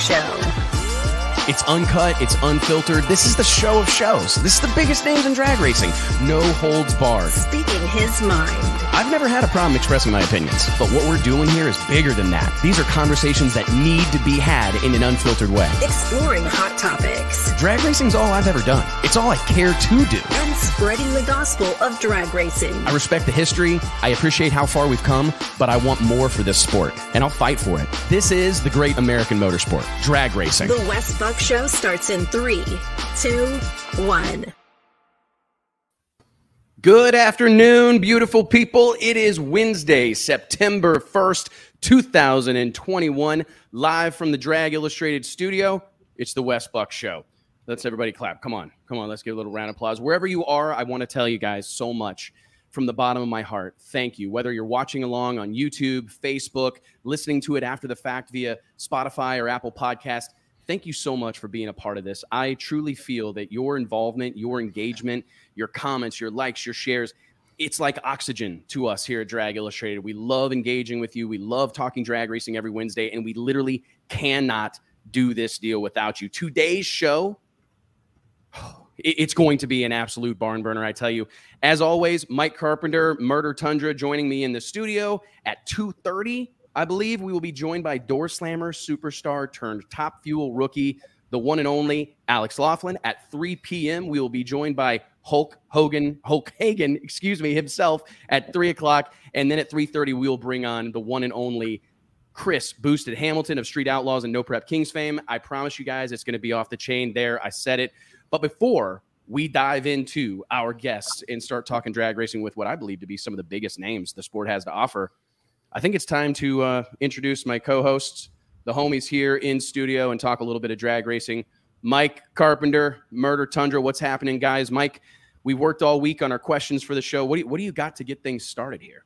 Show. It's uncut, it's unfiltered. This is the show of shows. This is the biggest names in drag racing. No holds barred. Speaking his mind. I've never had a problem expressing my opinions, but what we're doing here is bigger than that. These are conversations that need to be had in an unfiltered way. Exploring hot topics. Drag racing's all I've ever done. It's all I care to do. And spreading the gospel of drag racing. I respect the history. I appreciate how far we've come, but I want more for this sport, and I'll fight for it. This is the great American motorsport, drag racing. The Wes Buck Show starts in three, two, one. Good afternoon, beautiful people. It is Wednesday, September 1st, 2021, live from the Drag Illustrated studio. It's the Wes Buck Show. Let's everybody clap. Come on. Come on. Let's give a little round of applause. Wherever you are, I want to tell you guys so much from the bottom of my heart. Thank you. Whether you're watching along on YouTube, Facebook, listening to it after the fact via Spotify or Apple Podcast, thank you so much for being a part of this. I truly feel that your involvement, your engagement, your comments, your likes, your shares, it's like oxygen to us here at Drag Illustrated. We love engaging with you. We love talking drag racing every Wednesday, and we literally cannot do this deal without you. Today's show, it's going to be an absolute barn burner, I tell you. As always, Mike Carpenter, Murder Tundra, joining me in the studio at 2:30 I believe we will be joined by door slammer, superstar turned top fuel rookie, the one and only Alex Laughlin. At 3 p.m., we will be joined by Hulk Hogan, Hulk Hagan, excuse me, himself at 3 o'clock. And then at 3.30, we will bring on the one and only Chris Boosted Hamilton of Street Outlaws and No Prep Kings fame. I promise you guys it's going to be off the chain there. I said it. But before we dive into our guests and start talking drag racing with what I believe to be some of the biggest names the sport has to offer – I think it's time to uh, introduce my co-hosts, the homies here in studio, and talk a little bit of drag racing. Mike Carpenter, Murder Tundra. What's happening, guys? Mike, we worked all week on our questions for the show. What do you, what do you got to get things started here?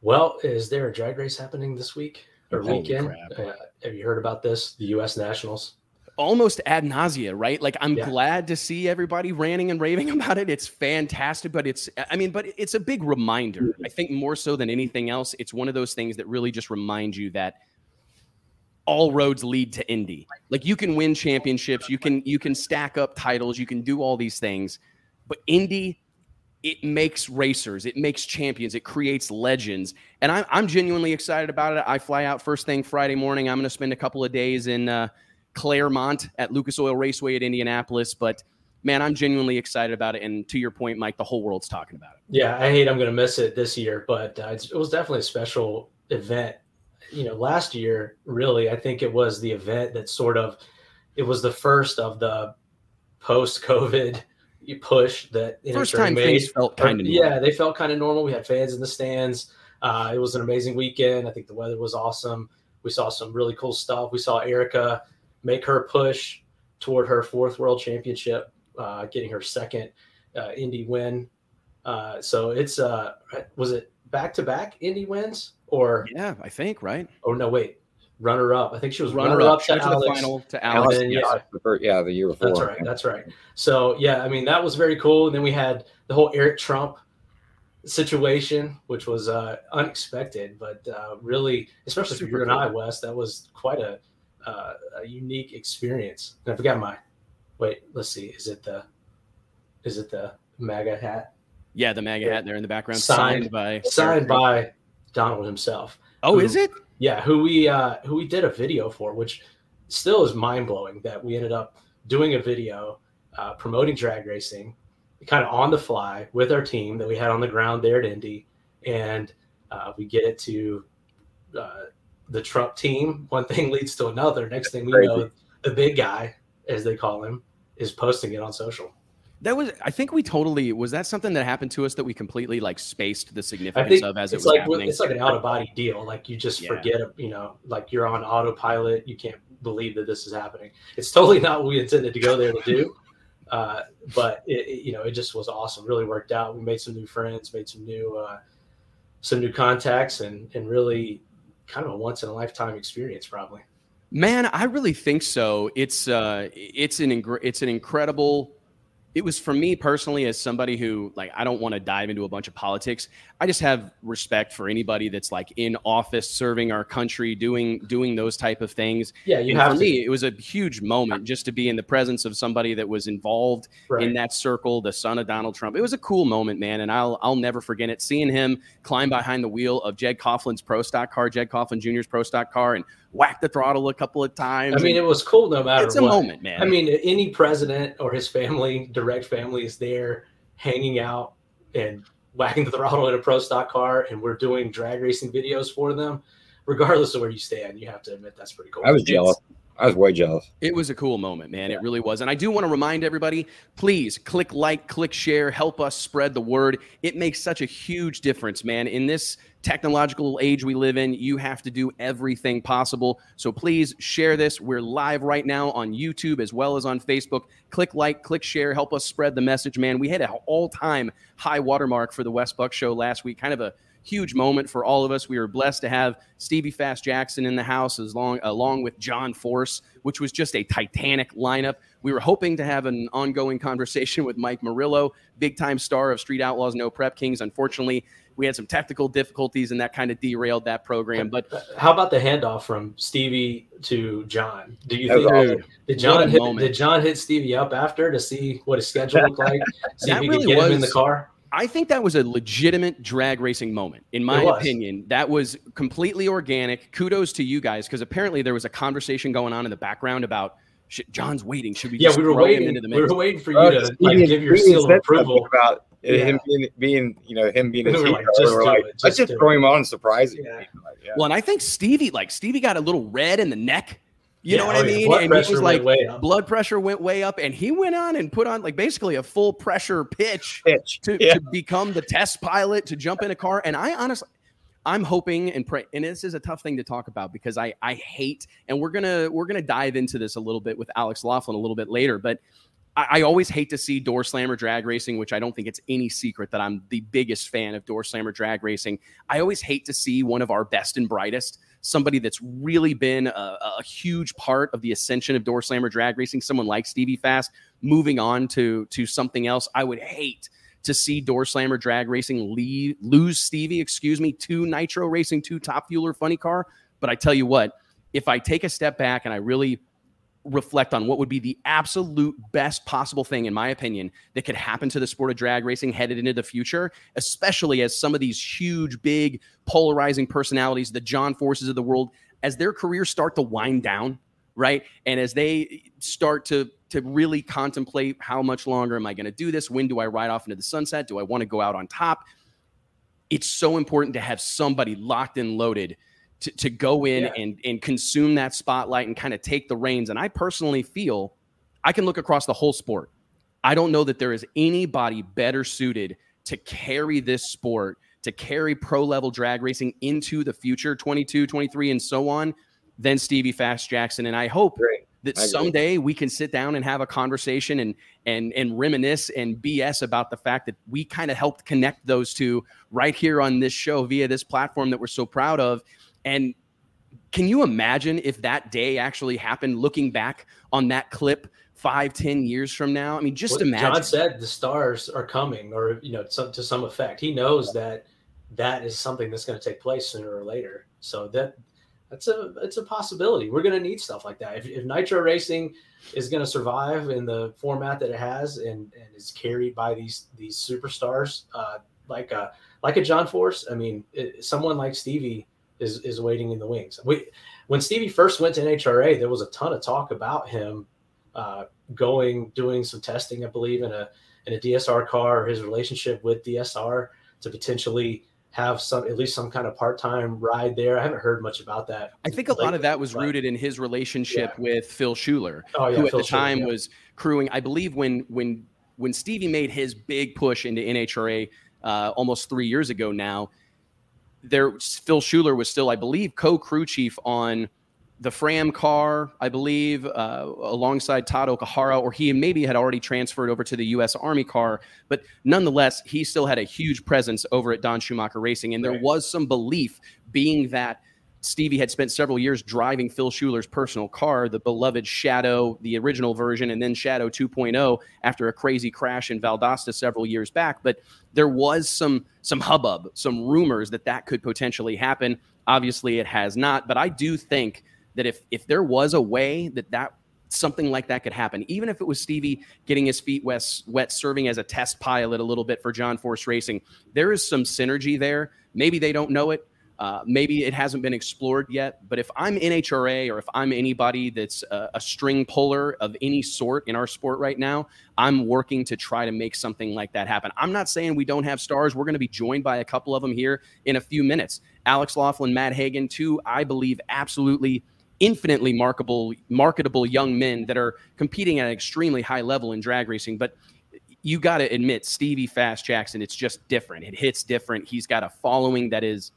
Well, is there a drag race happening this week or Holy weekend? Uh, have you heard about this? The U.S. Nationals almost ad nausea, right? Like I'm yeah. glad to see everybody ranting and raving about it. It's fantastic, but it's I mean, but it's a big reminder. Mm-hmm. I think more so than anything else, it's one of those things that really just reminds you that all roads lead to Indy. Like you can win championships, you can you can stack up titles, you can do all these things, but Indy it makes racers, it makes champions, it creates legends, and I'm I'm genuinely excited about it. I fly out first thing Friday morning. I'm going to spend a couple of days in. Uh, Clermont at Lucas Oil Raceway at Indianapolis. But man, I'm genuinely excited about it. And to your point, Mike, the whole world's talking about it. Yeah, I hate I'm going to miss it this year, but uh, it was definitely a special event. You know, last year, really, I think it was the event that sort of it was the first of the post COVID push that first time made. things felt kind of yeah, they felt kind of normal. We had fans in the stands. Uh, it was an amazing weekend. I think the weather was awesome. We saw some really cool stuff. We saw Erica make her push toward her fourth world championship, uh, getting her second uh, Indy win. Uh, so it's uh, was it back to back Indy wins or yeah, I think right. Oh no, wait, runner up. I think she was runner, runner up, up, to, Alex, the final to Alex. Then, yeah. yeah, the year before. That's right. That's right. So yeah, I mean that was very cool. And then we had the whole Eric Trump situation, which was uh, unexpected, but uh, really, especially Super for you cool. and I, Wes, that was quite a uh, a unique experience. And I forgot my. Wait, let's see. Is it the? Is it the MAGA hat? Yeah, the MAGA yeah. hat there in the background, signed, signed by signed by Donald himself. Oh, who, is it? Yeah, who we uh, who we did a video for, which still is mind blowing that we ended up doing a video uh, promoting drag racing, kind of on the fly with our team that we had on the ground there at Indy, and uh, we get it to uh, the Trump team, one thing leads to another. Next thing we know, the big guy, as they call him, is posting it on social. That was, I think we totally was that something that happened to us that we completely like spaced the significance of as it was like happening. it's like an out of body deal. Like you just yeah. forget, you know, like you're on autopilot. You can't believe that this is happening. It's totally not what we intended to go there to do. Uh, but it, it, you know, it just was awesome. Really worked out. We made some new friends, made some new, uh, some new contacts, and and really kind of a once in a lifetime experience, probably. Man, I really think so. It's uh, it's an ing- it's an incredible it was for me personally as somebody who like i don't want to dive into a bunch of politics i just have respect for anybody that's like in office serving our country doing doing those type of things yeah you and have for to. me it was a huge moment just to be in the presence of somebody that was involved Right. in that circle the son of donald trump it was a cool moment man and i'll i'll never forget it seeing him climb behind the wheel of jeg coughlin's pro stock car jeg coughlin jr's pro stock car and whack the throttle a couple of times I mean, it was cool no matter it's a what. moment man I mean, any president or his family, direct family, is there hanging out and whacking the throttle in a pro stock car, and we're doing drag racing videos for them. Regardless of where you stand, you have to admit that's pretty cool. I was jealous. I was way jealous. It was a cool moment, man. It really was. And I do want to remind everybody please click like, click share, help us spread the word. It makes such a huge difference, man. In this technological age we live in, you have to do everything possible. So please share this. We're live right now on YouTube as well as on Facebook. Click like, click share, help us spread the message, man. We hit an all time high watermark for the Wes Buck show last week. Kind of a huge moment for all of us. We were blessed to have Stevie Fast Jackson in the house as long along with John Force, which was just a titanic lineup. We were hoping to have an ongoing conversation with Mike Murillo, big time star of Street Outlaws No Prep Kings. Unfortunately, we had some technical difficulties and that kind of derailed that program. But How about the handoff from Stevie to John? Do you think awesome. did John hit, moment. did John hit Stevie up after to see what his schedule looked like? See That if he really could get him in was- the car. I think that was a legitimate drag racing moment. In my opinion, that was completely organic. Kudos to you guys because apparently there was a conversation going on in the background about John's waiting. Should we Yeah, just we were throw him waiting. into the We were waiting for you Oh, to like give your seal of approval. about uh, Yeah. him being, being, you know, him being a We were team. like, just We're like, it, let's just just throw it. him on and surprise him. Yeah. Like, yeah. Well, and I think Stevie, like Stevie, got a little red in the neck. You know what oh I mean? Blood and he was like, blood pressure went way up, and he went on and put on like basically a full pressure pitch pitch. to, yeah. to become the test pilot to jump in a car. And I honestly, I'm hoping and pray. And this is a tough thing to talk about because I I hate, and we're gonna we're gonna dive into this a little bit with Alex Laughlin a little bit later, but. I I always hate to see door slammer drag racing, which I don't think it's any secret that I'm the biggest fan of door slammer drag racing. I always hate to see one of our best and brightest, somebody that's really been a, a huge part of the ascension of door slammer drag racing, someone like Stevie Fast, moving on to to something else. I would hate to see door slammer drag racing leave, lose Stevie, excuse me, to Nitro Racing, to Top Fueler Funny Car. But I tell you what, if I take a step back and I really reflect on what would be the absolute best possible thing, in my opinion, that could happen to the sport of drag racing headed into the future, especially as some of these huge, big, polarizing personalities, the John Forces of the world, as their careers start to wind down, right? And as they start to to really contemplate how much longer am I going to do this? When do I ride off into the sunset? Do I want to go out on top? It's so important to have somebody locked and loaded to, to go in Yeah. and, and consume that spotlight and kind of take the reins. And I personally feel I can look across the whole sport. I don't know that there is anybody better suited to carry this sport, to carry pro level drag racing into the future, 22, 23, and so on, than Stevie Fast Jackson. And I hope Great. that I someday we can sit down and have a conversation and and and reminisce and BS about the fact that we kind of helped connect those two right here on this show via this platform that we're so proud of. And can you imagine if that day actually happened? Looking back on that clip five, ten years from now, I mean, just What imagine. John said the stars are coming, or you know, some, to some effect. He knows that that is something that's going to take place sooner or later. So that that's a it's a possibility. We're going to need stuff like that. If, if Nitro Racing is going to survive in the format that it has and, and is carried by these these superstars uh, like a like a John Force, I mean, it, someone like Stevie is is waiting in the wings. We when Stevie first went to NHRA, there was a ton of talk about him uh, going doing some testing, I believe, in a in a DSR car or his relationship with DSR to potentially have some at least some kind of part time ride there. I haven't heard much about that. I think a lot of that was but- rooted in his relationship with Phil Shuler, Oh yeah, who at Phil the time yeah. was crewing. I believe when when when Stevie made his big push into NHRA uh, almost three years ago now, there Phil Shuler was still, I believe, co-crew chief on the Fram car, I believe, uh, alongside Todd Okuhara, or he maybe had already transferred over to the U.S. Army car. But nonetheless, he still had a huge presence over at Don Schumacher Racing, and there Right. was some belief, being that Stevie had spent several years driving Phil Shuler's personal car, the beloved Shadow, the original version, and then Shadow 2.0 after a crazy crash in Valdosta several years back. But there was some some hubbub, some rumors that that could potentially happen. Obviously, it has not. But I do think that if if there was a way that that something like that could happen, even if it was Stevie getting his feet wet, wet serving as a test pilot a little bit for John Force Racing, there is some synergy there. Maybe they don't know it. Uh, maybe it hasn't been explored yet, but if I'm NHRA or if I'm anybody that's a, a, string puller of any sort in our sport right now, I'm working to try to make something like that happen. I'm not saying we don't have stars. We're going to be joined by a couple of them here in a few minutes. Alex Laughlin, Matt Hagan, two, I believe, absolutely infinitely marketable, marketable young men that are competing at an extremely high level in drag racing. But you got to admit, Stevie Fast Jackson, it's just different. It hits different. He's got a following that is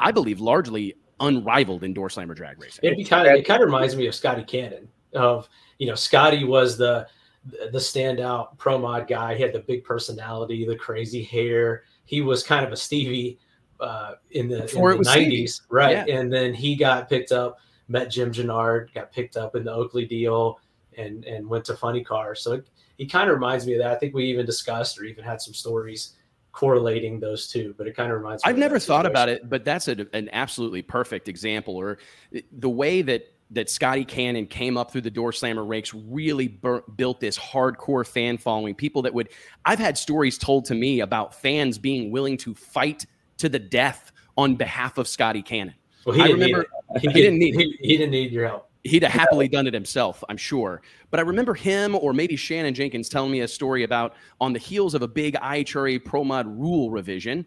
I believe, largely unrivaled in door slammer drag racing. It kind of it kind of reminds me of Scotty Cannon. Of you know, Scotty was the the standout pro mod guy. He had the big personality, the crazy hair. He was kind of a Stevie uh, in the, in the 90s, right? Yeah. And then he got picked up, met Jim Jannard, got picked up in the Oakley deal, and and went to Funny Car. So it, he kind of reminds me of that. I think we even discussed or even had some stories correlating those two, but it kind of reminds me. I've never thought about it, but that's a, an absolutely perfect example. Or the way that that Scotty Cannon came up through the door slammer ranks really bur- built this hardcore fan following. People that would, I've had stories told to me about fans being willing to fight to the death on behalf of Scotty Cannon. Well, he I remember he, he, didn't need he, he didn't need your help he'd have happily done it himself, I'm sure. But I remember him or maybe Shannon Jenkins telling me a story about on the heels of a big IHRA Pro Mod rule revision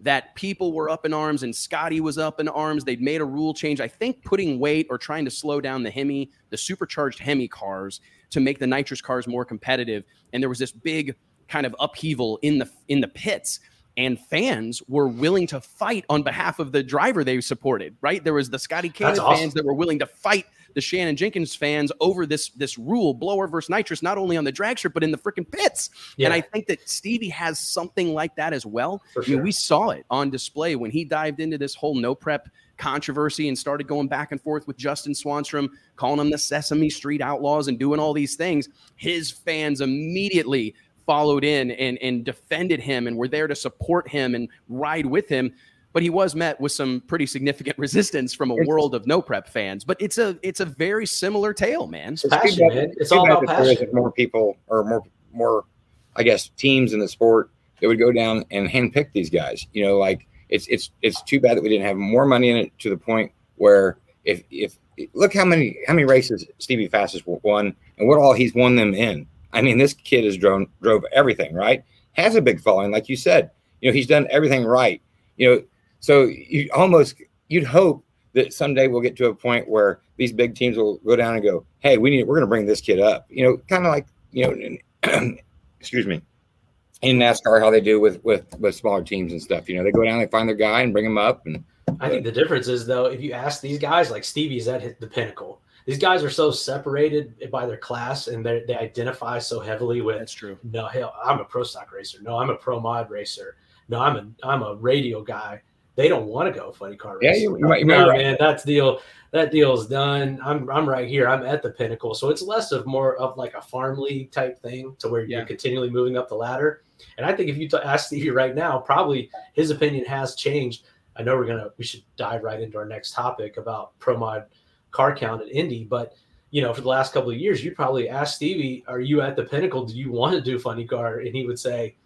that people were up in arms and Scotty was up in arms. They'd made a rule change, I think putting weight or trying to slow down the Hemi, the supercharged Hemi cars to make the nitrous cars more competitive. And there was this big kind of upheaval in the in the pits and fans were willing to fight on behalf of the driver they supported, right? There was the Scotty Cannon awesome. fans that were willing to fight the Shannon Jenkins fans over this this rule, blower versus nitrous, not only on the drag strip but in the freaking pits. Yeah. And I think that Stevie has something like that as well. Sure. I mean, we saw it on display when he dived into this whole no prep controversy and started going back and forth with Justin Swanstrom, calling them the Sesame Street Outlaws and doing all these things. His fans immediately followed in and, and defended him and were there to support him and ride with him but he was met with some pretty significant resistance from a world of no prep fans. But it's a it's a very similar tale, man. It's, passion, man. It's all about passion. More people or more more, I guess, teams in the sport that would go down and handpick these guys. You know, like it's it's it's too bad that we didn't have more money in it to the point where if if look how many how many races Stevie Fastest won and what all he's won them in. I mean, this kid has drove drove everything right. Has a big following, like you said. You know, he's done everything right. You know, so you almost you'd hope that someday we'll get to a point where these big teams will go down and go, "Hey, we need we're going to bring this kid up." You know, kind of like you know, excuse me, in NASCAR how they do with with with smaller teams and stuff. You know, they go down, they find their guy, and bring him up. And I think the difference is though, if you ask these guys, like Stevie's at the pinnacle. These guys are so separated by their class, and they identify so heavily with. That's true. No, hell, I'm a pro stock racer. No, I'm a pro mod racer. No, I'm a I'm a radio guy they don't want to go funny car racing. Yeah, you, you might, you no, right. man, that's deal. That deal's done. I'm I'm right here. I'm at the pinnacle. So it's less of more of like a farm league type thing to where yeah. you're continually moving up the ladder. And I think if you t- ask Stevie right now, probably his opinion has changed. I know we're gonna we should dive right into our next topic about pro mod car count at Indy, but you know, for the last couple of years, you probably asked Stevie, "Are you at the pinnacle? Do you want to do funny car?" And he would say,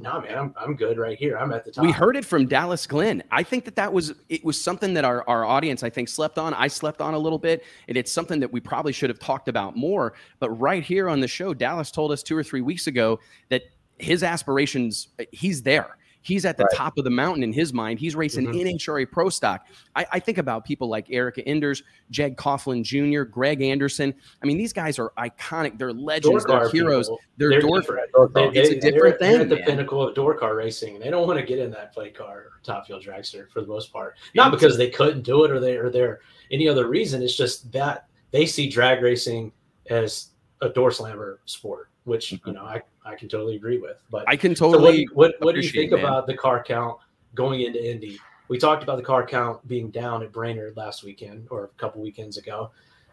no, man, I'm, I'm good right here. I'm at the top. We heard it from Dallas Glenn. I think that that was it was something that our, our audience I think slept on. I slept on a little bit, and it's something that we probably should have talked about more. But right here on the show, Dallas told us two or three weeks ago that his aspirations, he's there. He's at the right. top of the mountain in his mind. He's racing mm-hmm. NHRA Pro Stock. I, I, think about people like Erica Enders, Jeg Coughlin Jr., Greg Anderson. I mean, these guys are iconic. They're legends. They're heroes. People. They're, they're door, different. They, it's a different they're, thing. They're at the man. pinnacle of door car racing. They don't want to get in that play car or top fuel dragster for the most part. Not because they couldn't do it or they or they're any other reason. It's just that they see drag racing as a door slammer sport, which mm-hmm. you know I I can totally agree with. But I can totally. So what, what, what do you think man. about the car count going into Indy? we talked about the car count being down at Brainerd last weekend or a couple weekends ago.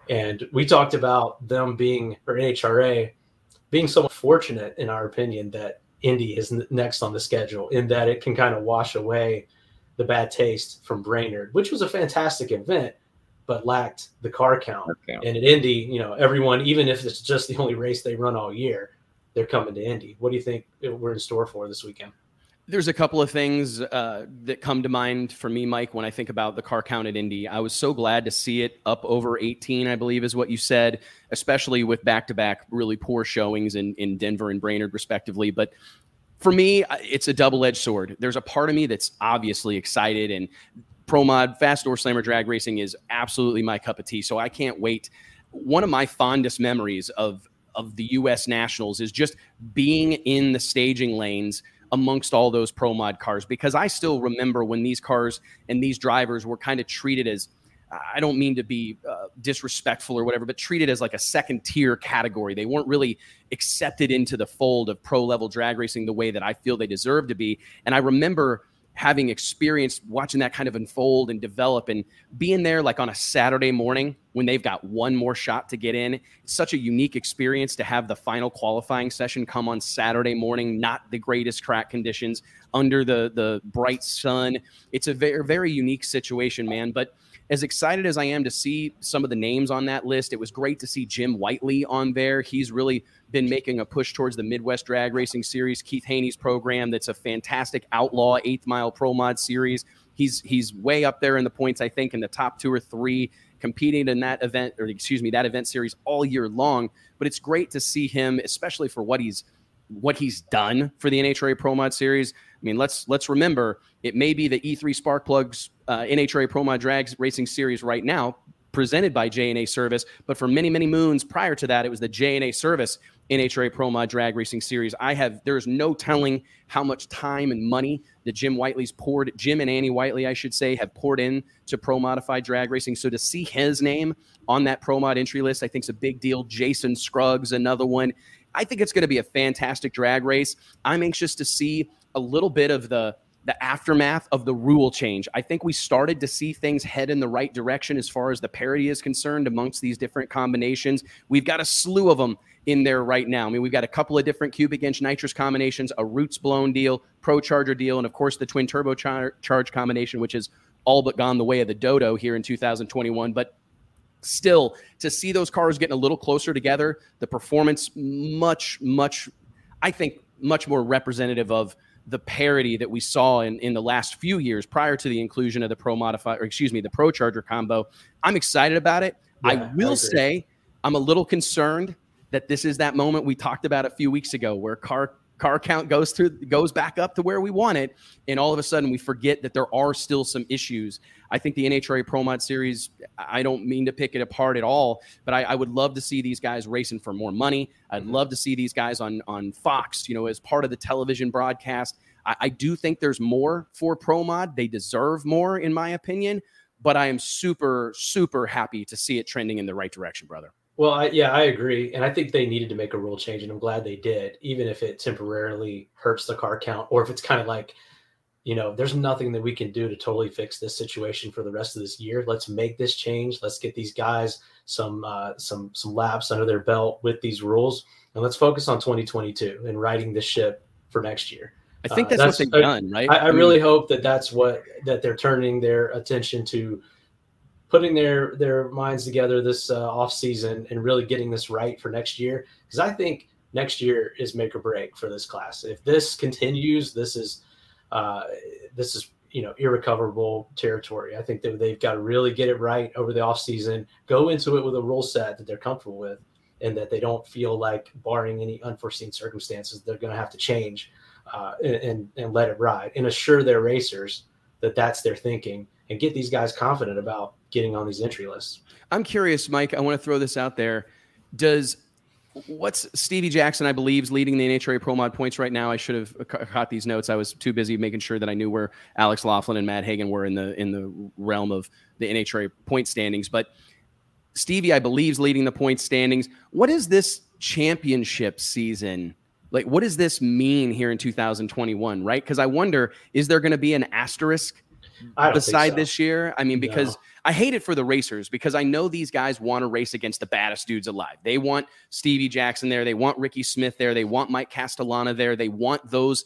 And we talked about them being, or NHRA, being somewhat fortunate, in our opinion, that Indy is next on the schedule in that it can kind of wash away the bad taste from Brainerd, which was a fantastic event, but lacked the car count. And at Indy, you know, everyone, even if it's just the only race they run all year, they're coming to Indy. What do you think we're in store for this weekend? There's a couple of things uh, that come to mind for me, Mike, when I think about the car count at Indy. I was so glad to see it up over 18, I believe is what you said, especially with back to back really poor showings in, in Denver and Brainerd, respectively. But for me, it's a double edged sword. There's a part of me that's obviously excited, and Pro Mod Fast Door Slammer drag racing is absolutely my cup of tea. So I can't wait. One of my fondest memories of of the U.S. Nationals is just being in the staging lanes amongst all those pro mod cars because I still remember when these cars and these drivers were kind of treated as I don't mean to be uh, disrespectful or whatever, but treated as like a second tier category. They weren't really accepted into the fold of pro level drag racing the way that I feel they deserve to be. And I remember having experienced watching that kind of unfold and develop and being there like on a Saturday morning when they've got one more shot to get in. It's such a unique experience to have the final qualifying session come on Saturday morning, not the greatest track conditions under the the bright sun. It's a very very unique situation, man, but as excited as I am to see some of the names on that list, it was great to see Jim Whiteley on there. He's really been making a push towards the Midwest Drag Racing Series, Keith Haney's program. That's a fantastic outlaw eighth mile pro mod series. He's he's way up there in the points, I think, in the top two or three, competing in that event, or excuse me, that event series all year long. But it's great to see him, especially for what he's what he's done for the NHRA Pro Mod Series. I mean, let's let's remember it may be the E3 Sparkplugs uh, NHRA Pro Mod Drags Racing Series right now, presented by JNA Service, but for many many moons prior to that, it was the JNA Service NHRA Pro Mod Drag Racing Series. I have there's no telling how much time and money that Jim Whiteley's poured, Jim and Annie Whiteley, I should say, have poured in to pro modified drag racing. So to see his name on that pro mod entry list, I think is a big deal. Jason Scruggs, another one. I think it's going to be a fantastic drag race. I'm anxious to see a little bit of the the aftermath of the rule change. I think we started to see things head in the right direction as far as the parity is concerned amongst these different combinations. We've got a slew of them in there right now. I mean, we've got a couple of different cubic inch nitrous combinations, a roots blown deal, pro charger deal, and of course the twin turbo char- charge combination, which is all but gone the way of the dodo here in 2021. But still to see those cars getting a little closer together, the performance much, much, I think, much more representative of the parity that we saw in, in the last few years prior to the inclusion of the pro modifier, or excuse me the pro charger combo i'm excited about it. Yeah, i will I say i'm a little concerned that this is that moment we talked about a few weeks ago where car car count goes through goes back up to where we want it and all of a sudden we forget that there are still some issues. I think the nhra pro mod series i don't mean to pick it apart at all but I, I, would love to see these guys racing for more money. I'd mm-hmm. love to see these guys on on fox you know as part of the television broadcast. I, I do think there's more for pro mod. They deserve more in my opinion but i am super super happy to see it trending in the right direction brother well, I, yeah, I agree, and I think they needed to make a rule change, and I'm glad they did, even if it temporarily hurts the car count, or if it's kind of like, you know, there's nothing that we can do to totally fix this situation for the rest of this year. Let's make this change. Let's get these guys some uh, some some laps under their belt with these rules, and let's focus on 2022 and riding the ship for next year. I think that's, uh, that's what they've done, right? I, I, I mean, really hope that that's what that they're turning their attention to putting their their minds together this uh, off season and really getting this right for next year because I think next year is make or break for this class. If this continues, this is uh, this is you know irrecoverable territory. I think that they've got to really get it right over the off season, go into it with a rule set that they're comfortable with, and that they don't feel like, barring any unforeseen circumstances, they're going to have to change uh, and and let it ride and assure their racers that that's their thinking and get these guys confident about getting on these entry lists. I'm curious, Mike. I want to throw this out there. Does what's Stevie Jackson, I believe, is leading the NHRA Pro Mod points right now. I should have caught these notes. I was too busy making sure that I knew where Alex Laughlin and Matt Hagan were in the in the realm of the NHRA point standings. But Stevie, I believe, is leading the point standings. What is this championship season? Like, what does this mean here in 2021, right? Because I wonder, is there going to be an asterisk beside so. this year? I mean, because no. I hate it for the racers because I know these guys want to race against the baddest dudes alive. They want Stevie Jackson there. They want Ricky Smith there. They want Mike Castellana there. They want those.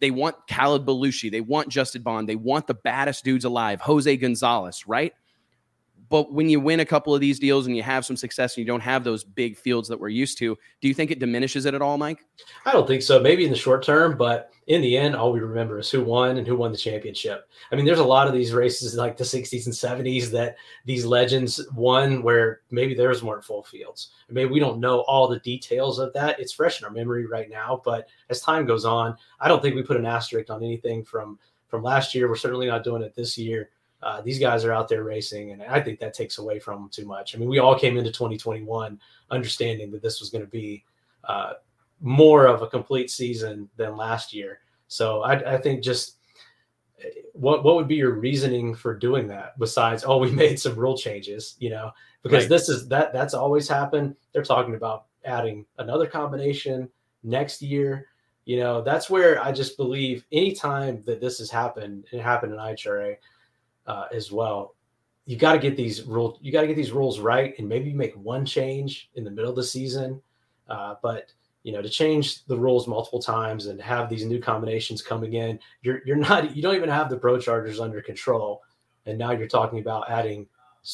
They want Khaled Belushi. They want Justin Bond. They want the baddest dudes alive. Jose Gonzalez, right? But when you win a couple of these deals and you have some success and you don't have those big fields that we're used to, do you think it diminishes it at all, Mike? I don't think so. Maybe in the short term, but in the end, all we remember is who won and who won the championship. I mean, there's a lot of these races like the 60s and 70s that these legends won where maybe theirs weren't full fields. Maybe we don't know all the details of that. It's fresh in our memory right now, but as time goes on, I don't think we put an asterisk on anything from from last year. We're certainly not doing it this year. Uh, these guys are out there racing, and I think that takes away from them too much. I mean, we all came into 2021 understanding that this was going to be uh, more of a complete season than last year. So I, I, think just eh, what what would be your reasoning for doing that besides oh we made some rule changes, you know, because right. this is that that's always happened. They're talking about adding another combination next year. You know, that's where I just believe anytime that this has happened, it happened in IHRA uh, as well. You got to get these rules. You got to get these rules right, and maybe you make one change in the middle of the season. Uh, but you know, to change the rules multiple times and have these new combinations coming in, you're you're not. You don't even have the pro chargers under control, and now you're talking about adding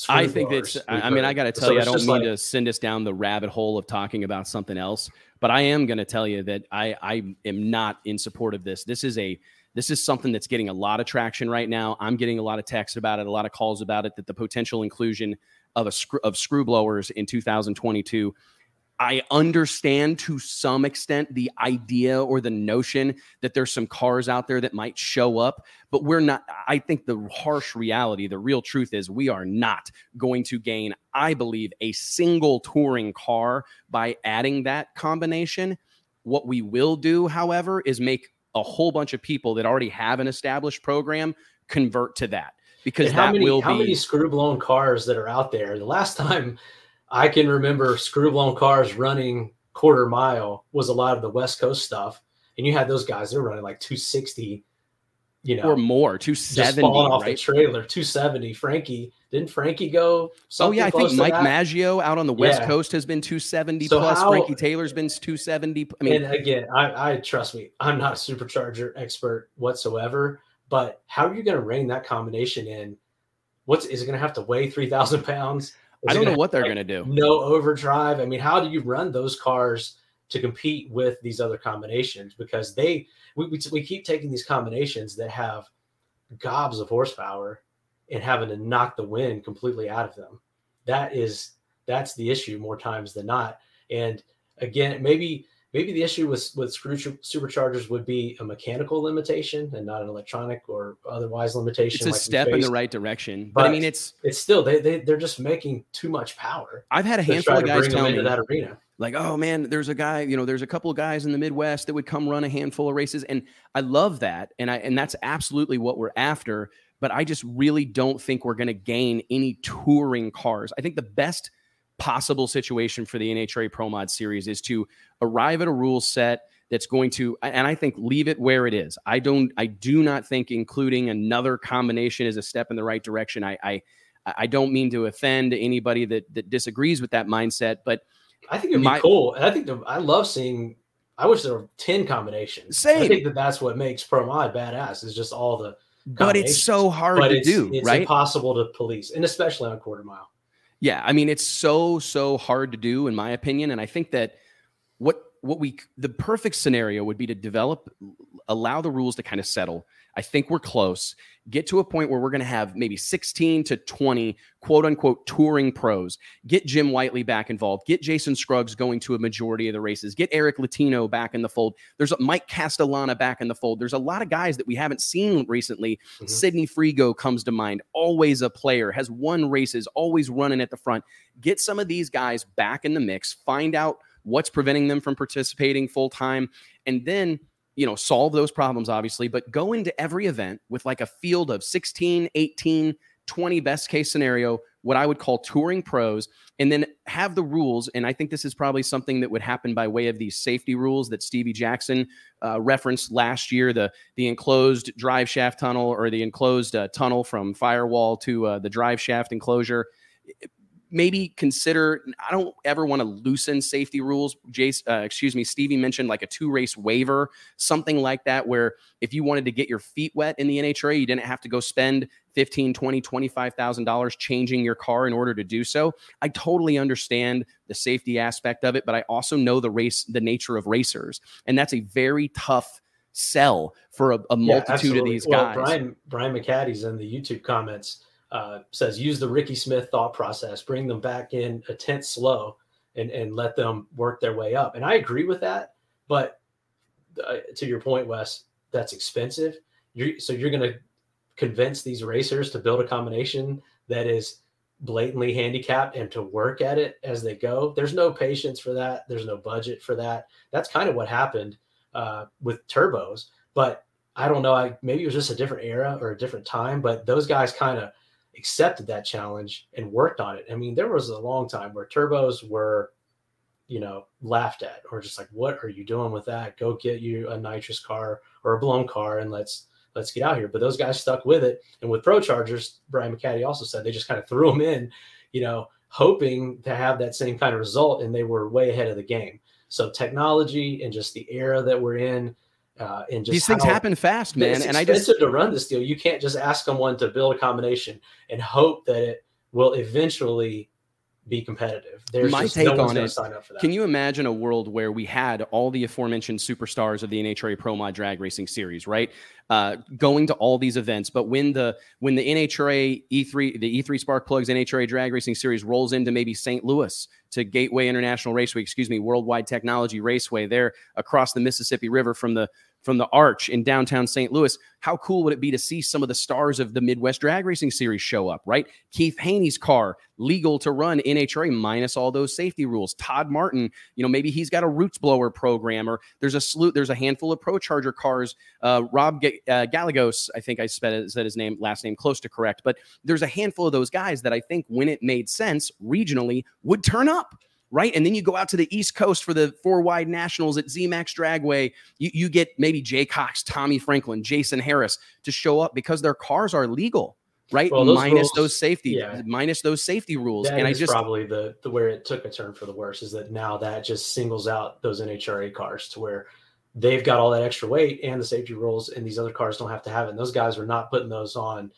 I think that's. I mean, I got to tell so you, I don't mean like, to send us down the rabbit hole of talking about something else, but I am going to tell you that I I am not in support of this. This is a this is something that's getting a lot of traction right now. I'm getting a lot of texts about it, a lot of calls about it. That the potential inclusion of a screw, of screw blowers in 2022. I understand to some extent the idea or the notion that there's some cars out there that might show up, but we're not. I think the harsh reality, the real truth is we are not going to gain, I believe, a single touring car by adding that combination. What we will do, however, is make a whole bunch of people that already have an established program convert to that because that many, will how be many screw blown cars that are out there. The last time I can remember screw blown cars running quarter mile was a lot of the West Coast stuff, and you had those guys they're running like 260 you know, or more, 270 falling off right? the trailer, 270. Frankie, didn't Frankie go? Oh yeah, I think Mike that? Maggio out on the West yeah. Coast has been 270 so plus. How, Frankie Taylor's been 270. I mean, and again, I, I trust me, I'm not a supercharger expert whatsoever, but how are you going to rein that combination in? What's is it going to have to weigh 3,000 pounds? Is I don't know what they're like, going to do. No overdrive. I mean, how do you run those cars to compete with these other combinations? Because they we, we, we keep taking these combinations that have gobs of horsepower and having to knock the wind completely out of them. That is that's the issue more times than not. And again, maybe maybe the issue with with screw superchargers would be a mechanical limitation and not an electronic or otherwise limitation. It's a like step in the right direction, but, but, I mean, it's it's still they they they're just making too much power. I've had a handful of guys tell me that arena like, oh man, there's a guy, you know, there's a couple of guys in the Midwest that would come run a handful of races. And I love that. And I and that's absolutely what we're after. But I just really don't think we're gonna gain any touring cars. I think the best possible situation for the NHRA Pro Mod series is to arrive at a rule set that's going to and I think leave it where it is. I don't I do not think including another combination is a step in the right direction. I I I don't mean to offend anybody that that disagrees with that mindset, but I think it'd be cool. And i think the, I love seeing. I wish there were ten combinations. Same. I think that that's what makes Pro Mod badass. Is just all the. But it's so hard but to it's, do. It's right? impossible to police, and especially on quarter mile. Yeah, I mean it's so so hard to do, in my opinion, and I think that what what we the perfect scenario would be to develop, allow the rules to kind of settle I think we're close. Get to a point where we're going to have maybe 16 to 20 quote unquote touring pros. Get Jim Whiteley back involved. Get Jason Scruggs going to a majority of the races. Get Eric Latino back in the fold. There's a Mike Castellana back in the fold. There's a lot of guys that we haven't seen recently. Mm-hmm. Sidnei Frigo comes to mind. Always a player, has won races, always running at the front. Get some of these guys back in the mix. Find out what's preventing them from participating full time. And then you know, solve those problems, obviously, but go into every event with like a field of 16, 18, 20 best case scenario what I would call touring pros, and then have the rules. And I think this is probably something that would happen by way of these safety rules that Stevie Jackson uh, referenced last year the the enclosed drive shaft tunnel or the enclosed uh, tunnel from firewall to uh, the drive shaft enclosure maybe consider i don't ever want to loosen safety rules. Jace uh, excuse me stevie mentioned like a two race waiver something like that where if you wanted to get your feet wet in the nhra you didn't have to go spend 15 20 25000 dollars changing your car in order to do so. I totally understand the safety aspect of it but i also know the race the nature of racers and that's a very tough sell for a, a multitude yeah, of these well, guys. Brian brian mccaddy's in the youtube comments uh, says use the Ricky Smith thought process, bring them back in a tenth slow, and and let them work their way up. And I agree with that, but uh, to your point, Wes, that's expensive. You're, so you're going to convince these racers to build a combination that is blatantly handicapped and to work at it as they go. There's no patience for that. There's no budget for that. That's kind of what happened uh, with turbos. But I don't know. I maybe it was just a different era or a different time. But those guys kind of accepted that challenge and worked on it. I mean, there was a long time where turbos were, you know, laughed at or just like, what are you doing with that? Go get you a nitrous car or a blown car and let's let's get out here. But those guys stuck with it. And with Pro Chargers, Brian McCaddy also said they just kind of threw them in, you know, hoping to have that same kind of result, and they were way ahead of the game. So technology and just the era that we're in, uh, and just these things happen fast, man. It's and I just to run this deal. You can't just ask someone to build a combination and hope that it will eventually be competitive. There's my take no on it. Can you imagine a world where we had all the aforementioned superstars of the NHRA Pro Mod Drag Racing Series, right? Uh, going to all these events, but when the when the NHRA E3 the E3 Spark Plugs NHRA Drag Racing Series rolls into maybe St. Louis to Gateway International Raceway, excuse me, Worldwide Technology Raceway, there across the Mississippi River from the from the Arch in downtown St. Louis. How cool would it be to see some of the stars of the Midwest Drag Racing Series show up, right? Keith Haney's car, legal to run NHRA minus all those safety rules. Todd Martin, you know, maybe he's got a roots blower program, or there's a slew, there's a handful of Pro Charger cars. Uh, Rob G- uh, Gallegos, I think I said, his name, last name close to correct, but there's a handful of those guys that I think when it made sense regionally would turn up right? And then you go out to the East Coast for the four wide nationals at ZMAX Dragway. You, you get maybe Jay Cox, Tommy Franklin, Jason Harris to show up because their cars are legal, right? Well, those minus rules, those safety, yeah. minus those safety rules. That and I just probably the the where it took a turn for the worse is that now that just singles out those NHRA cars to where they've got all that extra weight and the safety rules, and these other cars don't have to have it. And those guys are not putting those on.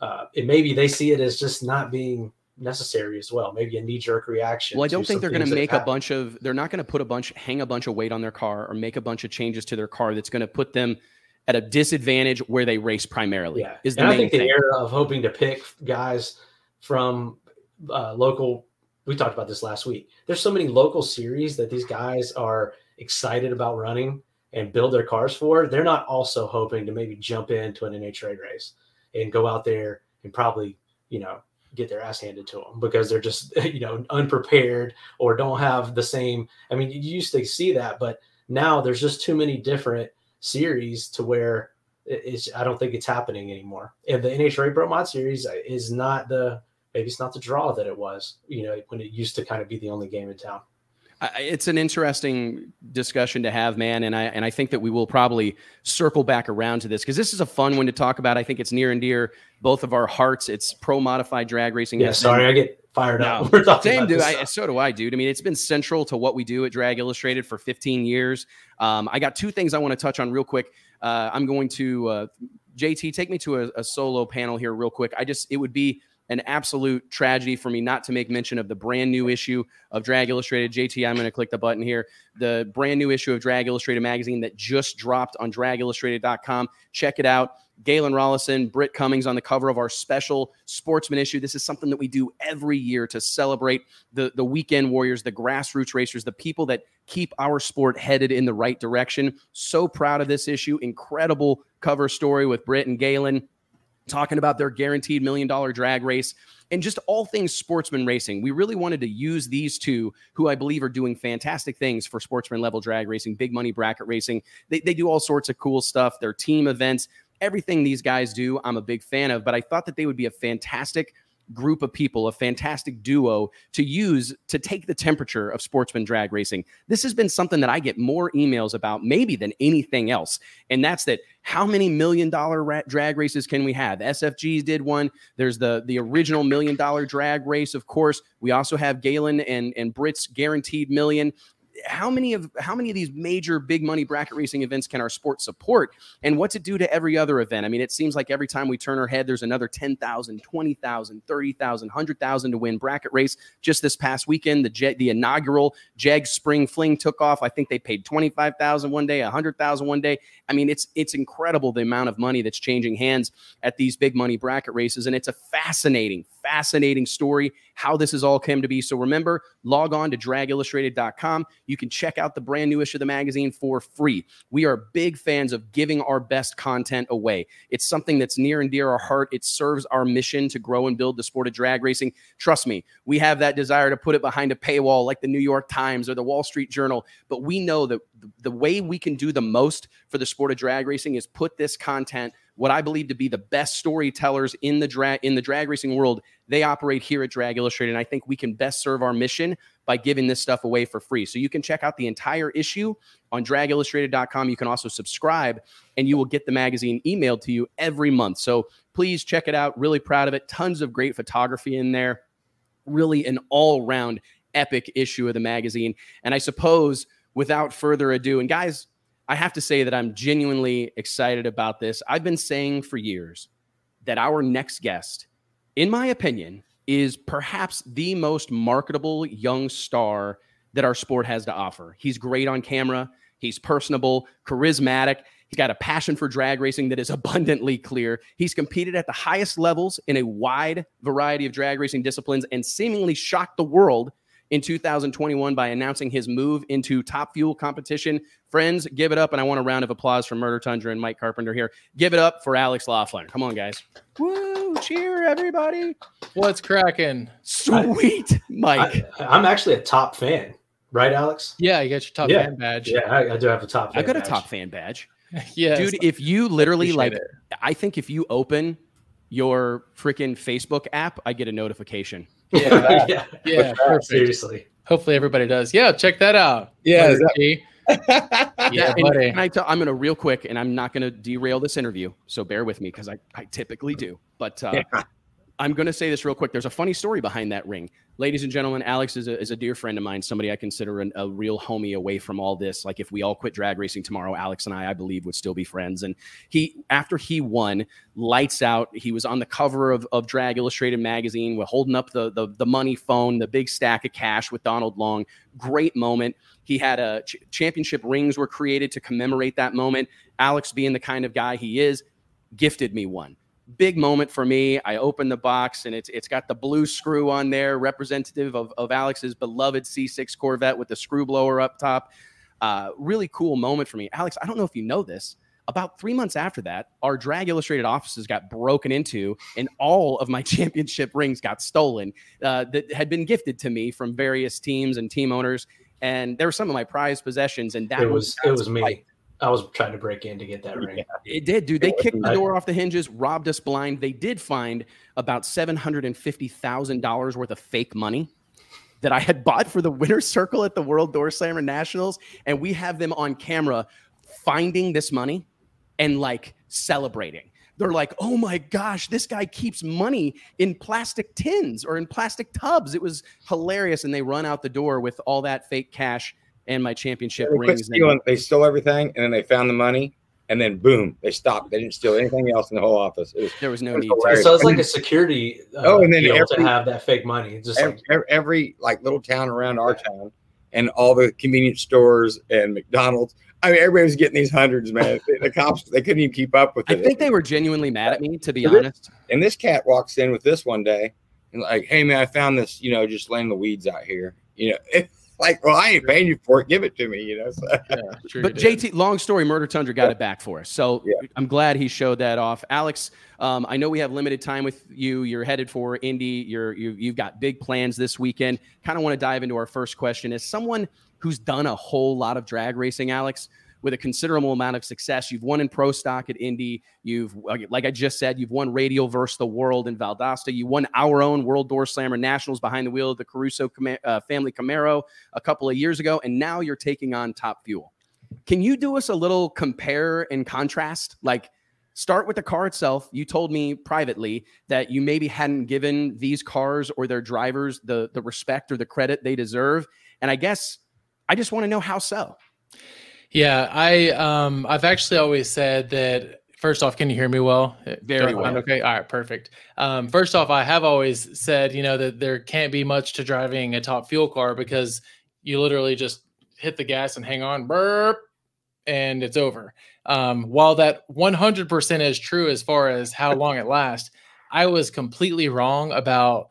Uh, and maybe they see it as just not being necessary as well. Maybe a knee jerk reaction. Well, I don't think they're going to make a bunch of. They're not going to put a bunch, hang a bunch of weight on their car, or make a bunch of changes to their car that's going to put them at a disadvantage where they race primarily. Yeah, is the and main I think thing. the era of hoping to pick guys from uh, local. We talked about this last week. There's so many local series that these guys are excited about running and build their cars for. They're not also hoping to maybe jump into an NHRA race and go out there and probably you know get their ass handed to them because they're just you know unprepared or don't have the same i mean you used to see that but now there's just too many different series to where it's i don't think it's happening anymore. And the nhra pro mod series uh, is not the maybe it's not the draw that it was you know when it used to kind of be the only game in town it's an interesting discussion to have, man, and I and I think that we will probably circle back around to this because this is a fun one to talk about. I think it's near and dear both of our hearts. It's pro modified drag racing. Yeah, sorry, I get fired no, up. We're talking same, dude. I, so do I, dude. I mean, it's been central to what we do at Drag Illustrated for 15 years. Um, I got two things I want to touch on real quick. Uh, I'm going to uh, JT take me to a, a solo panel here real quick. I just it would be an absolute tragedy for me not to make mention of the brand new issue of Drag Illustrated. JT, I'm going to click the button here. The brand new issue of Drag Illustrated magazine that just dropped on dragillustrated.com. Check it out. Galen Rollison, Britt Cummings on the cover of our special sportsman issue. This is something that we do every year to celebrate the, the weekend warriors, the grassroots racers, the people that keep our sport headed in the right direction. So proud of this issue. Incredible cover story with Britt and Galen talking about their guaranteed million dollar drag race and just all things sportsman racing. We really wanted to use these two, who I believe are doing fantastic things for sportsman level drag racing, big money bracket racing. They, they do all sorts of cool stuff, their team events, everything these guys do, I'm a big fan of. But I thought that they would be a fantastic group of people, a fantastic duo to use to take the temperature of sportsman drag racing. This has been something that I get more emails about maybe than anything else. And that's that how many million dollar ra- drag races can we have? SFGs did one. There's the the original million dollar drag race, of course. We also have Galen and and Britt's guaranteed million how many of how many of these major big money bracket racing events can our sport support? And what's it do to every other event? I mean it seems like every time we turn our head there's another 10,000 20,000 30,000 100,000 to win bracket race. Just this past weekend the the inaugural Jeg spring fling took off. I think they paid 25,000 one day 100,000 one day. I mean it's it's incredible the amount of money that's changing hands at these big money bracket races and it's a fascinating fascinating story how this has all come to be so remember log on to dragillustrated.com you can check out the brand new issue of the magazine for free. We are big fans of giving our best content away. It's something that's near and dear our heart. It serves our mission to grow and build the sport of drag racing. Trust me, we have that desire to put it behind a paywall like the New York Times or the Wall Street Journal, but we know that the way we can do the most for the sport of drag racing is put this content what I believe to be the best storytellers in the drag in the drag racing world. They operate here at Drag Illustrated, and I think we can best serve our mission by giving this stuff away for free. So you can check out the entire issue on dragillustrated.com. You can also subscribe and you will get the magazine emailed to you every month. So please check it out. Really proud of it. Tons of great photography in there. Really an all round epic issue of the magazine. And I suppose without further ado, and guys, I have to say that I'm genuinely excited about this. I've been saying for years that our next guest, in my opinion, is perhaps the most marketable young star that our sport has to offer. He's great on camera, he's personable, charismatic. He's got a passion for drag racing that is abundantly clear. He's competed at the highest levels in a wide variety of drag racing disciplines and seemingly shocked the world in 2021 by announcing his move into top fuel competition. Friends, give it up. And I want a round of applause from Murder Tundra and Mike Carpenter here. Give it up for Alex Laughlin. Come on, guys. Woo, cheer, everybody. What's cracking? Sweet, Mike. I, am actually a top fan, right, Alex? Yeah, you got your top yeah. fan badge. Yeah, I, I, do have a top I got badge. a top fan badge. yeah. Dude, if you literally like, it. I think if you open your freaking Facebook app, I get a notification. Yeah, yeah, yeah, perfect. Seriously. Hopefully everybody does. Yeah, check that out. Yeah, is Letter G. yeah, and, buddy. and I tell, I'm going to real quick, and I'm not going to derail this interview, so bear with me because I, I typically do. But uh, I'm going to say this real quick. There's a funny story behind that ring. Ladies and gentlemen, Alex is a, is a dear friend of mine, somebody I consider an, a real homie away from all this. Like, if we all quit drag racing tomorrow, Alex and I, I believe, would still be friends. And he, after he won, lights out, he was on the cover of, of Drag Illustrated magazine, with holding up the, the, the money phone, the big stack of cash with Donald Long. Great moment. He had a ch- championship rings were created to commemorate that moment. Alex, being the kind of guy he is, gifted me one big moment for me. I open the box and it's it's got the blue screw on there, representative of, of Alex's beloved C6 Corvette with the screw blower up top. Uh, really cool moment for me. Alex, I don't know if you know this. About three months after that, our Drag Illustrated offices got broken into, and all of my championship rings got stolen uh, that had been gifted to me from various teams and team owners. And there were some of my prized possessions, and that It was it was me. fight. I was trying to break in to get that ring. It did, dude. They It kicked the wasn't- door off the hinges, robbed us blind. They did find about seven hundred and fifty thousand dollars worth of fake money that I had bought for the winner's circle at the World Door Slammer Nationals, and we have them on camera finding this money and like celebrating. They're like, "Oh my gosh, this guy keeps money in plastic tins or in plastic tubs." It was hilarious, and they run out the door with all that fake cash and my championship They rings. stealing. They stole everything, and then they found the money, and then boom, they stopped. They didn't steal anything else in the whole office. It was there was no It was need to. hilarious. So it's like a security. Uh, Oh, and then deal to have that fake money. Just every, like every, every like little town around our town, and all the convenience stores and McDonald's. I mean, everybody was getting these hundreds, man. The, the cops they couldn't even keep up with it. I think they were genuinely mad at me, to be It is. honest. And this cat walks in with this one day, and like, hey man, I found this. You know, just laying the weeds out here. You know, it's like, well, I ain't paying you for it. Give it to me. You know. So, Yeah, sure But you did. JT, long story, Murder Tundra got it back for us. So Yeah. I'm glad he showed that off. Alex, um, I know we have limited time with you. You're headed for Indy. You're you, you've got big plans this weekend. Kind of want to dive into our first question. As someone who's done a whole lot of drag racing, Alex, with a considerable amount of success. You've won in pro stock at Indy. You've, like I just said, you've won Radial versus the World in Valdosta. You won our own World Door Slammer Nationals behind the wheel of the Caruso uh, family Camaro a couple of years ago, and now you're taking on Top Fuel. Can you do us a little compare and contrast? Like, start with the car itself. You told me privately that you maybe hadn't given these cars or their drivers the the respect or the credit they deserve. And I guess I just want to know how so. Yeah, I um I've actually always said that first off, can you hear me well? Very well. Okay. All right. Perfect. Um, first off, I have always said, you know, that there can't be much to driving a top fuel car because you literally just hit the gas and hang on, burp, and it's over. Um, while that 100% is true as far as how long it lasts, I was completely wrong about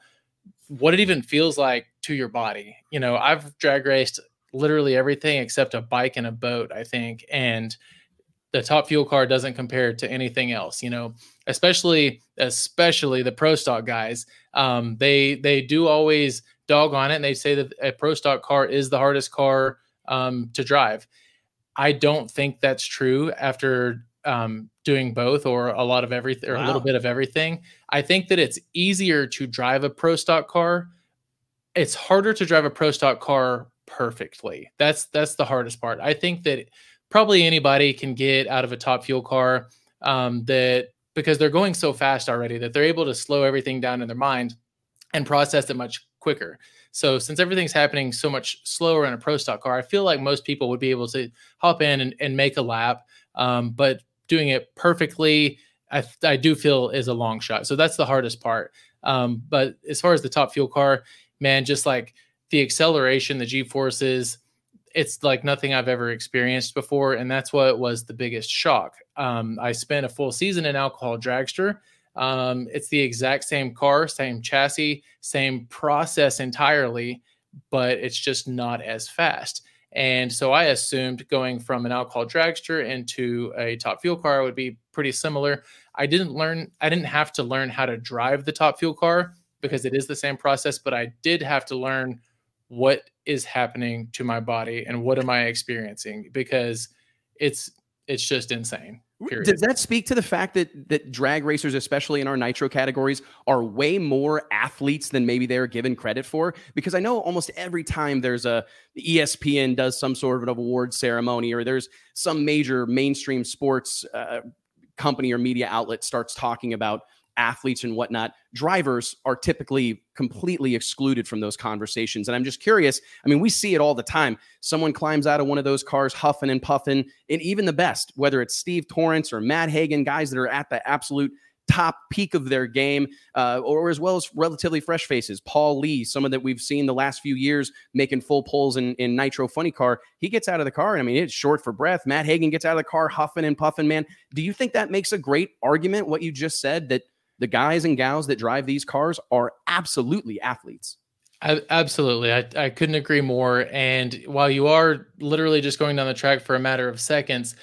what it even feels like to your body. You know, I've drag raced literally everything except a bike and a boat, I think. And the top fuel car doesn't compare to anything else, you know, especially, especially the pro stock guys. Um, they, they do always dog on it and they say that a pro stock car is the hardest car um, to drive. I don't think that's true after um, doing both or a lot of everything or wow. a little bit of everything. I think that it's easier to drive a pro stock car. It's harder to drive a pro stock car perfectly. That's that's the hardest part. I think that probably anybody can get out of a top fuel car um, that because they're going so fast already that they're able to slow everything down in their mind and process it much quicker. So since everything's happening so much slower in a pro stock car, I feel like most people would be able to hop in and, and make a lap. Um, but doing it perfectly, I, I do feel is a long shot. So that's the hardest part. Um, but as far as the top fuel car, man, just like the acceleration, the G forces, it's like nothing I've ever experienced before. And that's what was the biggest shock. Um, I spent a full season in alcohol dragster um, it's the exact same car, same chassis, same process entirely, but it's just not as fast. And so I assumed going from an alcohol dragster into a top fuel car would be pretty similar. I didn't learn, I didn't have to learn how to drive the top fuel car because it is the same process, but I did have to learn what is happening to my body and what am I experiencing because it's it's just insane. Period. Does that speak to the fact that that drag racers, especially in our nitro categories, are way more athletes than maybe they're given credit for? Because I know almost every time there's a ESPN does some sort of an award ceremony, or there's some major mainstream sports uh, company or media outlet starts talking about athletes and whatnot, drivers are typically completely excluded from those conversations. And I'm just curious. I mean, we see it all the time. Someone climbs out of one of those cars, huffing and puffing, and even the best, whether it's Steve Torrence or Matt Hagan, guys that are at the absolute top peak of their game, uh, or as well as relatively fresh faces. Paul Lee, someone that we've seen the last few years making full pulls in, in Nitro Funny Car, he gets out of the car, and I mean, it's short for breath. Matt Hagan gets out of the car, huffing and puffing, man. Do you think that makes a great argument, what you just said, that the guys and gals that drive these cars are absolutely athletes. Absolutely. I, I couldn't agree more. And while you are literally just going down the track for a matter of seconds,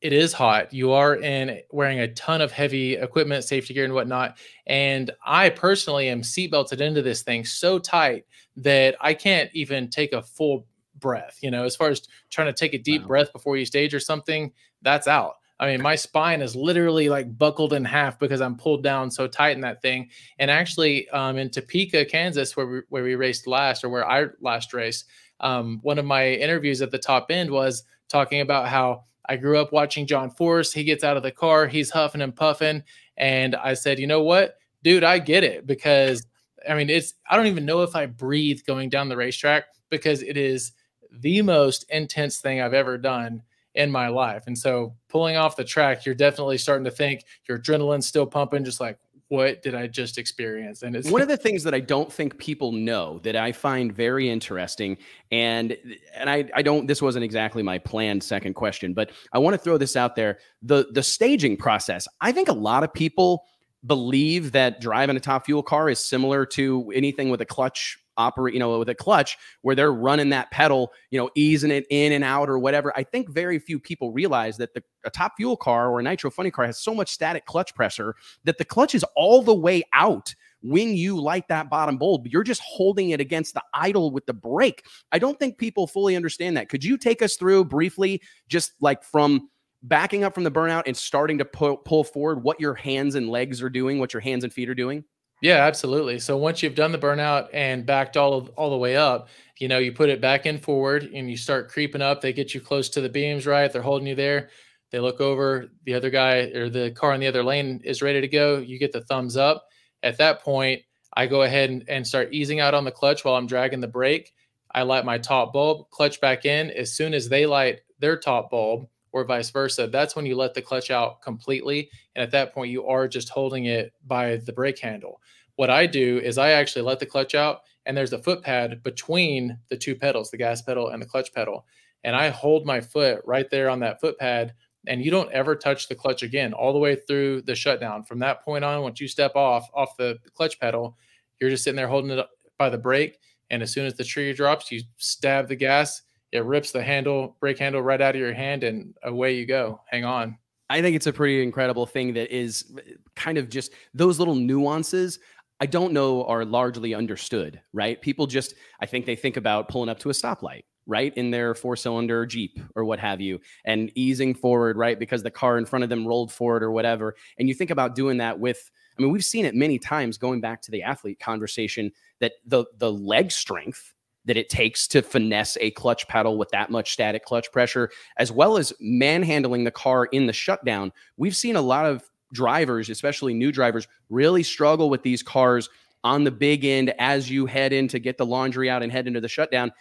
it is hot. You are in wearing a ton of heavy equipment, safety gear, and whatnot. And I personally am seatbelted into this thing so tight that I can't even take a full breath. You know, as far as trying to take a deep wow. breath before you stage or something, that's out. I mean, my spine is literally like buckled in half because I'm pulled down so tight in that thing. And actually, um, in Topeka, Kansas, where we, where we raced last, or where I last raced, um, one of my interviews at the top end was talking about how I grew up watching John Force. He gets out of the car, he's huffing and puffing, and I said, you know what, dude, I get it because I mean, it's I don't even know if I breathe going down the racetrack because it is the most intense thing I've ever done in my life. And so pulling off the track, you're definitely starting to think your adrenaline's still pumping, just like, what did I just experience? And it's one of the things that I don't think people know that I find very interesting. And and I, I don't this wasn't exactly my planned second question, but I want to throw this out there. The the staging process. I think a lot of people believe that driving a top fuel car is similar to anything with a clutch operate, you know, with a clutch where they're running that pedal, you know, easing it in and out or whatever. I think very few people realize that the a top fuel car or a nitro funny car has so much static clutch pressure that the clutch is all the way out when you light that bottom bulb, you're just holding it against the idle with the brake. I don't think people fully understand that. Could you take us through briefly, just like from backing up from the burnout and starting to pull, pull forward what your hands and legs are doing, what your hands and feet are doing? Yeah, absolutely. So once you've done the burnout and backed all of, all the way up, you know, you put it back in forward and you start creeping up. They get you close to the beams, right? They're holding you there. They look over, the other guy or the car in the other lane is ready to go. You get the thumbs up. At that point, I go ahead and, and start easing out on the clutch while I'm dragging the brake. I light my top bulb, clutch back in. As soon as they light their top bulb, or vice versa, that's when you let the clutch out completely. And at that point, you are just holding it by the brake handle. What I do is I actually let the clutch out, and there's a foot pad between the two pedals, the gas pedal and the clutch pedal. And I hold my foot right there on that foot pad, and you don't ever touch the clutch again all the way through the shutdown. From that point on, once you step off off the clutch pedal, you're just sitting there holding it by the brake. And as soon as the trigger drops, you stab the gas it rips the handle, brake handle right out of your hand, and away you go. Hang on. I think it's a pretty incredible thing that is uh, kind of just those little nuances. I don't know are largely understood, right? People just, I think they think about pulling up to a stoplight, right? In their four cylinder Jeep or what have you, and easing forward, right? Because the car in front of them rolled forward or whatever. And you think about doing that with, I mean, we've seen it many times going back to the athlete conversation that the the leg strength that it takes to finesse a clutch pedal with that much static clutch pressure, as well as manhandling the car in the shutdown. We've seen a lot of drivers, especially new drivers, really struggle with these cars on the big end as you head in to get the laundry out and head into the shutdown.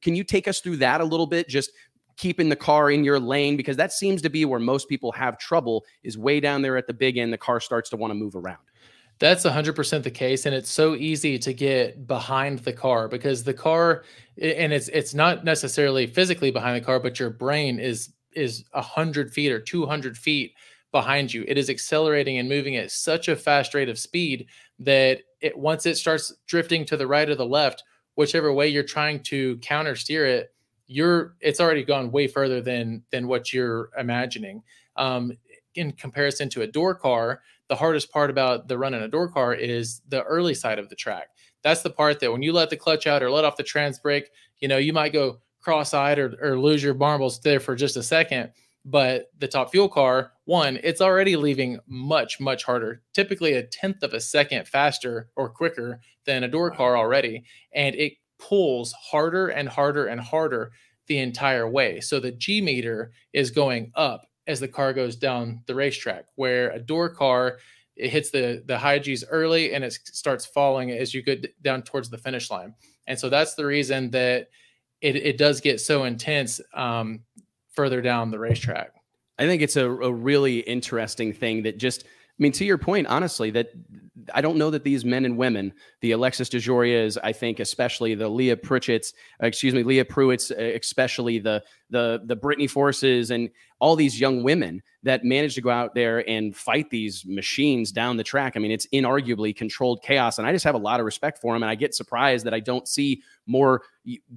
Can you take us through that a little bit? Just keeping the car in your lane because that seems to be where most people have trouble is way down there at the big end the car starts to want to move around that's 100% the case and it's so easy to get behind the car because the car and it's it's not necessarily physically behind the car but your brain is is 100 feet or 200 feet behind you. It is accelerating and moving at such a fast rate of speed that it once it starts drifting to the right or the left whichever way you're trying to counter steer it you're it's already gone way further than than what you're imagining. Um, in comparison to a door car the hardest part about the run in a door car is the early side of the track. That's the part that when you let the clutch out or let off the trans brake, you know, you might go cross-eyed or, or lose your marbles there for just a second. But the top fuel car, one, it's already leaving much, much harder, typically a tenth of a second faster or quicker than a door car already. And it pulls harder and harder and harder the entire way. So the G meter is going up as the car goes down the racetrack, where a door car it hits the the high G's early and it starts falling as you get down towards the finish line. And so that's the reason that it, it does get so intense um, further down the racetrack. I think it's a, a really interesting thing that just I mean, to your point, honestly, that I don't know that these men and women, the Alexis DeJoria's, I think, especially the Leah Pritchett's, excuse me, Leah Pruett's, especially the the the Brittany Forces and all these young women that manage to go out there and fight these machines down the track. I mean, it's inarguably controlled chaos, and I just have a lot of respect for them. And I get surprised that I don't see more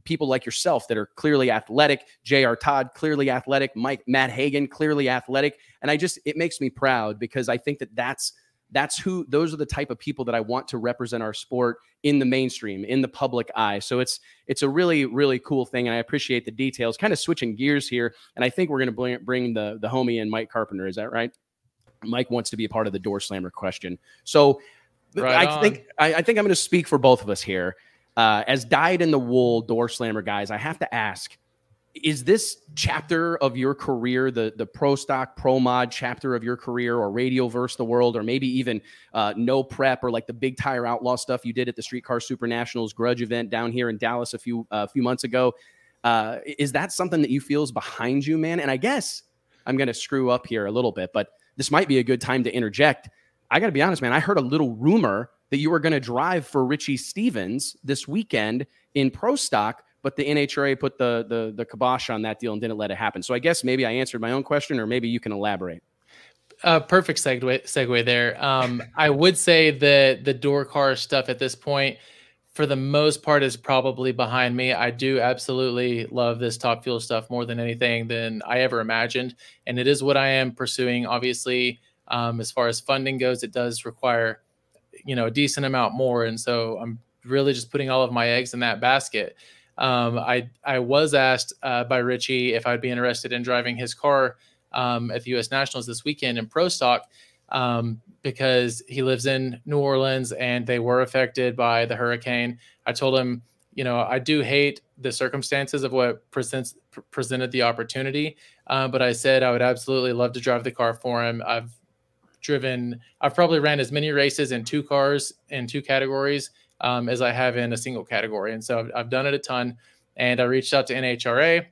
people like yourself that are clearly athletic. J.R. Todd, clearly athletic. Mike Matt Hagan, clearly athletic, and I just it makes me proud because I think that that's that's who those are the type of people that I want to represent our sport in the mainstream, in the public eye. So it's it's a really really cool thing, and I appreciate the details. Kind of switching gears here, and I think we're going to bring bring the the homie in, Mike Carpenter. Is that right? Mike wants to be a part of the door slammer question. So right I think I, I, think I'm going to speak for both of us here. Uh, as dyed in the wool door slammer guys, I have to ask is this chapter of your career the the pro stock pro mod chapter of your career or radial verse the world or maybe even uh, no prep or like the big tire outlaw stuff you did at the streetcar super nationals grudge event down here in dallas a few a uh, few months ago? Uh, is that something that you feel is behind you man? And i guess i'm to screw up here a little bit but this might be a good time to interject. I got to be honest man i heard a little rumor that you were to drive for richie stevens this weekend in pro stock but the NHRA put the, the the kibosh on that deal and didn't let it happen. So I guess maybe I answered my own question, or maybe you can elaborate. Uh, perfect segue segue there. Um, I would say that the door car stuff at this point, for the most part, is probably behind me. I do absolutely love this top fuel stuff more than anything than I ever imagined, and it is what I am pursuing. Obviously, um, as far as funding goes, it does require you know, a decent amount more. And so I'm really just putting all of my eggs in that basket. Um, I I was asked uh, by Richie if I'd be interested in driving his car um, at the U.S. Nationals this weekend in Pro Stock um, because he lives in New Orleans and they were affected by the hurricane. I told him, you know, I do hate the circumstances of what presents presented the opportunity, uh, but I said I would absolutely love to drive the car for him. I've driven, I've probably ran as many races in two cars in two categories um, as I have in a single category. And so I've, I've, done it a ton. And I reached out to NHRA,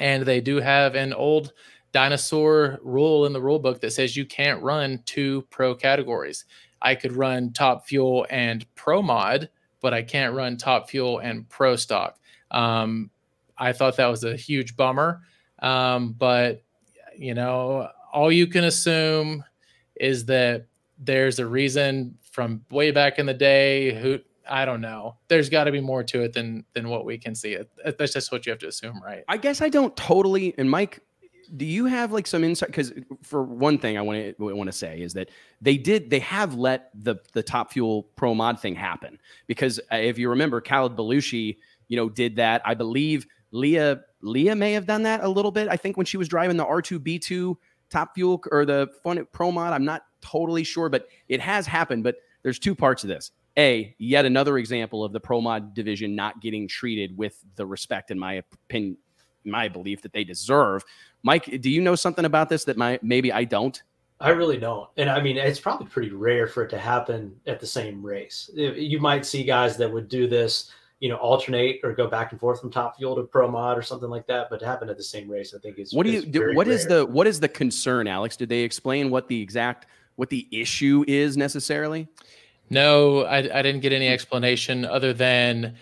and they do have an old dinosaur rule in the rule book that says you can't run two pro categories. I could run top fuel and pro mod, but I can't run top fuel and pro stock. Um, I thought that was a huge bummer. Um, but, you know, all you can assume is that there's a reason from way back in the day who I don't know. There's got to be more to it than than what we can see. That's just what you have to assume, right? I guess I don't totally. And Mike, do you have like some insight? Because for one thing, I want to want to say is that they did they have let the the Top Fuel Pro Mod thing happen because uh, if you remember, Khalid alBalooshi, you know, did that. I believe Leah Leah may have done that a little bit. I think when she was driving the R two B two Top Fuel or the Fun Pro Mod, I'm not totally sure, but it has happened. But there's two parts of this a yet another example of the pro mod division not getting treated with the respect in my opinion my belief that they deserve. Mike do you know something about this that my maybe i don't? I really don't. And i mean it's probably pretty rare for it to happen at the same race. You might see guys that would do this you know alternate or go back and forth from top fuel to pro mod or something like that but to happen at the same race i think is what do you do What rare. is the what is the concern alex? Did they explain what the exact what the issue is necessarily no, I, I didn't get any explanation other than,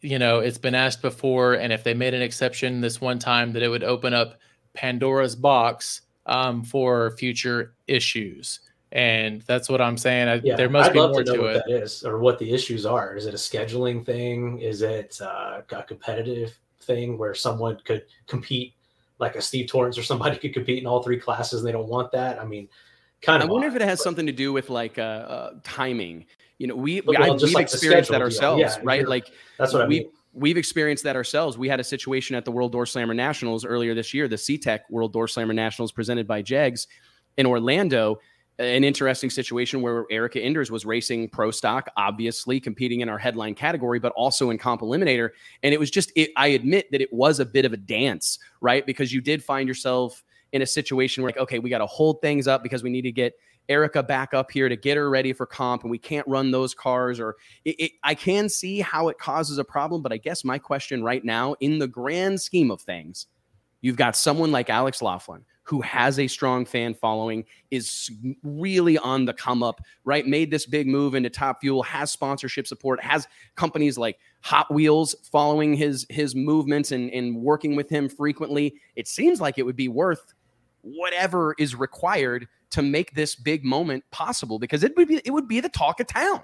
you know, it's been asked before, and if they made an exception this one time, that it would open up Pandora's box um, for future issues. And that's what I'm saying. I, yeah, there must I'd be more to, to it. That is, or what the issues are. Is it a scheduling thing? Is it uh, a competitive thing where someone could compete, like a Steve Torrence or somebody could compete in all three classes, and they don't want that? I mean, kind of. I wonder odd, if it has but... something to do with like uh, uh timing. You know, we, we well, we've like experienced that ourselves, yeah, right? Like that's what I mean. We've experienced that ourselves. We had a situation at the World Door Slammer Nationals earlier this year, the CTEC World Door Slammer Nationals presented by Jegs in Orlando an interesting situation where Erica Enders was racing pro stock, obviously competing in our headline category, but also in comp eliminator. And it was just, it, I admit that it was a bit of a dance, right? Because you did find yourself in a situation where like, okay, we got to hold things up because we need to get Erica back up here to get her ready for comp, and we can't run those cars. Or it, it, I can see how it causes a problem, but I guess my question right now, in the grand scheme of things, you've got someone like Alex Laughlin who has a strong fan following, is really on the come up, right? Made this big move into Top Fuel, has sponsorship support, has companies like Hot Wheels following his his movements and, and working with him frequently. It seems like it would be worth whatever is required to make this big moment possible because it would be it would be the talk of town.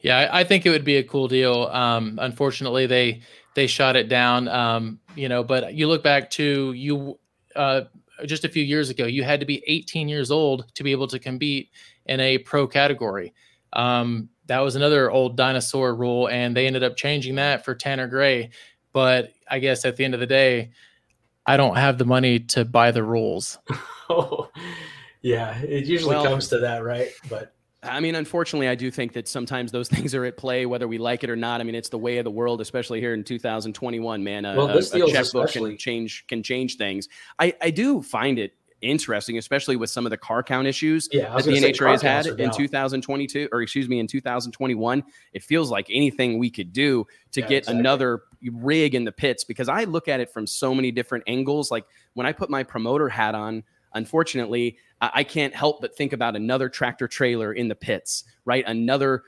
Yeah, I think it would be a cool deal. Um, unfortunately, they they shot it down. Um, you know, but you look back to you uh, just a few years ago, you had to be 18 years old to be able to compete in a pro category. Um, that was another old dinosaur rule, and they ended up changing that for Tanner Gray. But I guess at the end of the day, I don't have the money to buy the rules. oh, yeah, it usually well, comes to that, right? But I mean, unfortunately, I do think that sometimes those things are at play, whether we like it or not. I mean, it's the way of the world, especially here in 2021. Man, a, well, this a, a checkbook especially... can change can change things. I, I do find it interesting, especially with some of the car count issues yeah, that the NHRA has had in 2022, or excuse me, in 2021. It feels like anything we could do to yeah, get exactly. another rig in the pits because I look at it from so many different angles. Like when I put my promoter hat on, unfortunately, I can't help but think about another tractor trailer in the pits, right? Another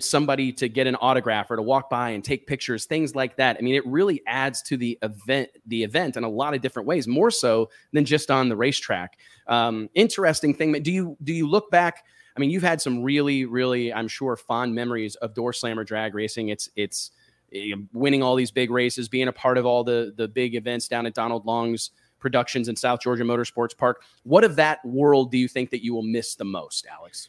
somebody to get an autograph or to walk by and take pictures things like that. I mean it really adds to the event the event in a lot of different ways more so than just on the racetrack. Um, interesting thing do you do you look back? I mean you've had some really really i'm sure fond memories of door slammer drag racing. It's it's eh, winning all these big races being a part of all the the big events down at donald long's productions in south georgia motorsports park. What of that world do you think that you will miss the most alex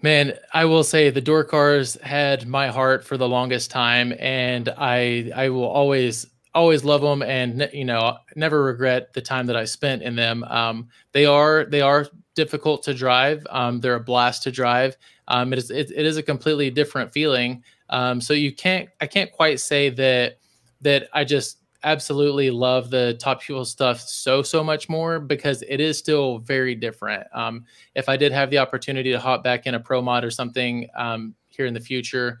Man, I will say the door cars had my heart for the longest time, and I I will always always love them, and you know never regret the time that I spent in them. Um, they are they are difficult to drive. Um, they're a blast to drive. Um, it is it, it is a completely different feeling. Um, so you can't I can't quite say that that I just absolutely love the top fuel stuff so so much more because it is still very different. Um, if i did have the opportunity to hop back in a pro mod or something um, here in the future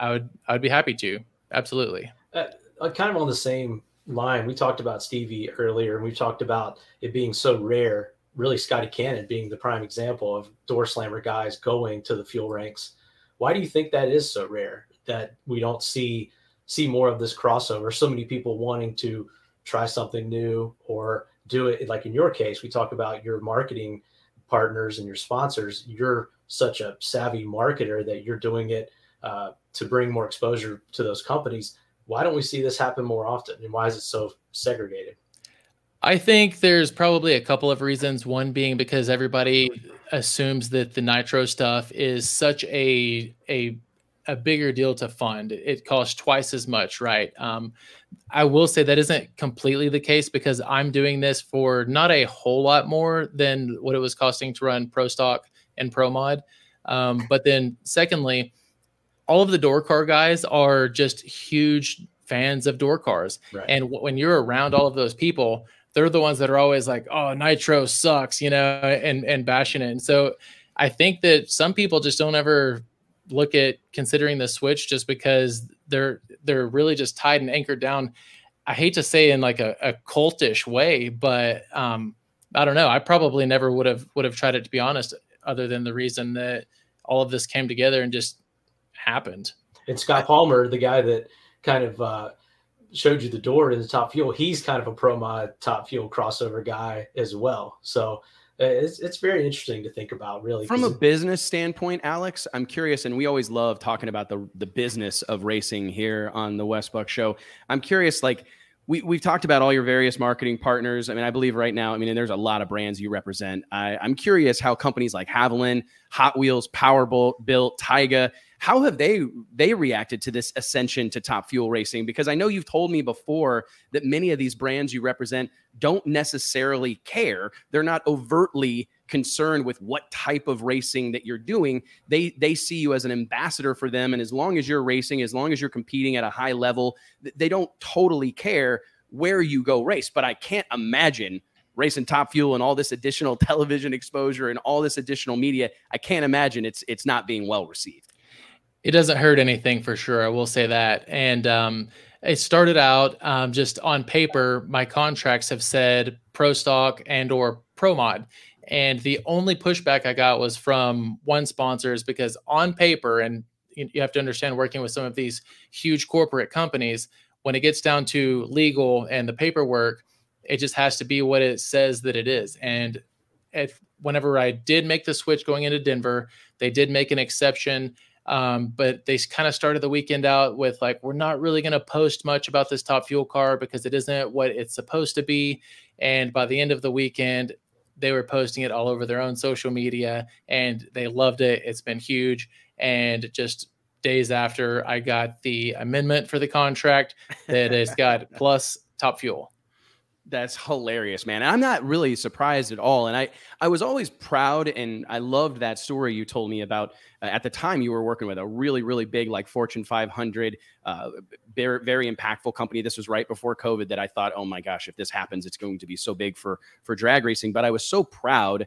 i would i would be happy to. Absolutely. Uh, kind of on the same line we talked about stevie earlier and we talked about it being so rare really scotty cannon being the prime example of door slammer guys going to the fuel ranks. Why do you think that is so rare that we don't see see more of this crossover. So many people wanting to try something new or do it. Like in your case, we talk about your marketing partners and your sponsors. You're such a savvy marketer that you're doing it uh, to bring more exposure to those companies. Why don't we see this happen more often? And why is it so segregated? I think there's probably a couple of reasons. One being because everybody assumes that the nitro stuff is such a a a bigger deal to fund. It costs twice as much, right? Um, I will say that isn't completely the case because I'm doing this for not a whole lot more than what it was costing to run Pro Stock and Pro Mod. Um, but then, secondly, all of the door car guys are just huge fans of door cars. Right. And w- when you're around all of those people, they're the ones that are always like, "Oh, nitro sucks," you know, and and bashing it. And so, I think that some people just don't ever look at considering the switch just because they're they're really just tied and anchored down. I hate to say in like a, a cultish way, but um, I don't know. I probably never would have would have tried it to be honest, other than the reason that all of this came together and just happened. And Scott Palmer, the guy that kind of uh, showed you the door in the top fuel, he's kind of a pro mod top fuel crossover guy as well. So Uh, it's, it's very interesting to think about really from a business standpoint alex i'm curious and we always love talking about the the business of racing here on the Wes Buck show i'm curious like we, we've talked about all your various marketing partners. I mean, I believe right now, I mean, there's a lot of brands you represent. I, I'm curious how companies like Haviland, Hot Wheels, Powerbolt, Built, Taiga, how have they they reacted to this ascension to top fuel racing? Because I know you've told me before that many of these brands you represent don't necessarily care. They're not overtly concerned with what type of racing that you're doing. They they see you as an ambassador for them, and as long as you're racing, as long as you're competing at a high level, they don't totally care where you go race. But I can't imagine racing top fuel and all this additional television exposure and all this additional media. I can't imagine it's it's not being well received it doesn't hurt anything for sure. I will say that. And um, it started out um, just on paper. My contracts have said pro stock and or pro mod. And the only pushback I got was from one sponsor is because on paper, and you have to understand working with some of these huge corporate companies, when it gets down to legal and the paperwork, it just has to be what it says that it is. And if whenever I did make the switch going into Denver, they did make an exception um, but they kind of started the weekend out with like, we're not really going to post much about this top fuel car because it isn't what it's supposed to be. And by the end of the weekend, they were posting it all over their own social media and they loved it. It's been huge. And just days after, I got the amendment for the contract that it's got plus top fuel. That's hilarious, man. I'm not really surprised at all. And I, I was always proud and I loved that story you told me about. Uh, at the time, you were working with a really, really big, like Fortune 500, uh, very, very impactful company. This was right before COVID that I thought, oh my gosh, if this happens, it's going to be so big for for drag racing. But I was so proud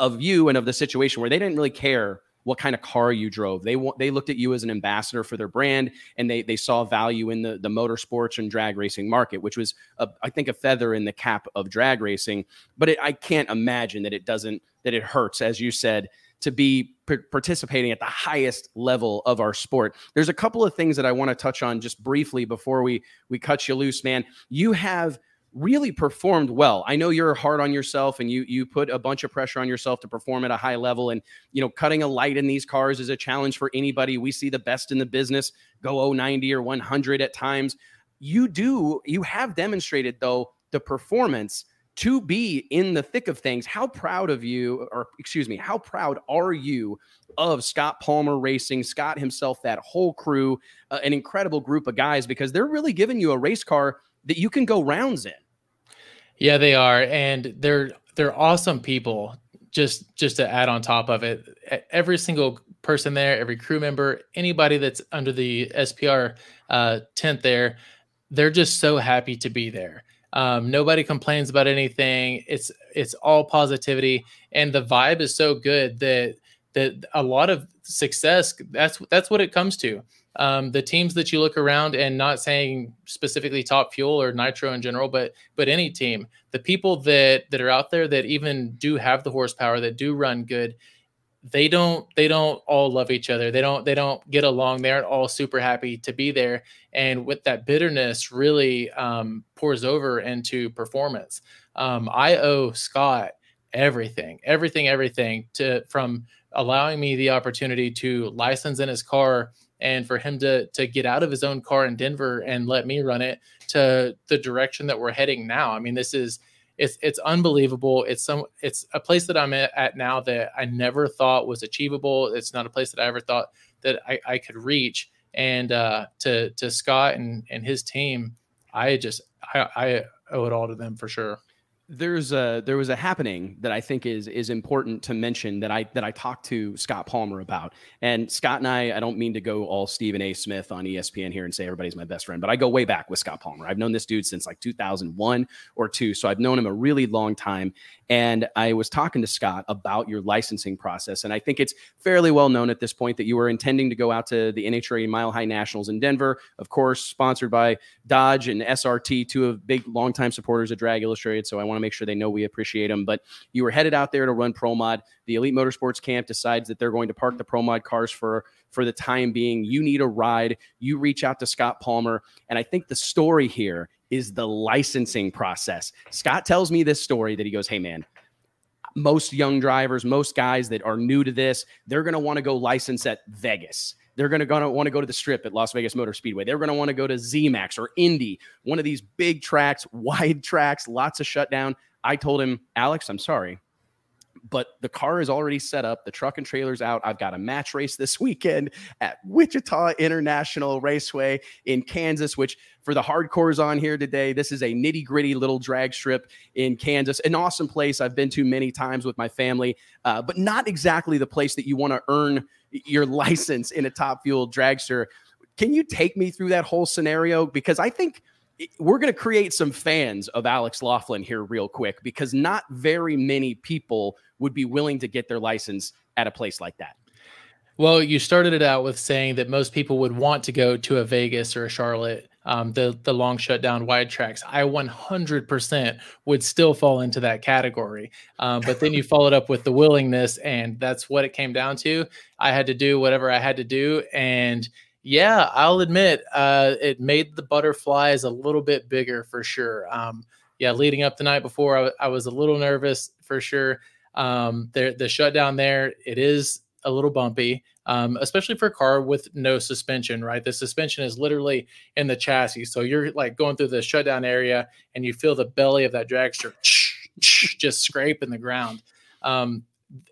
of you and of the situation where they didn't really care what kind of car you drove. They they looked at you as an ambassador for their brand, and they they saw value in the the motorsports and drag racing market, which was a, I think a feather in the cap of drag racing. But it, I can't imagine that it doesn't that it hurts, as you said, to be p- participating at the highest level of our sport. There's a couple of things that I want to touch on just briefly before we we cut you loose, man. You have really performed well. I know you're hard on yourself and you you put a bunch of pressure on yourself to perform at a high level and you know cutting a light in these cars is a challenge for anybody. We see the best in the business go 090 or 100 at times. You do you have demonstrated though the performance to be in the thick of things. How proud of you, or excuse me, how proud are you of Scott Palmer Racing, Scott himself, that whole crew, uh, an incredible group of guys because they're really giving you a race car that you can go rounds in. Yeah, they are, and they're they're awesome people. Just just to add on top of it, every single person there, every crew member, anybody that's under the SPR uh, tent there, they're just so happy to be there. Um, nobody complains about anything. It's it's all positivity, and the vibe is so good that that a lot of success. That's that's what it comes to. Um, the teams that you look around and not saying specifically top fuel or nitro in general, but but any team, the people that that are out there that even do have the horsepower that do run good, they don't they don't all love each other. They don't they don't get along. They aren't all super happy to be there, and with that bitterness really um, pours over into performance. Um, I owe Scott everything, everything, everything to from allowing me the opportunity to license in his car and for him to to get out of his own car in Denver and let me run it to the direction that we're heading now. I mean, this is it's it's unbelievable. It's some it's a place that I'm at now that I never thought was achievable. It's not a place that I ever thought that I, I could reach. And uh, to to Scott and and his team, I just I, I owe it all to them for sure there's a there was a happening that I think is is important to mention that I that I talked to Scott Palmer about. And Scott and I, I don't mean to go all Stephen A. Smith on ESPN here and say everybody's my best friend, but I go way back with Scott Palmer. I've known this dude since like 2001 or two, so I've known him a really long time. And I was talking to Scott about your licensing process, and I think it's fairly well known at this point that you were intending to go out to the NHRA Mile High Nationals in Denver, of course, sponsored by Dodge and SRT, two of big longtime supporters of Drag Illustrated. So I want to make sure they know we appreciate them. But you were headed out there to run Pro Mod. The Elite Motorsports camp decides that they're going to park the Pro Mod cars for for the time being. You need a ride. You reach out to Scott Palmer, and I think the story here is the licensing process. Scott tells me this story that he goes, "Hey man, most young drivers, most guys that are new to this, they're going to want to go license at Vegas. They're going to want to go to the strip at Las Vegas Motor Speedway. They're going to want to go to ZMAX or Indy, one of these big tracks, wide tracks, lots of shutdown. I told him, Alex, I'm sorry, but the car is already set up. The truck and trailer's out. I've got a match race this weekend at Wichita International Raceway in Kansas, which for the hardcores on here today, this is a nitty gritty little drag strip in Kansas. An awesome place I've been to many times with my family, uh, but not exactly the place that you want to earn your license in a top fuel dragster. Can you take me through that whole scenario? Because I think – we're going to create some fans of Alex Laughlin here real quick because not very many people would be willing to get their license at a place like that. Well, you started it out with saying that most people would want to go to a Vegas or a Charlotte, um, the the long shutdown wide tracks. I 100% would still fall into that category, um, but then you followed up with the willingness, and that's what it came down to. I had to do whatever I had to do, and yeah, I'll admit uh, it made the butterflies a little bit bigger for sure. Um, yeah, leading up the night before, I, I was a little nervous for sure. Um, the, the shutdown there, it is a little bumpy, um, especially for a car with no suspension, right? The suspension is literally in the chassis. So you're like going through the shutdown area and you feel the belly of that dragster just scraping the ground. Um,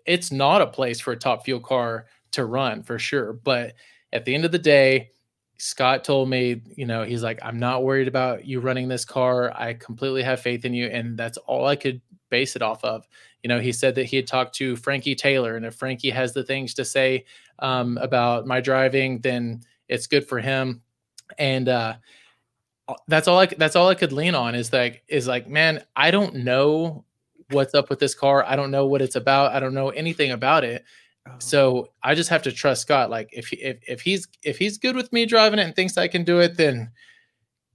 it's not a place for a top fuel car to run for sure, but at the end of the day, Scott told me, you know, he's like, I'm not worried about you running this car. I completely have faith in you. And that's all I could base it off of. You know, he said that he had talked to Frankie Taylor, and if Frankie has the things to say um, about my driving, then it's good for him. And uh, that's all I that's all I could lean on is like is like, man, I don't know what's up with this car. I don't know what it's about. I don't know anything about it. Oh. So I just have to trust Scott. Like if if if he's if he's good with me driving it and thinks I can do it, then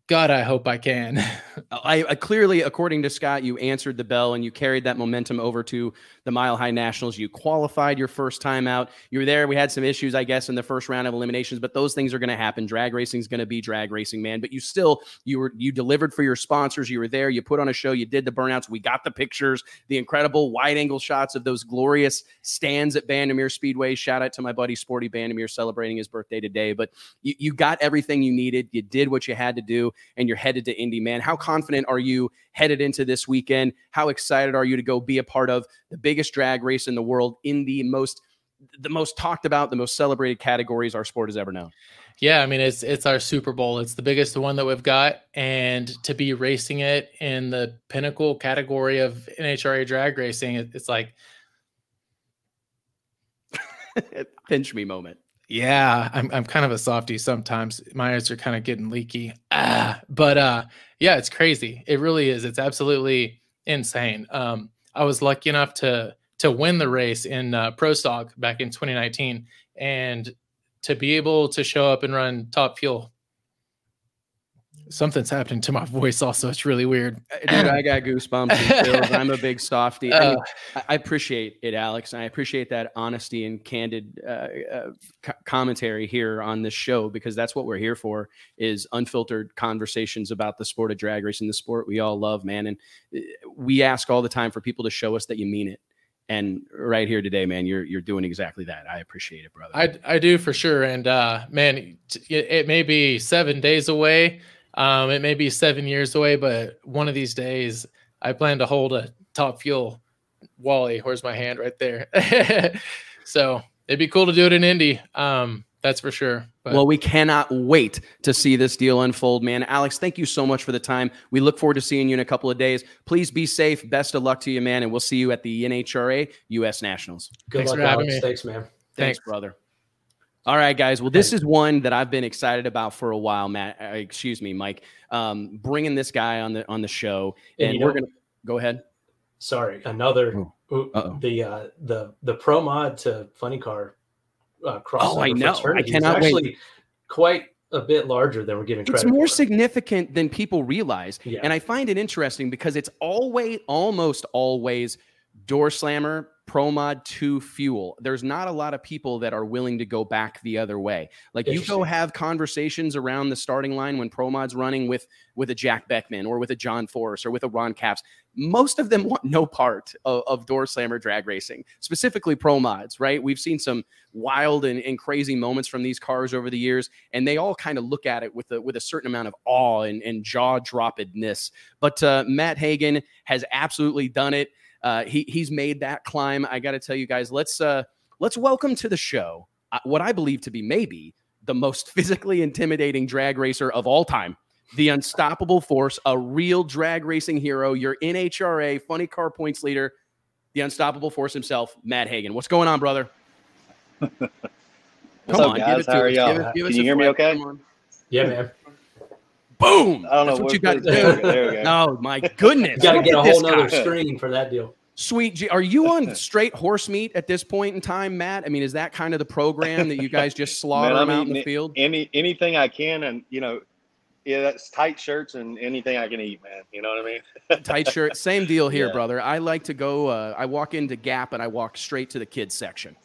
God, I hope I can. I, I, clearly, according to Scott, you answered the bell and you carried that momentum over to the Mile High Nationals. You qualified your first time out. You were there. We had some issues, I guess, in the first round of eliminations, but those things are going to happen. Drag racing is going to be drag racing, man. But you still, you were you delivered for your sponsors. You were there. You put on a show. You did the burnouts. We got the pictures, the incredible wide angle shots of those glorious stands at Bandimere Speedway. Shout out to my buddy Sporty Bandimere celebrating his birthday today. But you, you got everything you needed. You did what you had to do you, and you're headed to Indy, man. How confident are you headed into this weekend? How excited are you to go be a part of the biggest drag race in the world in the most the most talked about, the most celebrated categories our sport has ever known? Yeah, I mean it's it's our Super Bowl. It's the biggest one that we've got, and to be racing it in the pinnacle category of NHRA drag racing, it, it's like pinch me moment. Yeah, I'm I'm kind of a softy sometimes. My eyes are kind of getting leaky. Ah, but uh yeah, it's crazy. It really is. It's absolutely insane. Um I was lucky enough to to win the race in uh, Pro Stock back in 2019 and to be able to show up and run top fuel something's happening to my voice also it's really weird. Dude i got goosebumps i'm a big softy. I, mean, uh, I, appreciate it alex and i appreciate that honesty and candid uh, uh, commentary here on this show because that's what we're here for is unfiltered conversations about the sport of drag racing the sport we all love man. And uh, we ask all the time for people to show us that you mean it. And right here today man you're you're doing exactly that. I appreciate it brother. I i do for sure. And uh man it, it may be seven days away um it may be seven years away but one of these days i plan to hold a top fuel wally where's my hand right there so it'd be cool to do it in indy um that's for sure. But. Well, we cannot wait to see this deal unfold, man. Alex, thank you so much for the time. We look forward to seeing you in a couple of days. Please be safe. Best of luck to you, man. And we'll see you at the NHRA US Nationals. Good Thanks luck, for having Alex. me. Thanks, man. Thanks, Thanks, brother. All right, guys. Well, this is one that I've been excited about for a while, Matt. Uh, excuse me, Mike. Um, bringing this guy on the on the show, and, and we're gonna go ahead. Sorry, another oh. the uh, the the pro mod to funny car uh, crossover. Oh, I know. I cannot actually wait. Quite a bit larger than we're giving credit. It's more for. significant than people realize, yeah. and I find it interesting because it's always, almost always, door slammer ProMod 2 fuel. There's not a lot of people that are willing to go back the other way. Like you go have conversations around the starting line when ProMod's running with with a Jack Beckman or with a John Force or with a Ron Capps. Most of them want no part of, of door slammer drag racing, specifically ProMods, right? We've seen some wild and, and crazy moments from these cars over the years, and they all kind of look at it with a with a certain amount of awe and, and jaw droppedness. But uh, Matt Hagan has absolutely done it. Uh, he he's made that climb. I got to tell you guys, let's uh, let's welcome to the show uh, what I believe to be maybe the most physically intimidating drag racer of all time. The unstoppable force, a real drag racing hero, your NHRA funny car points leader, the unstoppable force himself, Matt Hagan. What's going on, brother? Come What's on, up, guys? How are y'all? Give it, give Can you hear me okay? Yeah, man. Boom. I don't That's know what you got to do. There we go. Oh my goodness! You got to get a whole other screen for that deal. Sweet G, are you on straight horse meat at this point in time, Matt? I mean, is that kind of the program that you guys just slaughter Man, them out in the field? Any anything I can, and you know, yeah, that's tight shirts and anything I can eat, man. You know what I mean? tight shirt, same deal here, yeah. brother. I like to go. Uh, I walk into Gap and I walk straight to the kids section.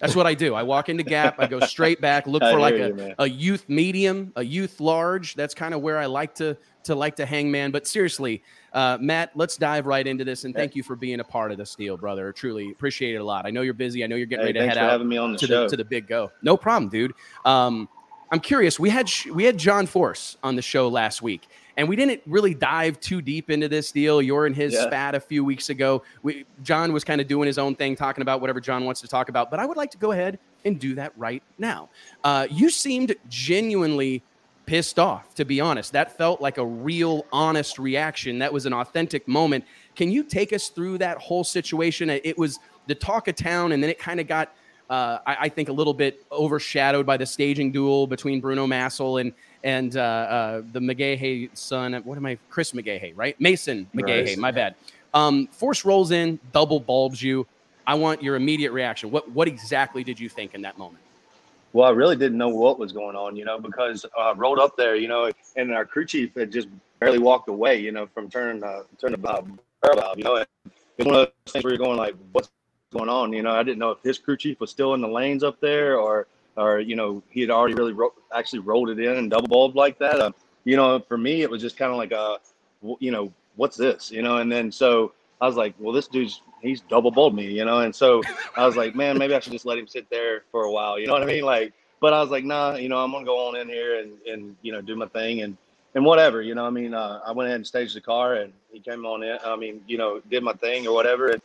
That's what I do. I walk into Gap, I go straight back, look for like a, a youth medium, a youth large. That's kind of where I like to to like to hang man. But seriously, uh, Matt, let's dive right into this. And thank you for being a part of this deal, brother. Truly appreciate it a lot. I know you're busy. I know you're getting hey, ready to head out the to, the, to the big go. No problem, dude. Um, I'm curious. We had we had John Force on the show last week, and we didn't really dive too deep into this deal. You're in his yeah. spat a few weeks ago. We, John was kind of doing his own thing, talking about whatever John wants to talk about. But I would like to go ahead and do that right now. Uh, you seemed genuinely pissed off, to be honest. That felt like a real, honest reaction. That was an authentic moment. Can you take us through that whole situation? It was the talk of town, and then it kind of got. Uh, I, I, think a little bit overshadowed by the staging duel between Bruno Massel and and uh, uh, the McGaha son. What am I? Chris McGaha, right? Mason McGaha. Right. My bad. Um, Force rolls in, double bulbs you. I want your immediate reaction. What what exactly did you think in that moment? Well, I really didn't know what was going on, you know, because I uh, rolled up there, you know, and our crew chief had just barely walked away, you know, from turning uh, turning about barrel you know. It's one of those things where you're going like, what's going on? You know, I didn't know if his crew chief was still in the lanes up there or or you know he had already really ro- actually rolled it in and double bulbed like that. Uh, you know, for me it was just kind of like a, you know, what's this? You know, and then so I was like, well, this dude's he's double bulbed me, you know, and so I was like, man, maybe I should just let him sit there for a while. You know what I mean? Like, but I was like, nah, you know, I'm gonna go on in here and and you know do my thing and and whatever, you know. I mean, uh, I went ahead and staged the car, and he came on in. I mean, you know, did my thing or whatever, and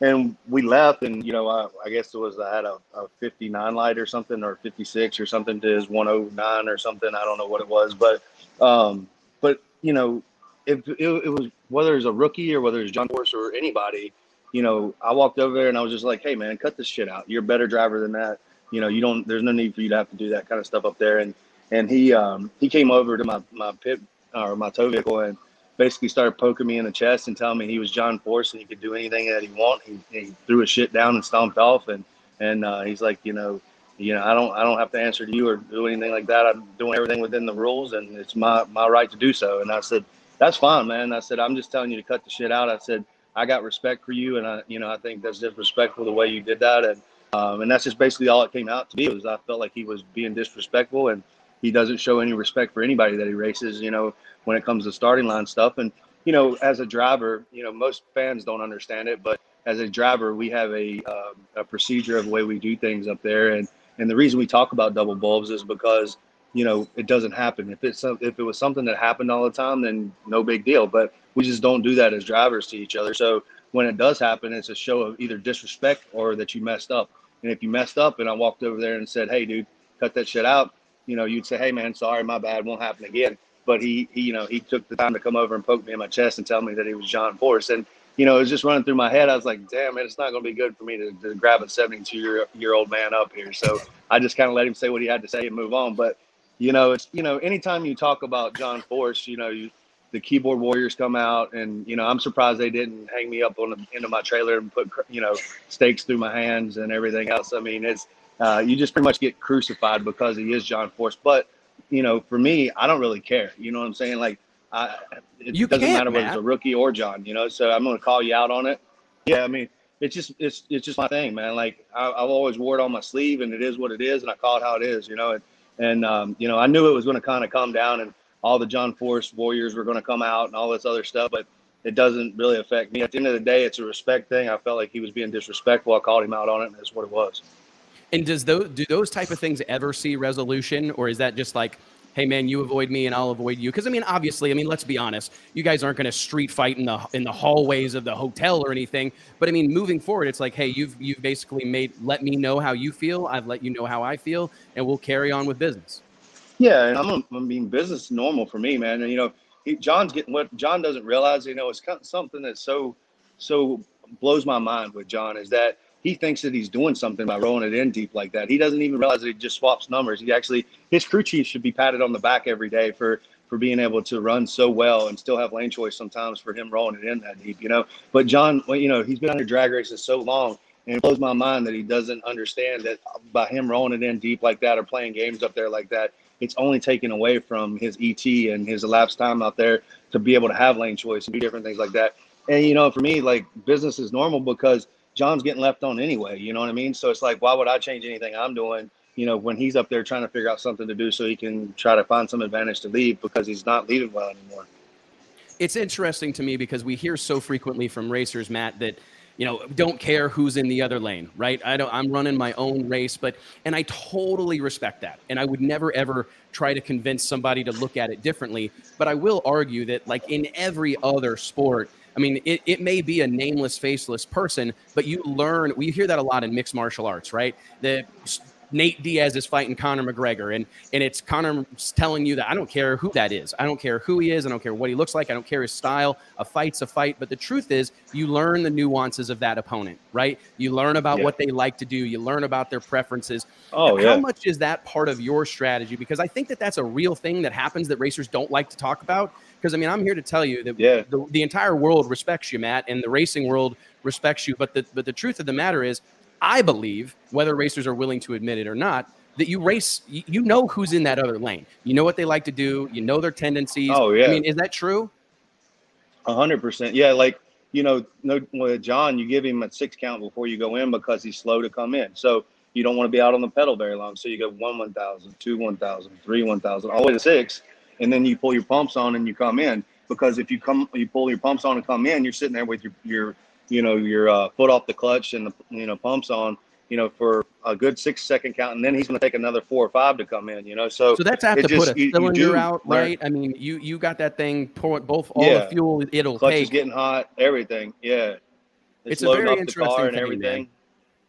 and we left. And you know, I, I guess it was I had a, a 59 light or something, or 56 or something to his 109 or something. I don't know what it was, but um, but you know, if it, it was whether it's a rookie or whether it's John Force or anybody, you know, I walked over there and I was just like, hey man, cut this shit out. You're a better driver than that. You know, you don't. There's no need for you to have to do that kind of stuff up there. And and he um, he came over to my my pit or my tow vehicle and basically started poking me in the chest and telling me he was John Force and he could do anything that he want. He, he threw his shit down and stomped off and and uh, he's like, you know, you know, I don't I don't have to answer to you or do anything like that. I'm doing everything within the rules and it's my my right to do so. And I said, that's fine, man. I said, I'm just telling you to cut the shit out. I said, I got respect for you and I you know I think that's disrespectful the way you did that and um, and that's just basically all it came out to be was I felt like he was being disrespectful and he doesn't show any respect for anybody that he races, you know, when it comes to starting line stuff. And, you know, as a driver, you know, most fans don't understand it, but as a driver, we have a, uh, a procedure of the way we do things up there. And, and the reason we talk about double bulbs is because, you know, it doesn't happen. If it's, if it was something that happened all the time, then no big deal, but we just don't do that as drivers to each other. So when it does happen, it's a show of either disrespect or that you messed up. And if you messed up and I walked over there and said, Hey dude, cut that shit out, you know, you'd say, "Hey, man, sorry, my bad, won't happen again." But he, he, you know, he took the time to come over and poke me in my chest and tell me that he was John Force, and you know, it was just running through my head. I was like, "Damn, man, it's not going to be good for me to, to grab a 72 year, year old man up here." So I just kind of let him say what he had to say and move on. But you know, it's you know, anytime you talk about John Force, you know, you the keyboard warriors come out and you know i'm surprised they didn't hang me up on the end of my trailer and put you know stakes through my hands and everything else i mean it's uh, you just pretty much get crucified because he is John Force. But you know, for me, I don't really care. You know what I'm saying? Like, I, it You doesn't matter whether Matt. it's a rookie or John. You know, so I'm going to call you out on it. Yeah, I mean, it's just it's it's just my thing, man. Like I, I've always wore it on my sleeve, and it is what it is, and I call it how it is. You know, and and um, you know, I knew it was going to kind of come down, and all the John Force warriors were going to come out, and all this other stuff, but. It doesn't really affect me. At the end of the day, it's a respect thing. I felt like he was being disrespectful. I called him out on it, and that's what it was. And does those do those type of things ever see resolution, or is that just like, hey man, you avoid me and I'll avoid you? Because I mean, obviously, I mean, let's be honest, you guys aren't going to street fight in the in the hallways of the hotel or anything. But I mean, moving forward, it's like, hey, you've you've basically made let me know how you feel. I've let you know how I feel, and we'll carry on with business. Yeah, and I'm, I mean, business normal for me, man. And you know, he, John's getting what John doesn't realize. You know, it's something that so so blows my mind with John is that he thinks that he's doing something by rolling it in deep like that. He doesn't even realize that he just swaps numbers. He actually his crew chief should be patted on the back every day for for being able to run so well and still have lane choice sometimes for him rolling it in that deep, you know. But John, well, you know, he's been under drag races so long, and it blows my mind that he doesn't understand that by him rolling it in deep like that or playing games up there like that, it's only taken away from his ET and his elapsed time out there to be able to have lane choice and do different things like that. And you know, for me, like business is normal because John's getting left on anyway. You know what I mean? So it's like, why would I change anything I'm doing? You know, when he's up there trying to figure out something to do so he can try to find some advantage to leave because he's not leaving well anymore. it's interesting to me because we hear so frequently from racers, Matt, that you know don't care who's in the other lane, right? I don't. I'm running my own race, but and I totally respect that, and I would never ever try to convince somebody to look at it differently. But I will argue that, like in every other sport. I mean, it, it may be a nameless, faceless person, but you learn. We hear that a lot in mixed martial arts, right? The Nate Diaz is fighting Conor McGregor, and and it's Conor telling you that I don't care who that is, I don't care who he is, I don't care what he looks like, I don't care his style. A fight's a fight, but the truth is, you learn the nuances of that opponent, right? You learn about Yeah. what they like to do, you learn about their preferences. Oh How yeah. much is that part of your strategy? Because I think that that's a real thing that happens that racers don't like to talk about. Because I mean, I'm here to tell you that Yeah. the, the entire world respects you, Matt, and the racing world respects you. But the but the truth of the matter is, I believe, whether racers are willing to admit it or not, that you race, you, know who's in that other lane. You know what they like to do. You know their tendencies. Oh, yeah. I mean, is that true? A hundred percent. Yeah, like you know, no with John, you give him a six count before you go in because he's slow to come in. So you don't want to be out on the pedal very long. So you go one one thousand, two one thousand, three one thousand, all the way to six, and then you pull your pumps on and you come in. Because if you come, you pull your pumps on and come in, you're sitting there with your your you know your uh, foot off the clutch and the you know pumps on, you know, for a good six second count, and then he's going to take another four or five to come in. You know, so So that's after just- put a you- you cylinder do out, learn. right? I mean, you you got that thing pour both all Yeah. the fuel it'll clutch is getting hot, everything. Yeah, It's a very interesting thing, man.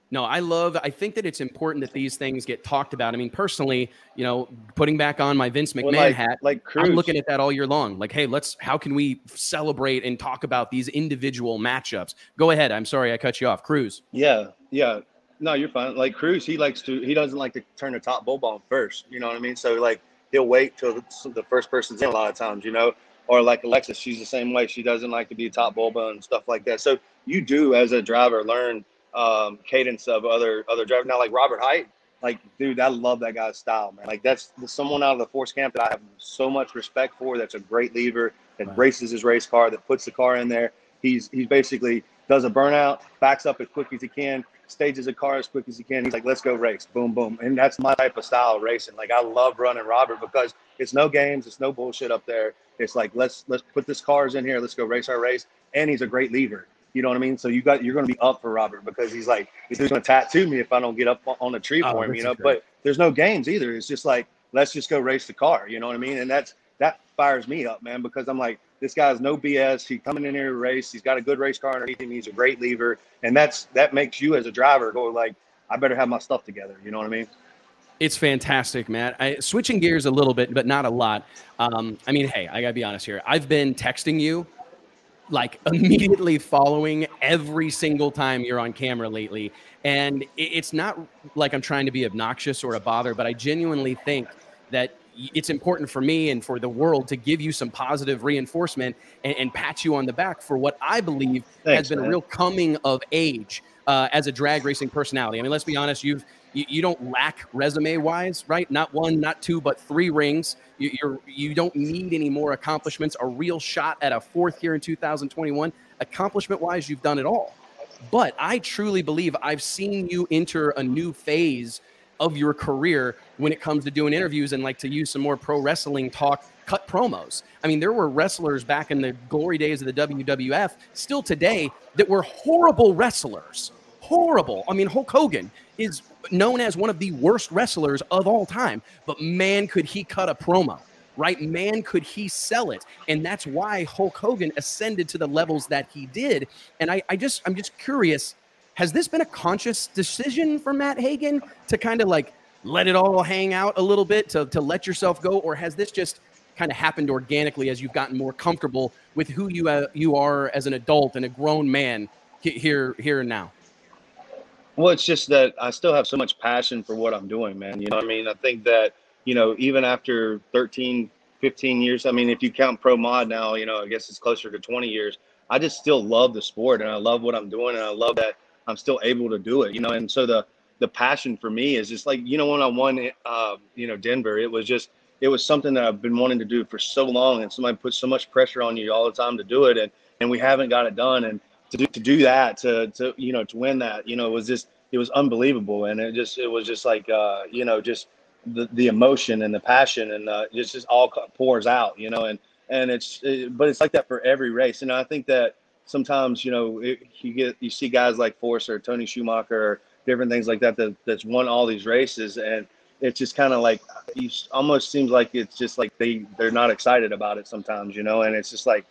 No, I love. I think that it's important that these things get talked about. I mean, personally, you know, putting back on my Vince McMahon Well, like, hat, like Cruz, I'm looking at that all year long. Like, hey, let's. How can we celebrate and talk about these individual matchups? Go ahead. I'm sorry I cut you off, Cruz. Yeah, yeah. No, you're fine. Like Cruz, he likes to. He doesn't like to turn the top bulb on first. You know what I mean? So like he'll wait till the, first person's in a lot of times. You know, or like Alexis, she's the same way. She doesn't like to be a top bulb and stuff like that. So you do as a driver learn um, cadence of other other drivers. Now like Robert Hight, like dude, I love that guy's style, man. Like that's someone out of the force camp that I have so much respect for. That's a great leader that Right. races his race car, that puts the car in there. He's he's basically does a burnout, backs up as quick as he can, stages a car as quick as he can. He's like, let's go race, boom, boom, and that's my type of style of racing. Like I love running Robert because it's no games, it's no bullshit up there. It's like let's let's put this cars in here, let's go race our race, and he's a great leader. You know what I mean? So you got you're going to be up for Robert because he's like he's going to tattoo me if I don't get up on a tree Oh, for him. You know, but there's no games either. It's just like let's just go race the car. You know what I mean? And that's that fires me up, man, because I'm like this guy's no BS. He's coming in here to race. He's got a good race car underneath him. He's a great lever, and that's that makes you as a driver go like I better have my stuff together. You know what I mean? It's fantastic, Matt. I, switching gears a little bit, but not a lot. Um, I mean, hey, I gotta be honest here. I've been texting you, like immediately following every single time you're on camera lately, and it's not like I'm trying to be obnoxious or a bother, but I genuinely think that it's important for me and for the world to give you some positive reinforcement and, and pat you on the back for what I believe has Thanks, been a real coming of age uh, as a drag racing personality. I mean, let's be honest, you've you, you don't lack resume wise, right? Not one, not two, but three rings. You, you're you don't need any more accomplishments. A real shot at a fourth here in 2021. Accomplishment wise, you've done it all. But I truly believe I've seen you enter a new phase of your career when it comes to doing interviews and like to use some more pro wrestling talk, cut promos. I mean, there were wrestlers back in the glory days of the WWF, still today, that were horrible wrestlers. Horrible. I mean, Hulk Hogan is known as one of the worst wrestlers of all time, but man, could he cut a promo right? Man, could he sell it? And that's why Hulk Hogan ascended to the levels that he did. And I, I just, I'm just curious, has this been a conscious decision for Matt Hagan to kind of like let it all hang out a little bit to, to let yourself go? Or has this just kind of happened organically as you've gotten more comfortable with who you, uh, you are as an adult and a grown man here, here and now? Well, it's just that I still have so much passion for what I'm doing, man. You know I mean? I think that, you know, even after 13, 15 years, I mean, if you count pro mod now, you know, I guess it's closer to 20 years. I just still love the sport and I love what I'm doing and I love that I'm still able to do it, you know. And so the the passion for me is just like, you know, when I won uh, you know, Denver, it was just it was something that I've been wanting to do for so long and somebody put so much pressure on you all the time to do it and and we haven't got it done and to do, to do that to to you know to win that you know was just it was unbelievable. And it just it was just like uh you know just the the emotion and the passion and uh it's just all pours out you know and and it's it, but it's like that for every race. And I think that sometimes you know it, you get you see guys like Force or Tony Schumacher or different things like that that that's won all these races. And it's just kind of like you almost seems like it's just like they they're not excited about it sometimes you know and it's just like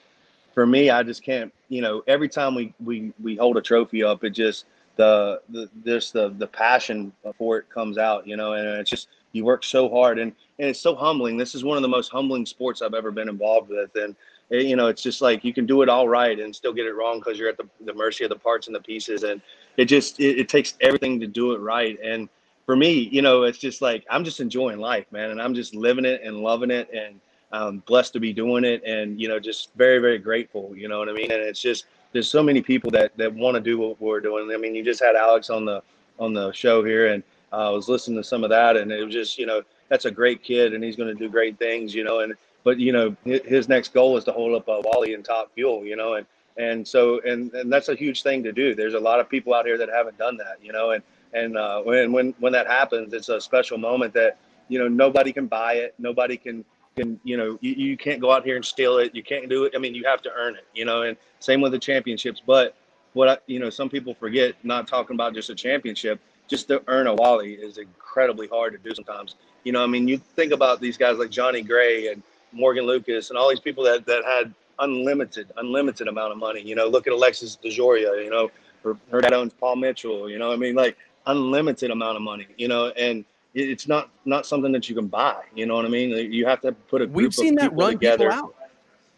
for me i just can't you know every time we we we hold a trophy up it just the the this the the passion for it comes out you know and it's just you work so hard. And and it's so humbling. This is one of the most humbling sports i've ever been involved with. And it, you know it's just like you can do it all right and still get it wrong because you're at the, the mercy of the parts and the pieces. And it just it, it takes everything to do it right. And for me you know it's just like i'm just enjoying life man. And i'm just living it and loving it. And um, blessed to be doing it and you know just very very grateful you know what i mean? And it's just there's so many people that that want to do what we're doing. I mean you just had alex on the on the show here and uh, i was listening to some of that and it was just you know that's a great kid and he's going to do great things you know and but you know his next goal is to hold up a wally in top fuel you know and and so and and that's a huge thing to do. There's a lot of people out here that haven't done that you know and and uh, when when when that happens it's a special moment that you know nobody can buy it nobody can can you know you, you can't go out here and steal it you can't do it i mean you have to earn it you know and same with the championships but what I, you know some people forget not talking about just a championship just to earn a Wally is incredibly hard to do sometimes. You know, I mean, you think about these guys like Johnny Gray and Morgan Lucas and all these people that, that had unlimited, unlimited amount of money. You know, look at Alexis DeJoria, you know, her, her dad owns Paul Mitchell, you know, I mean, like unlimited amount of money, you know, and it's not not something that you can buy. You know what I mean? You have to put a. We've seen that run together. people out,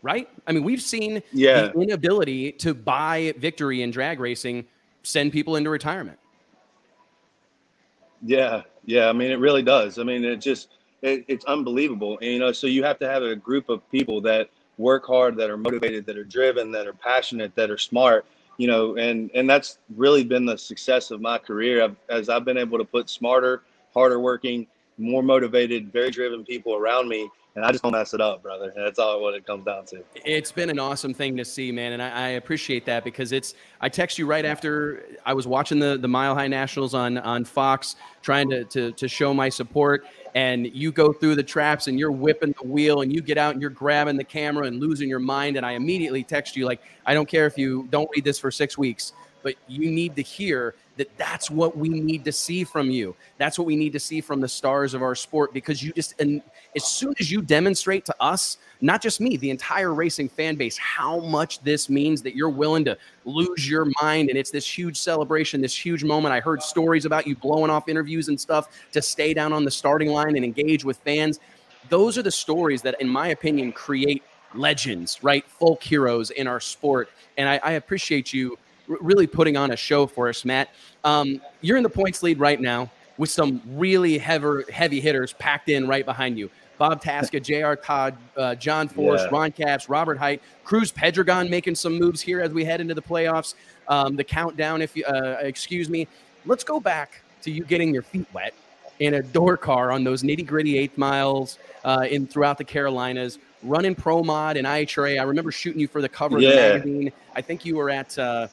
right? I mean, we've seen Yeah. the inability to buy victory in drag racing send people into retirement. Yeah, yeah. I mean, it really does. I mean, it just it, it's unbelievable. And, you know, so you have to have a group of people that work hard, that are motivated, that are driven, that are passionate, that are smart. You know, and and that's really been the success of my career. I've, as I've been able to put smarter, harder working, more motivated, very driven people around me, and I just don't mess it up, brother. That's all what it comes down to. It's been an awesome thing to see, man, and I, I appreciate that because it's. I text you right after I was watching the the Mile High Nationals on on Fox, trying to to to show my support, and you go through the traps and you're whipping the wheel and you get out and you're grabbing the camera and losing your mind, and I immediately text you like, I don't care if you don't read this for six weeks, but you need to hear that that's what we need to see from you. That's what we need to see from the stars of our sport because you just and as soon as you demonstrate to us, not just me, the entire racing fan base, how much this means that you're willing to lose your mind and it's this huge celebration, this huge moment. I heard stories about you blowing off interviews and stuff to stay down on the starting line and engage with fans. Those are the stories that, in my opinion, create legends, right? Folk heroes in our sport. And I, I appreciate you really putting on a show for us, Matt. Um, you're in the points lead right now with some really heavy, heavy hitters packed in right behind you. Bob Tasca, J.R. Todd, uh, John Force, Yeah. Ron Capps, Robert Hight, Cruz Pedregon making some moves here as we head into the playoffs. Um, the countdown, if you uh, excuse me. Let's go back to you getting your feet wet in a door car on those nitty gritty eighth miles uh, in throughout the Carolinas, running pro mod and IHRA. I remember shooting you for the cover of the magazine. I think you were at uh,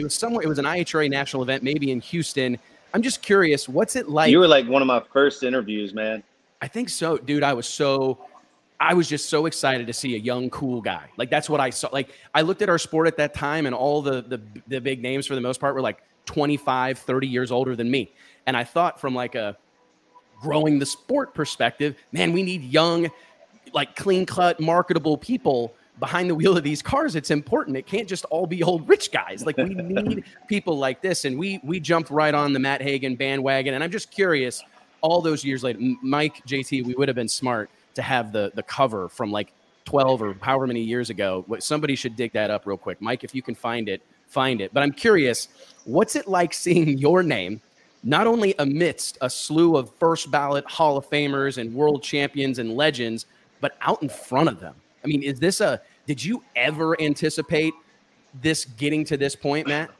it was somewhere. It was an IHRA national event, maybe in Houston. I'm just curious, what's it like? you were like one of my first interviews, man. I think so, dude. I was so, I was just so excited to see a young, cool guy. Like that's what I saw. Like I looked at our sport at that time, and all the the the big names for the most part were like 25, 30 years older than me. And I thought from like a growing the sport perspective, man, we need young, like clean cut, marketable people behind the wheel of these cars. It's important. It can't just all be old rich guys. Like we need people like this. And we we jumped right on the Matt Hagan bandwagon. And I'm just curious, all those years later, Mike, JT, we would have been smart to have the the cover from like 12 or however many years ago. What- Somebody should dig that up real quick. Mike, if you can find it, find it. But I'm curious, what's it like seeing your name not only amidst a slew of first ballot Hall of Famers and world champions and legends, but out in front of them? I mean, is this a did you ever anticipate this getting to this point, Matt?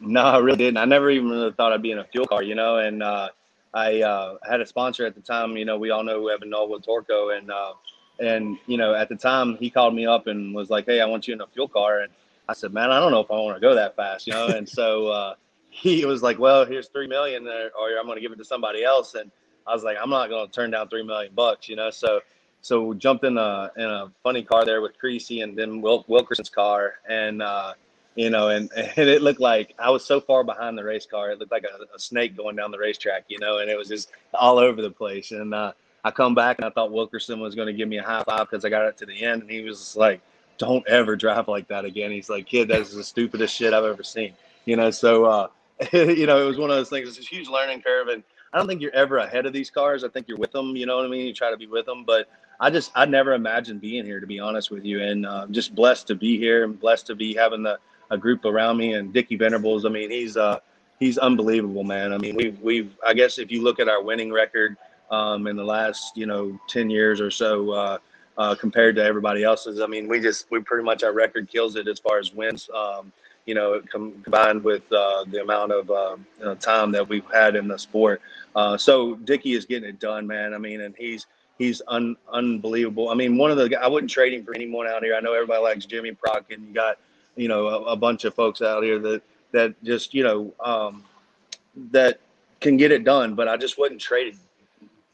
No, I really didn't. I never even really thought I'd be in a fuel car, you know. And uh, I uh, had a sponsor at the time. You know, we all know Evan Knoll Torco, and uh, and you know, at the time, he called me up and was like, "Hey, I want you in a fuel car." And I said, "Man, I don't know if I want to go that fast," you know. and so uh, he was like, "Well, here's three million, or or I'm going to give it to somebody else." And I was like, "I'm not going to turn down three million bucks," you know. So so jumped in a in a funny car there with Creasy and then Wil- Wilkerson's car, and uh, you know, and, and it looked like I was so far behind the race car, it looked like a, a snake going down the racetrack, you know, and it was just all over the place. And uh, I come back and I thought Wilkerson was going to give me a high five because I got it to the end, and he was like, "Don't ever drive like that again." He's like, "Kid, that's the stupidest shit I've ever seen," you know. So uh, you know, it was one of those things. It's a huge learning curve, and I don't think you're ever ahead of these cars. I think you're with them. You know what I mean? You try to be with them, but I just I never imagined being here to be honest with you, and uh, just blessed to be here and blessed to be having the a group around me and Dickie Venables. I mean, he's uh he's unbelievable, man. I mean, we've we've I guess if you look at our winning record um, in the last you know ten years or so. Uh, uh, compared to everybody else's, I mean, we just we pretty much our record kills it as far as wins. Um, you know, com- combined with uh, the amount of uh, you know, time that we've had in the sport. Uh, so Dickie is getting it done, man. I mean, and he's he's un- unbelievable. I mean, one of the I wouldn't trade him for anyone out here. I know everybody likes Jimmy Prock, and you got you know a, a bunch of folks out here that that just you know um, that can get it done. But I just wouldn't trade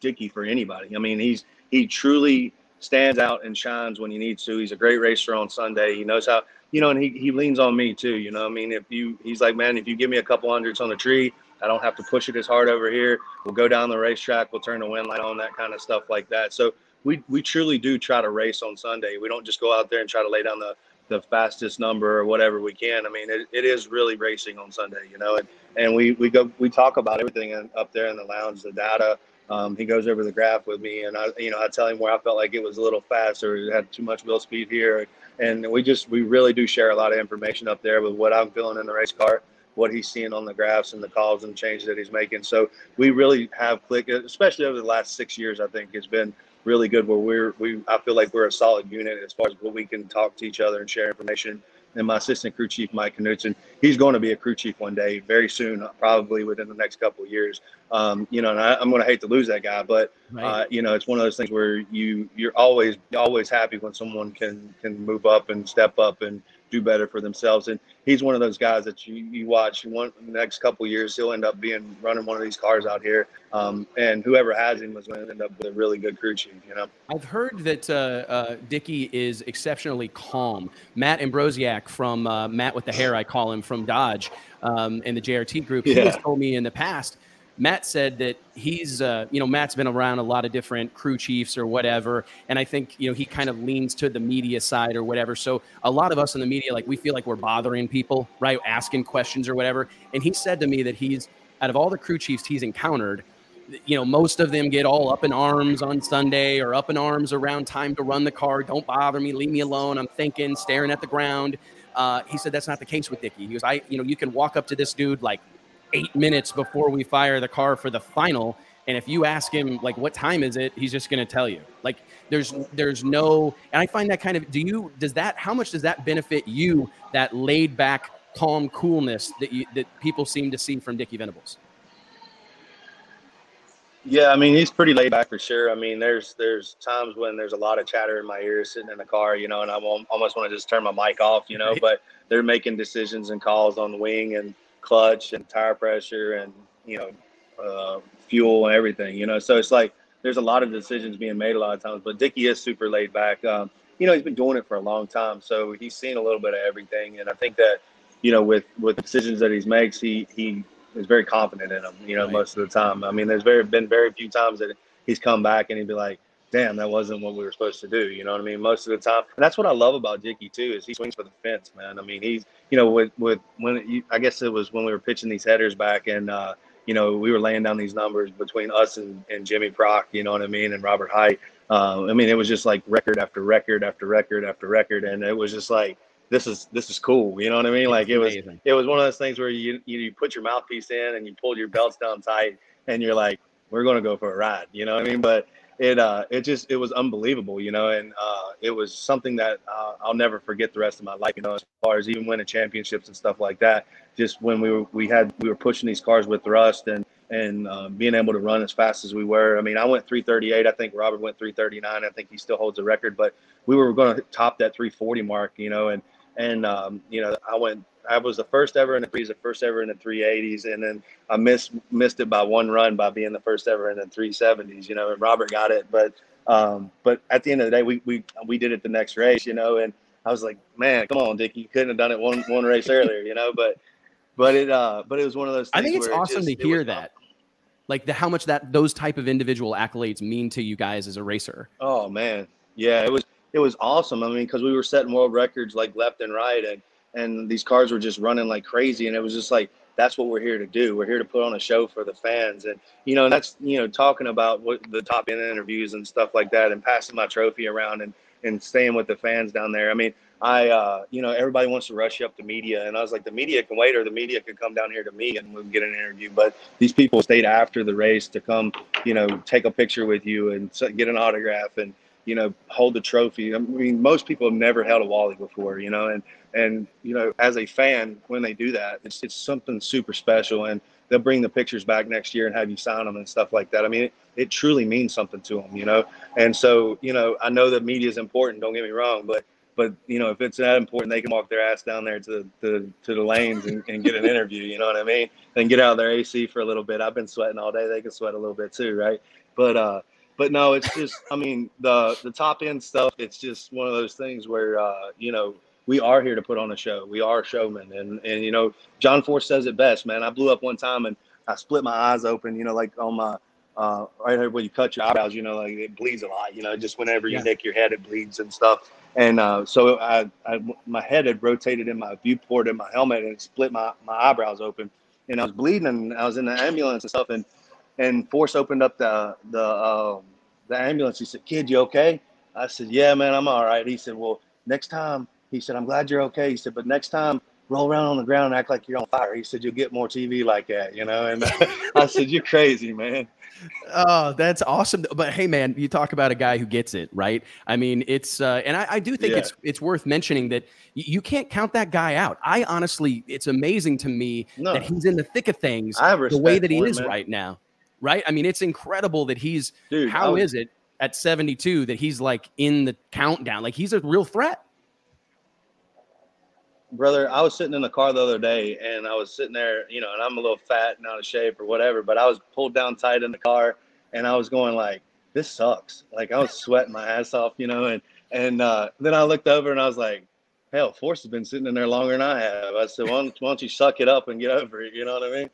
Dickie for anybody. I mean, he's he truly stands out and shines when he needs to. He's a great racer on Sunday. He knows how you know, and he, he leans on me too. You know, I mean, if you he's like, man, if you give me a couple hundreds on the tree, I don't have to push it as hard over here. We'll go down the racetrack. We'll turn the win light on, that kind of stuff like that. So we we truly do try to race on Sunday. We don't just go out there and try to lay down the the fastest number or whatever we can. I mean, it, it is really racing on Sunday, you know, and, and we, we go, we talk about everything up there in the lounge, the data, um, he goes over the graph with me, and I, you know, I tell him where I felt like it was a little fast or had too much wheel speed here, and we just we really do share a lot of information up there with what I'm feeling in the race car, what he's seeing on the graphs and the calls and changes that he's making. So we really have clicked, especially over the last six years. I think it's been really good where we're we I feel like we're a solid unit as far as what we can talk to each other and share information and my assistant crew chief Mike Knutson. He's going to be a crew chief one day, very soon, probably within the next couple of years. Um, you know, and I, am going to hate to lose that guy, but right. uh, you know, it's one of those things where you you're always always happy when someone can can move up and step up and do better for themselves. And he's one of those guys that you, you watch one the next couple years, he'll end up being running one of these cars out here. Um, and whoever has him is going to end up with a really good crew chief, you know? I've heard that uh, uh, Dicky is exceptionally calm. Matt Ambrosiak from uh, Matt with the hair, I call him from Dodge um, in the JRT group. He has told me in the past Matt said that he's, uh, you know, Matt's been around a lot of different crew chiefs or whatever, and I think you know he kind of leans to the media side or whatever. So a lot of us in the media, like we feel like we're bothering people, right, asking questions or whatever. And he said to me that he's out of all the crew chiefs he's encountered, you know, most of them get all up in arms on Sunday or up in arms around time to run the car. Don't bother me, leave me alone. I'm thinking, staring at the ground. Uh, he said that's not the case with Dicky. He goes, I, you know, you can walk up to this dude like eight minutes before we fire the car for the final. And if you ask him like what time is it, he's just going to tell you. Like there's there's no and I find that kind of do you does that how much does that benefit you that laid back calm coolness that you that people seem to see from Dicky Venables? Yeah, I mean he's pretty laid back for sure. I mean there's there's times when there's a lot of chatter in my ears sitting in the car, you know, and I almost want to just turn my mic off, you know. Right. But they're making decisions and calls on the wing, and clutch and tire pressure and you know uh, fuel and everything. You know, so it's like there's a lot of decisions being made a lot of times. But Dicky is super laid back. Um, you know, he's been doing it for a long time, so he's seen a little bit of everything. And I think that you know, with with the decisions that he makes, he he is very confident in them. You know, right. most of the time. I mean, there's very been very few times that he's come back and he'd be like, damn, that wasn't what we were supposed to do. You know what I mean? Most of the time, and that's what I love about Dicky too is he swings for the fence, man. I mean, he's you know with with when you, I guess it was when we were pitching these headers back and uh, you know we were laying down these numbers between us and, and Jimmy Prock, you know what I mean, and Robert Hight. Uh, I mean, it was just like record after record after record after record, and it was just like this is this is cool. You know what I mean? Like it was it was one of those things where you you put your mouthpiece in and you pulled your belts down tight, and you're like, we're gonna go for a ride. You know what I mean? But it uh it just it was unbelievable, you know, and uh it was something that uh, I'll never forget the rest of my life, you know, as far as even winning championships and stuff like that. Just when we were we had we were pushing these cars with thrust and and uh, being able to run as fast as we were. I mean, I went 338. I think Robert went 339. I think he still holds the record, but we were going to top that 340 mark, you know, and and um, you know I went I was the first ever in the threes, the first ever in the 380s, and then I missed missed it by one run by being the first ever in the 370s. You know, and Robert got it, but um, but at the end of the day, we we we did it the next race. You know, and I was like, man, come on, Dick, you couldn't have done it one one race earlier. You know, but but it uh but it was one of those. I think it's awesome it just, to hear that. Like the how much that those type of individual accolades mean to you guys as a racer. Oh man, yeah, it was it was awesome. I mean, because we were setting world records like left and right, and and these cars were just running like crazy, and it was just like that's what we're here to do. We're here to put on a show for the fans, and you know that's you know talking about what the top end interviews and stuff like that, and passing my trophy around and and staying with the fans down there. I mean, I uh, you know everybody wants to rush up to media, and I was like, the media can wait, or the media can come down here to me and we'll get an interview. But these people stayed after the race to come, you know, take a picture with you and get an autograph and you know hold the trophy. I mean, most people have never held a Wally before, you know, and and you know, as a fan, when they do that, it's it's something super special, and they'll bring the pictures back next year and have you sign them and stuff like that. I mean, it, it truly means something to them, you know. And so, you know, I know that media is important. Don't get me wrong, but but you know, if it's that important, they can walk their ass down there to the to the lanes and, and get an interview. You know what I mean? And get out of their AC for a little bit. I've been sweating all day. They can sweat a little bit too, right? But uh, but no, it's just I mean the the top end stuff. It's just one of those things where uh, you know we are here to put on a show. We are showmen, and and you know, John Force says it best, man. I blew up one time and I split my eyes open, you know, like on my uh, right here where you cut your eyebrows, you know, like it bleeds a lot, you know, just whenever you Yeah. nick your head, it bleeds and stuff. And uh, so I, I, my head had rotated in my viewport in my helmet and it split my, my eyebrows open. And I was bleeding and I was in the ambulance and stuff. And, and Force opened up the, the, um, the ambulance. He said, kid, you okay? I said, yeah, man, I'm all right. He said, well, next time, he said, I'm glad you're okay. He said, but next time, roll around on the ground and act like you're on fire. He said, you'll get more TV like that, you know? And I said, you're crazy, man. Oh, that's awesome. But hey, man, you talk about a guy who gets it, right? I mean, it's uh, and I, I do think Yeah. it's it's worth mentioning that you can't count that guy out. I honestly, it's amazing to me No. that he's in the thick of things the way that he is man. right now, right? I mean, it's incredible that he's. Dude, How was- is it at 72 that he's like in the countdown? Like he's a real threat. brother, I was sitting in the car the other day and I was sitting there, you know, and I'm a little fat and out of shape or whatever, but I was pulled down tight in the car and I was going like, this sucks. Like I was sweating my ass off, you know, and and uh, then I looked over and I was like, hell, Force has been sitting in there longer than I have. I said, why don't, why don't you suck it up and get over it? You know what I mean?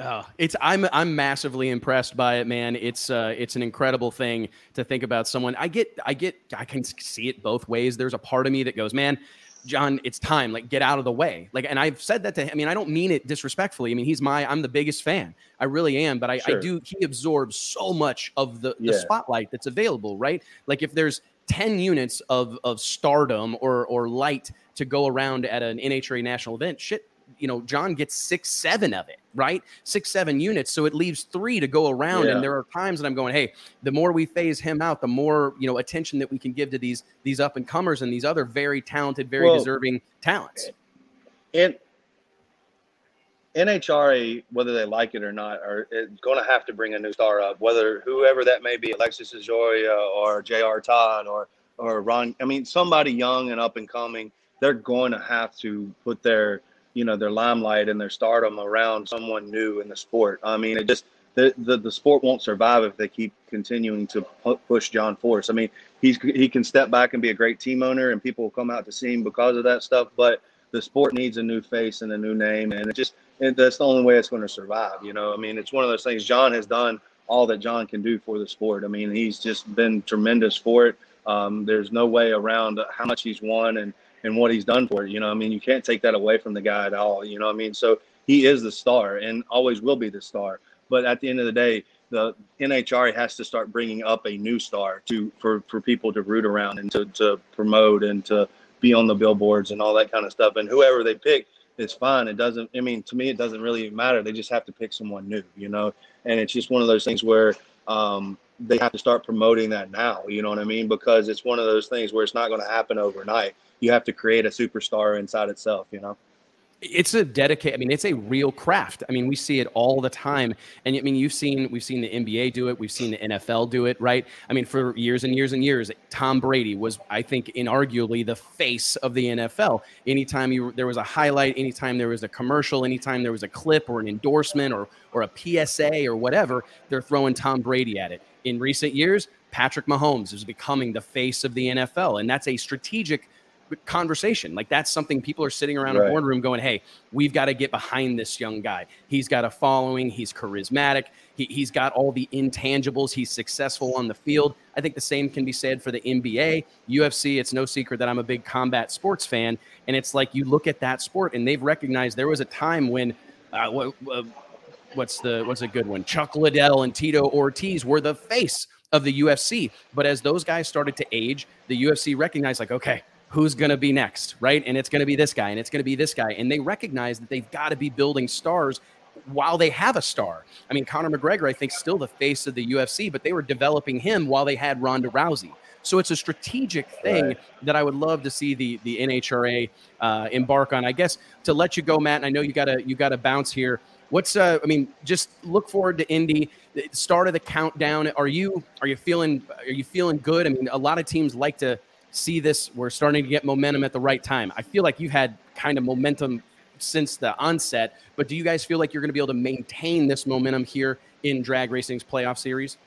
Oh, it's I'm I'm massively impressed by it, man. It's uh it's an incredible thing to think about someone. I get I get I can see it both ways. There's a part of me that goes, man, John, it's time. Like get out of the way. Like, and I've said that to him. I mean, I don't mean it disrespectfully. I mean, he's my I'm the biggest fan. I really am. But I, I do. He absorbs so much of the the spotlight that's available. Right. Like if there's 10 units of of stardom or or light to go around at an NHRA national event, shit, you know, John gets six, seven of it, right? Six, seven units. So it leaves three to go around. Yeah. And there are times that I'm going, hey, the more we phase him out, the more, you know, attention that we can give to these these up and comers and these other very talented, very Well, deserving talents. And NHRA, whether they like it or not, are eh, going to have to bring a new star up. Whether whoever that may be, Alexis DeJoria or J.R. Todd or or Ron. I mean, somebody young and up and coming. They're going to have to put their you know their limelight and their stardom around someone new in the sport. I mean, it just the the, the sport won't survive if they keep continuing to pu- push John Force. I mean, he's he can step back and be a great team owner, and people will come out to see him because of that stuff. But the sport needs a new face and a new name, and it just and that's the only way it's going to survive. You know, I mean, it's one of those things. John has done all that John can do for the sport. I mean, he's just been tremendous for it. Um, there's no way around how much he's won and and what he's done for it. You know, I mean, you can't take that away from the guy at all. You know, I mean, so he is the star and always will be the star. But at the end of the day, the NHRA has to start bringing up a new star to for for people to root around and to to promote and to be on the billboards and all that kind of stuff. And whoever they pick, it's fine. It doesn't. I mean, to me, it doesn't really matter. They just have to pick someone new, you know. And it's just one of those things where um, they have to start promoting that now. You know what I mean? Because it's one of those things where it's not going to happen overnight. You have to create a superstar inside itself. You know. it's a dedicated i mean it's a real craft. I mean we see it all the time. And i mean you've seen we've seen the nba do it. We've seen the nfl do it right? I mean for years and years and years tom brady was i think inarguably the face of the nfl anytime you there was a highlight anytime there was a commercial anytime there was a clip or an endorsement or or a psa or whatever they're throwing tom brady at it. In recent years patrick mahomes is becoming the face of the nfl and that's a strategic conversation. Like that's something people are sitting around a boardroom going, "Hey, we've got to get behind this young guy. He's got a following. He's charismatic. He, he's got all the intangibles. He's successful on the field." I think the same can be said for the NBA, UFC. It's no secret that I'm a big combat sports fan, and it's like you look at that sport, and they've recognized there was a time when. Uh, what, uh, what's the what's a good one? Chuck Liddell and Tito Ortiz were the face of the UFC. But as those guys started to age, the UFC recognized like, okay, who's going to be next, right? And it's going to be this guy, and it's going to be this guy, and they recognize that they've got to be building stars while they have a star. I mean, Conor McGregor, I think, still the face of the UFC, but they were developing him while they had Ronda Rousey. So it's a strategic thing Right. that I would love to see the the NHRA uh, embark on. I guess to let you go, Matt. And I know you got to you got to bounce here. What's uh? I mean, just look forward to Indy. The start of the countdown. Are you are you feeling are you feeling good? I mean, a lot of teams like to see this. We're starting to get momentum at the right time. I feel like you've had kind of momentum since the onset. But do you guys feel like you're going to be able to maintain this momentum here in drag racing's playoff series?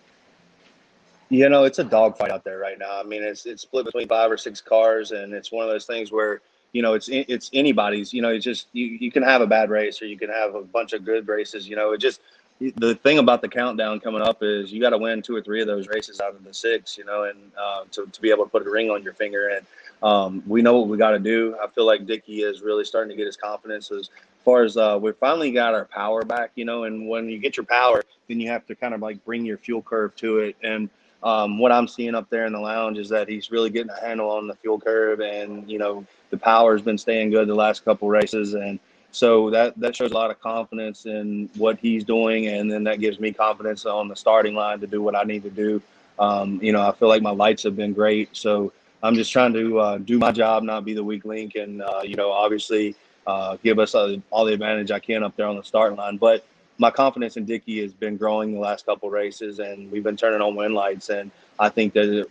You know, it's a dogfight out there right now. I mean, it's it's split between five or six cars, and it's one of those things where you know, it's it's anybody's. You know, it's just you, you can have a bad race or you can have a bunch of good races. You know, it just the thing about the countdown coming up is you got to win two or three of those races out of the six. You know, and uh, to to be able to put a ring on your finger and. Um, we know what we got to do. I feel like Dicky is really starting to get his confidence as far as uh, we finally got our power back, you know. And when you get your power, then you have to kind of like bring your fuel curve to it. And um, what I'm seeing up there in the lounge is that he's really getting a handle on the fuel curve, and you know the power has been staying good the last couple races, and so that that shows a lot of confidence in what he's doing, and then that gives me confidence on the starting line to do what I need to do. Um, you know, I feel like my lights have been great, so I'm just trying to uh, do my job, not be the weak link, and uh, you know, obviously uh, give us all the advantage I can up there on the starting line. But my confidence in Dicky has been growing the last couple races, and we've been turning on win lights, and I think that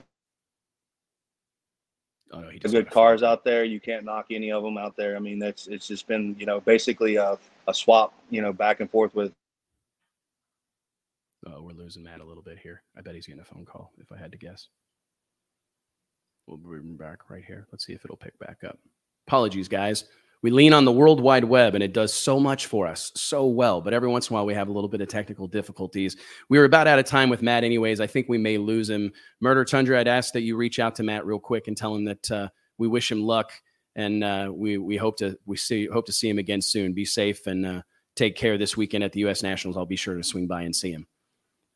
Oh, no, the good cars out there. You can't knock any of them out there. I mean, that's it's just been you know basically a, a swap you know back and forth with. Oh, we're losing Matt a little bit here. I bet he's getting a phone call. If I had to guess, we'll bring back right here. Let's see if it'll pick back up. Apologies, guys. We lean on the World Wide Web and it does so much for us so well. But every once in a while, we have a little bit of technical difficulties. We were about out of time with Matt, anyways. I think we may lose him. Murder Tundra, I'd ask that you reach out to Matt real quick and tell him that uh, we wish him luck and uh, we we hope to we see hope to see him again soon. Be safe and uh, take care this weekend at the U.S. Nationals. I'll be sure to swing by and see him.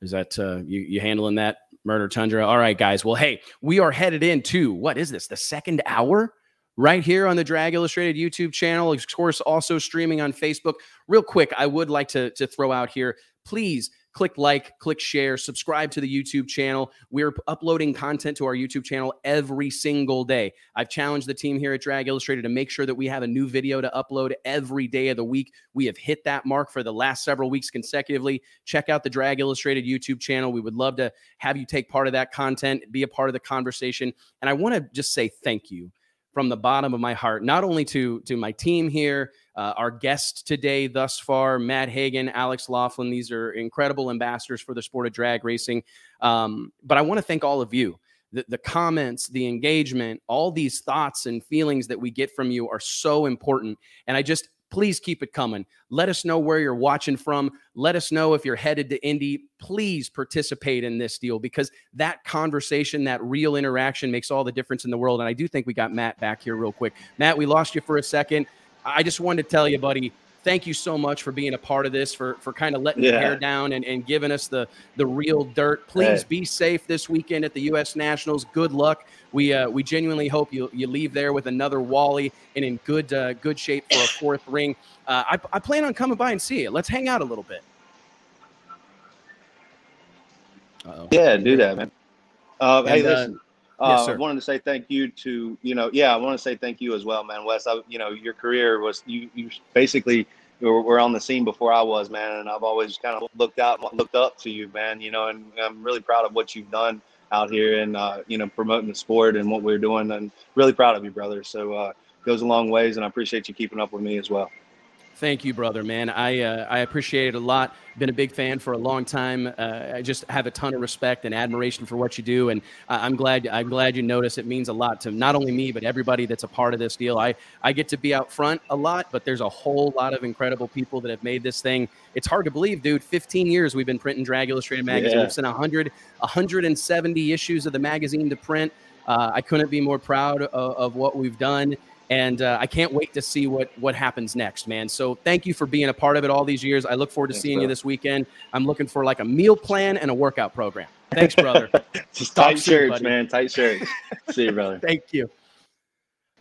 Is that uh, you, you handling that, Murder Tundra? All right, guys. Well, hey, we are headed into what is this? The second hour right here on the Drag Illustrated YouTube channel. Of course, also streaming on Facebook. Real quick, I would like to, to throw out here please click like, click share, subscribe to the YouTube channel. We're uploading content to our YouTube channel every single day. I've challenged the team here at Drag Illustrated to make sure that we have a new video to upload every day of the week. We have hit that mark for the last several weeks consecutively. Check out the Drag Illustrated YouTube channel. We would love to have you take part of that content, be a part of the conversation. And I want to just say thank you from the bottom of my heart, not only to to my team here, uh, our guests today thus far, Matt Hagan, Alex Laughlin. These are incredible ambassadors for the sport of drag racing. Um, but I want to thank all of you. The, the comments, the engagement, all these thoughts and feelings that we get from you are so important. And I just please keep it coming. Let us know where you're watching from. Let us know if you're headed to Indy. Please participate in this deal because that conversation, that real interaction makes all the difference in the world. And I do think we got Matt back here real quick. Matt, we lost you for a second. I just wanted to tell you, buddy, thank you so much for being a part of this, for for kind of letting yeah. your hair down and, and giving us the the real dirt. Please hey. be safe this weekend at the U.S. Nationals. Good luck. We uh, we genuinely hope you you leave there with another Wally and in good uh, good shape for a fourth ring. Uh, I, I plan on coming by and see you. Let's hang out a little bit. Uh-oh. Yeah, do that, man. Uh, and, hey, uh, listen. Uh, yes, I wanted to say thank you to you know yeah I want to say thank you as well man. Wes I, you know your career was you you basically were, were on the scene before I was man and I've always kind of looked out looked up to you man you know and I'm really proud of what you've done out here and uh, you know promoting the sport and what we're doing and really proud of you brother. So uh, goes a long ways and I appreciate you keeping up with me as well. Thank you, brother, man. I uh, I appreciate it a lot. Been a big fan for a long time. Uh, I just have a ton of respect and admiration for what you do, and I'm glad I'm glad you notice. It means a lot to not only me but everybody that's a part of this deal. I I get to be out front a lot, but there's a whole lot of incredible people that have made this thing. It's hard to believe, dude. 15 years we've been printing Drag Illustrated magazine. Yeah. We've sent 100 170 issues of the magazine to print. Uh, I couldn't be more proud of, of what we've done and uh, I can't wait to see what what happens next, man. So thank you for being a part of it all these years. I look forward to Thanks, seeing bro. you this weekend. I'm looking for like a meal plan and a workout program. Thanks, brother. Just tight shirts, man. Tight shirts. see you, brother. Thank you.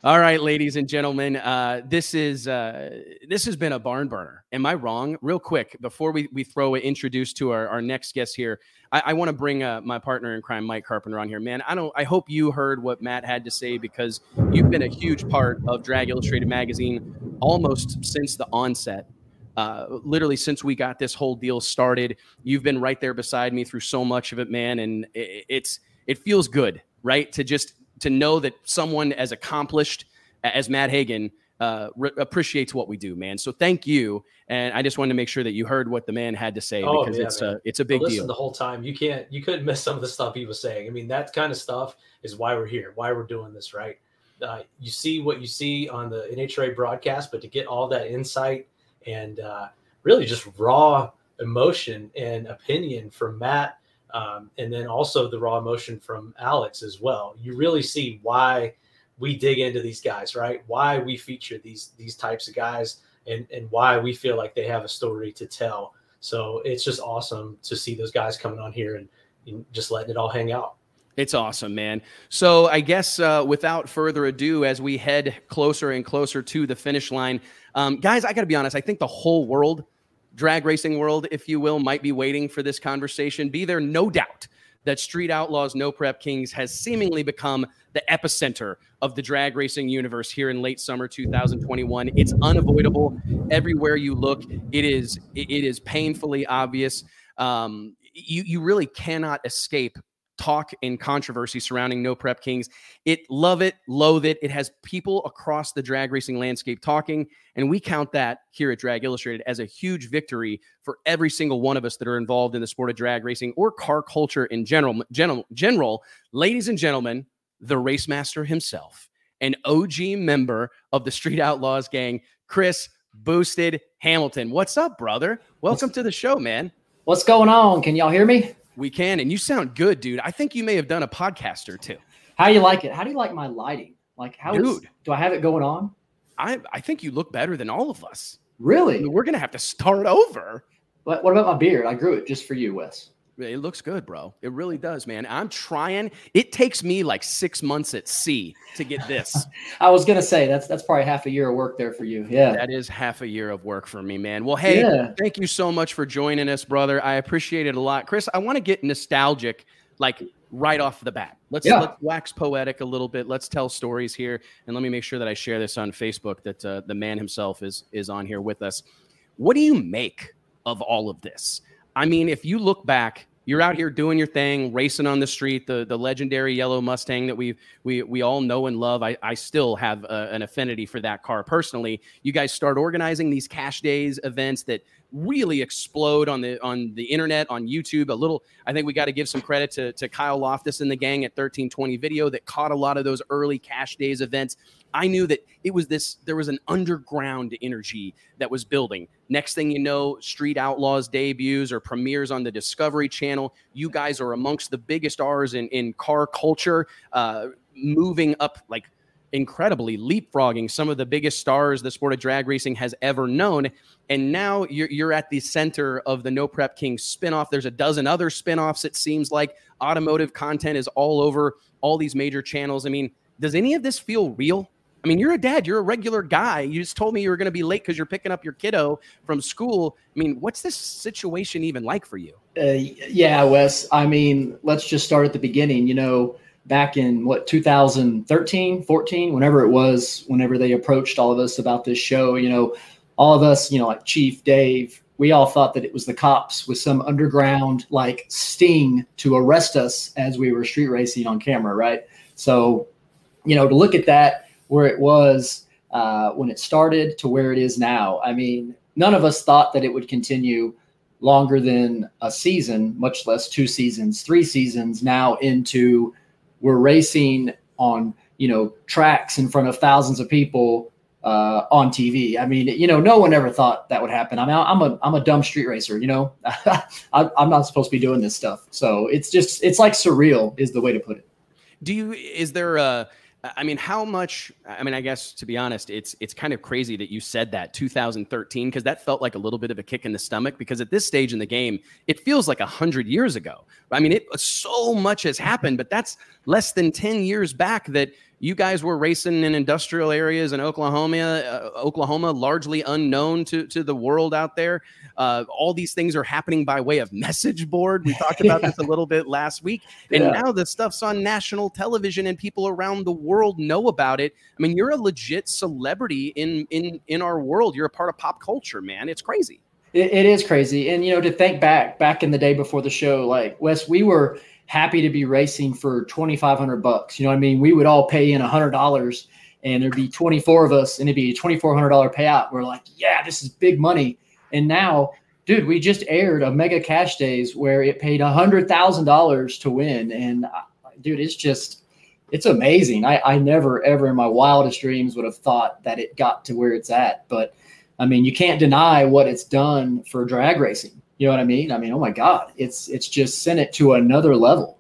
All right, ladies and gentlemen, uh, this is uh, this has been a barn burner. Am I wrong? Real quick, before we, we throw it introduced to our, our next guest here, I, I want to bring uh, my partner in crime, Mike Carpenter, on here. Man, I don't. I hope you heard what Matt had to say because you've been a huge part of Drag Illustrated magazine almost since the onset. Uh, literally since we got this whole deal started, you've been right there beside me through so much of it, man, and it, it's it feels good, right, to just to know that someone as accomplished as Matt Hagan uh, re- appreciates what we do, man. So thank you. And I just wanted to make sure that you heard what the man had to say oh, because yeah, it's man. a it's a big listen deal. the whole time. You can't you couldn't miss some of the stuff he was saying. I mean, that kind of stuff is why we're here, why we're doing this, right? uh, you see what you see on the NHRA broadcast, but to get all that insight and uh, really just raw emotion and opinion from Matt, um, and then also the raw emotion from Alex as well, you really see why we dig into these guys, right? Why we feature these these types of guys, and and why we feel like they have a story to tell. So it's just awesome to see those guys coming on here and, and just letting it all hang out. It's awesome, man. So I guess uh, without further ado, as we head closer and closer to the finish line, um, guys, I got to be honest. I think the whole world, drag racing world, if you will, might be waiting for this conversation. Be there no doubt that Street Outlaws No Prep Kings has seemingly become the epicenter of the drag racing universe here in late summer 2021. It's unavoidable everywhere you look. It is it is painfully obvious. Um, you you really cannot escape talk and controversy surrounding No Prep Kings. It love it, loathe it. It has people across the drag racing landscape talking, and we count that here at Drag Illustrated as a huge victory for every single one of us that are involved in the sport of drag racing or car culture in general. General, general ladies and gentlemen, the race master himself, an OG member of the Street Outlaws gang, Chris Boosted Hamilton. What's up, brother? Welcome to the show, man. What's going on? Can y'all hear me? We can, and you sound good, dude. I think you may have done a podcast or two. How do you like it? How do you like my lighting? Like, how Dude. do I have it going on? I I think you look better than all of us. I Really? mean, we're gonna have to start over. What, what about my beard? I grew it just for you, Wes. It looks good, bro. It really does, man. I'm trying. It takes me like six months at sea to get this. I was gonna say that's that's probably half a year of work there for you. Yeah. that is half a year of work for me, man. Well, hey, Yeah. thank you so much for joining us, brother. I appreciate it a lot. Chris, I want to get nostalgic, like right off the bat. Let's Yeah. let's wax poetic a little bit. Let's tell stories here, and let me make sure that I share this on Facebook. That uh, the man himself is is on here with us. What do you make of all of this? I mean, if you look back, you're out here doing your thing, racing on the street, the the legendary yellow Mustang that we we we all know and love. I I still have uh an affinity for that car personally. You guys start organizing these cash days events that really explode on the on the internet on YouTube. A little, I think we got to give some credit to to Kyle Loftus and the gang at 1320 Video that caught a lot of those early cash days events. I knew that it was this, there was an underground energy that was building. Next thing you know, Street Outlaws debuts or premieres on the Discovery Channel. You guys are amongst the biggest R's in, in car culture, uh, moving up like incredibly, leapfrogging some of the biggest stars the sport of drag racing has ever known. And now you're, you're at the center of the No Prep King spinoff. There's a dozen other spinoffs, it seems like. Automotive content is all over all these major channels. I mean, does any of this feel real? I mean, you're a dad, you're a regular guy. You just told me you were going to be late because you're picking up your kiddo from school. I mean, what's this situation even like for you? Uh, yeah, Wes. I mean, let's just start at the beginning. You know, back in what 2013, 14, whenever it was, whenever they approached all of us about this show, you know, all of us, you know, like Chief Dave, we all thought that it was the cops with some underground like sting to arrest us as we were street racing on camera, right? So, you know, to look at that where it was uh, when it started to where it is now, I mean, none of us thought that it would continue longer than a season, much less two seasons, three seasons now into we're racing on, you know, tracks in front of thousands of people uh, on TV. I mean, you know, no one ever thought that would happen. I mean, I'm a I'm a dumb street racer. You know, I, I'm not supposed to be doing this stuff. So it's just it's like surreal is the way to put it. Do you is there a I mean, how much? I mean, I guess to be honest, it's it's kind of crazy that you said that 2013 because that felt like a little bit of a kick in the stomach because at this stage in the game, it feels like a hundred years ago. I mean, it so much has happened, but that's less than 10 years back that you guys were racing in industrial areas in Oklahoma, uh, Oklahoma, largely unknown to, to the world out there. Uh, all these things are happening by way of message board. We talked about this a little bit last week. And Yeah. now the stuff's on national television and people around the world know about it. I mean, you're a legit celebrity in in in our world. You're a part of pop culture, man. It's crazy. It, it is crazy. And, you know, to think back, back in the day before the show, like Wes, we were happy to be racing for 2,500 bucks. You know what I mean? We would all pay in $100 and there'd be 24 of us and it'd be a $2,400 payout. We're like, yeah, this is big money. And now, dude, we just aired a mega cash days where it paid $100,000 to win. And uh, dude, it's just, it's amazing. I, I never ever in my wildest dreams would have thought that it got to where it's at. But I mean, you can't deny what it's done for drag racing. You know what I mean? I mean, oh my God, it's it's just sent it to another level.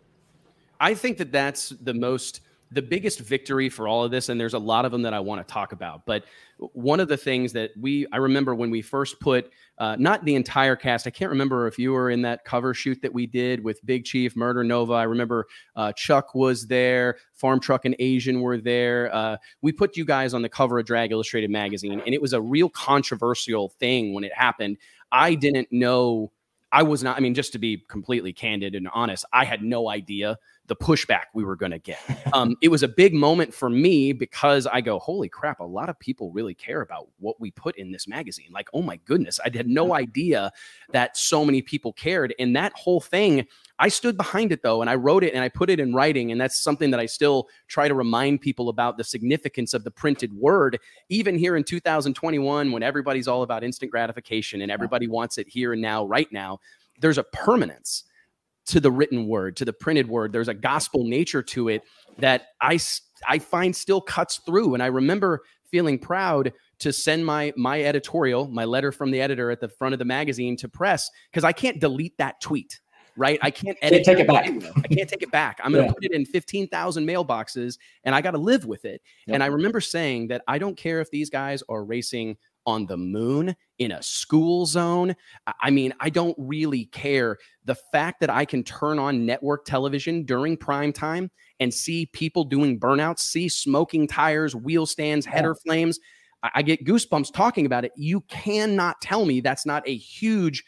I think that that's the most the biggest victory for all of this and there's a lot of them that i want to talk about but one of the things that we i remember when we first put uh, not the entire cast i can't remember if you were in that cover shoot that we did with big chief murder nova i remember uh, chuck was there farm truck and asian were there uh, we put you guys on the cover of drag illustrated magazine and it was a real controversial thing when it happened i didn't know i was not i mean just to be completely candid and honest i had no idea the pushback we were going to get. Um, it was a big moment for me because I go, holy crap, a lot of people really care about what we put in this magazine. Like, oh my goodness, I had no idea that so many people cared. And that whole thing, I stood behind it though, and I wrote it and I put it in writing. And that's something that I still try to remind people about the significance of the printed word, even here in 2021, when everybody's all about instant gratification and everybody wants it here and now, right now. There's a permanence to the written word, to the printed word. There's a gospel nature to it that I I find still cuts through. And I remember feeling proud to send my my editorial, my letter from the editor at the front of the magazine to press because I can't delete that tweet. Right, I can't edit. Can't take it back. I can't take it back. I'm going to put it in 15,000 mailboxes, and I got to live with it. Yep. And I remember saying that I don't care if these guys are racing on the moon in a school zone. I mean, I don't really care. The fact that I can turn on network television during prime time and see people doing burnouts, see smoking tires, wheel stands, header yeah. flames, I get goosebumps talking about it. You cannot tell me that's not a huge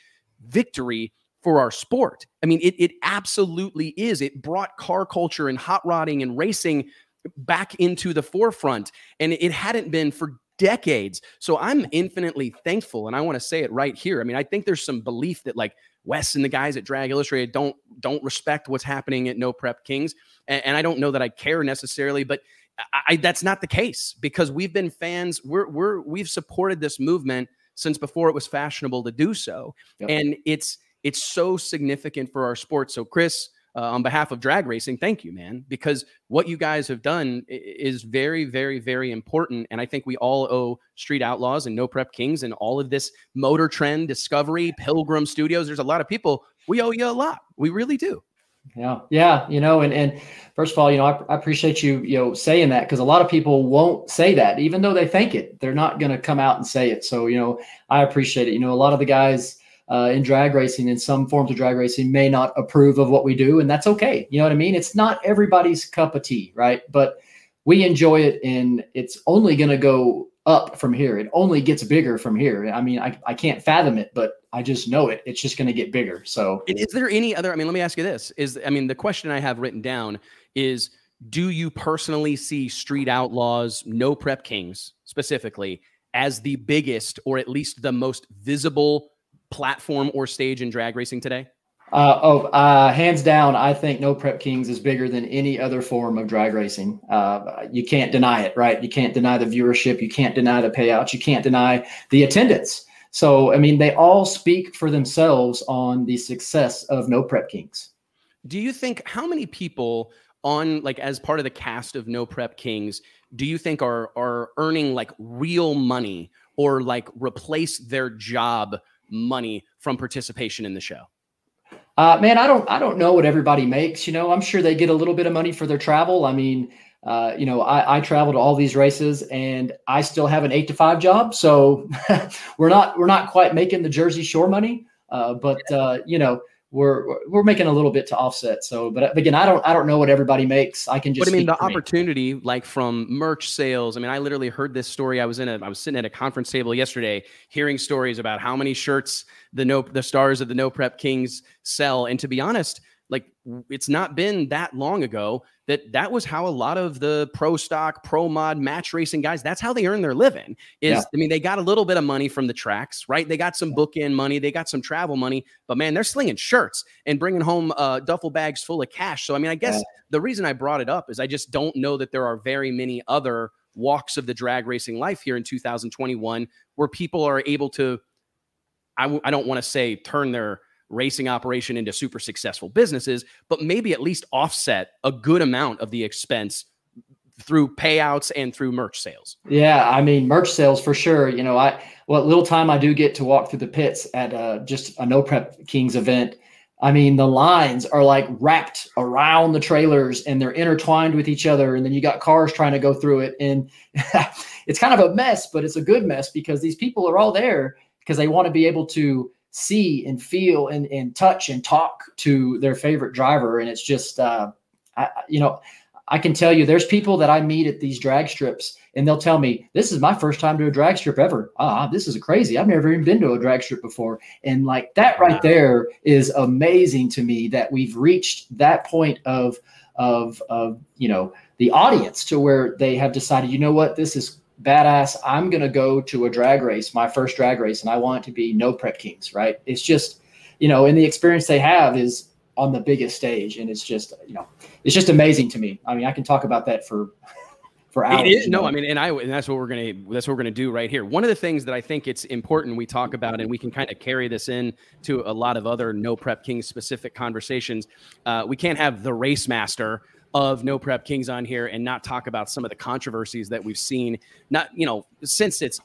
victory for our sport. I mean, it, it absolutely is. It brought car culture and hot rodding and racing back into the forefront. And it hadn't been for decades. So I'm infinitely thankful, and I want to say it right here. I mean, I think there's some belief that like Wes and the guys at Drag Illustrated don't don't respect what's happening at No Prep Kings, and, and I don't know that I care necessarily, but I, I, that's not the case because we've been fans. We're we're we've supported this movement since before it was fashionable to do so, yep. and it's it's so significant for our sport. So, Chris uh, on behalf of drag racing, thank you, man, because what you guys have done is very, very, very important. And I think we all owe Street Outlaws and No Prep Kings and all of this Motor Trend, Discovery, Pilgrim Studios. There's a lot of people. We owe you a lot. We really do. Yeah, yeah, you know, and and first of all, you know, I, I appreciate you, you know, saying that because a lot of people won't say that, even though they think it. They're not going to come out and say it. So, you know, I appreciate it. You know, a lot of the guys uh, in drag racing in some forms of drag racing may not approve of what we do, and that's okay. You know what I mean? It's not everybody's cup of tea, right? But we enjoy it, and it's only going to go up from here. It only gets bigger from here. I mean, I, I can't fathom it, but I just know it. It's just going to get bigger. So, is there any other? I mean, let me ask you this: Is I mean, the question I have written down is, do you personally see Street Outlaws, No Prep Kings specifically, as the biggest or at least the most visible platform or stage in drag racing today? Uh, oh, uh, hands down, I think No Prep Kings is bigger than any other form of drag racing. Uh, you can't deny it, right? You can't deny the viewership. You can't deny the payouts. You can't deny the attendance. So, I mean, they all speak for themselves on the success of No Prep Kings. Do you think how many people on like as part of the cast of No Prep Kings do you think are are earning like real money or like replace their job money from participation in the show? Uh, man, I don't, I don't know what everybody makes. You know, I'm sure they get a little bit of money for their travel. I mean, uh, you know, I, I travel to all these races, and I still have an eight to five job, so we're not, we're not quite making the Jersey Shore money. Uh, but uh, you know, we're we're making a little bit to offset. So, but again, I don't I don't know what everybody makes. I can just. But I mean, the opportunity, me. like from merch sales. I mean, I literally heard this story. I was in a I was sitting at a conference table yesterday, hearing stories about how many shirts the no the stars of the No Prep Kings sell. And to be honest, like it's not been that long ago that that was how a lot of the pro stock pro mod match racing guys that's how they earn their living is yeah. i mean they got a little bit of money from the tracks right they got some bookend money they got some travel money but man they're slinging shirts and bringing home uh, duffel bags full of cash so i mean i guess yeah. the reason i brought it up is i just don't know that there are very many other walks of the drag racing life here in 2021 where people are able to I w- I don't want to say turn their racing operation into super successful businesses, but maybe at least offset a good amount of the expense through payouts and through merch sales. Yeah, I mean merch sales for sure. You know, I what little time I do get to walk through the pits at uh, just a No Prep Kings event. I mean, the lines are like wrapped around the trailers and they're intertwined with each other. And then you got cars trying to go through it. And it's kind of a mess, but it's a good mess because these people are all there because they want to be able to see and feel and, and touch and talk to their favorite driver. And it's just, uh, I, you know, I can tell you there's people that I meet at these drag strips and they'll tell me, This is my first time to a drag strip ever. Ah, this is crazy. I've never even been to a drag strip before. And like that right there is amazing to me that we've reached that point of of of you know the audience to where they have decided, you know what, this is badass. I'm gonna go to a drag race, my first drag race, and I want it to be no prep kings, right? It's just, you know, and the experience they have is on the biggest stage and it's just you know it's just amazing to me i mean i can talk about that for for hours it is, no i mean and i and that's what we're gonna that's what we're gonna do right here one of the things that i think it's important we talk about and we can kind of carry this in to a lot of other no prep kings specific conversations uh, we can't have the race master of no prep kings on here and not talk about some of the controversies that we've seen not you know since it's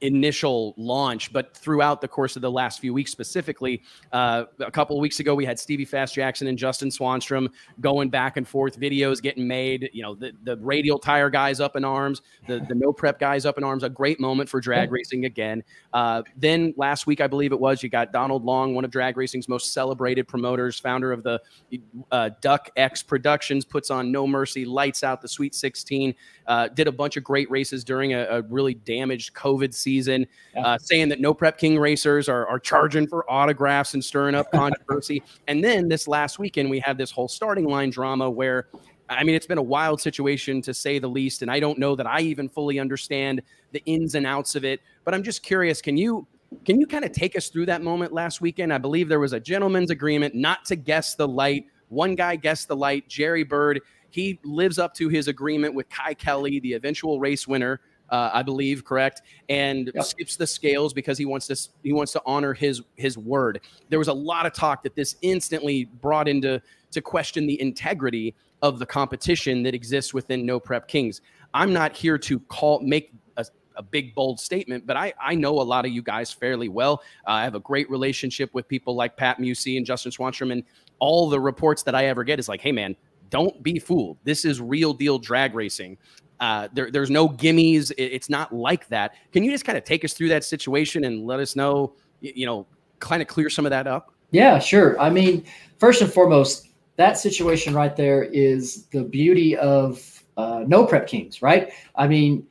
initial launch, but throughout the course of the last few weeks, specifically, uh, a couple of weeks ago, we had Stevie Fast Jackson and Justin Swanstrom going back and forth, videos getting made. You know, the, the radial tire guys up in arms, the, the no prep guys up in arms. A great moment for drag racing again. Uh, then last week, I believe it was, you got Donald Long, one of drag racing's most celebrated promoters, founder of the uh, Duck X Productions, puts on No Mercy, lights out the Sweet 16, uh, did a bunch of great races during a, a really damaged COVID season, yeah. uh, saying that no prep king racers are, are charging for autographs and stirring up controversy. and then this last weekend, we had this whole starting line drama where I mean, it's been a wild situation to say the least. And I don't know that I even fully understand the ins and outs of it. But I'm just curious can you? Can you kind of take us through that moment last weekend? I believe there was a gentleman's agreement not to guess the light. One guy guessed the light, Jerry Bird. He lives up to his agreement with Kye Kelley, the eventual race winner uh, I believe, correct, and yep. skips the scales because he wants to he wants to honor his his word. There was a lot of talk that this instantly brought into to question the integrity of the competition that exists within No Prep Kings. I'm not here to call make a, a big bold statement, but I I know a lot of you guys fairly well. Uh, I have a great relationship with people like Pat Musi and Justin Swanstrom, and all the reports that I ever get is like, hey man, don't be fooled. This is real deal drag racing. Uh, there, there's no gimmies. It, it's not like that. Can you just kind of take us through that situation and let us know, you, you know, kind of clear some of that up? Yeah, sure. I mean, first and foremost, that situation right there is the beauty of uh, no prep kings, right? I mean,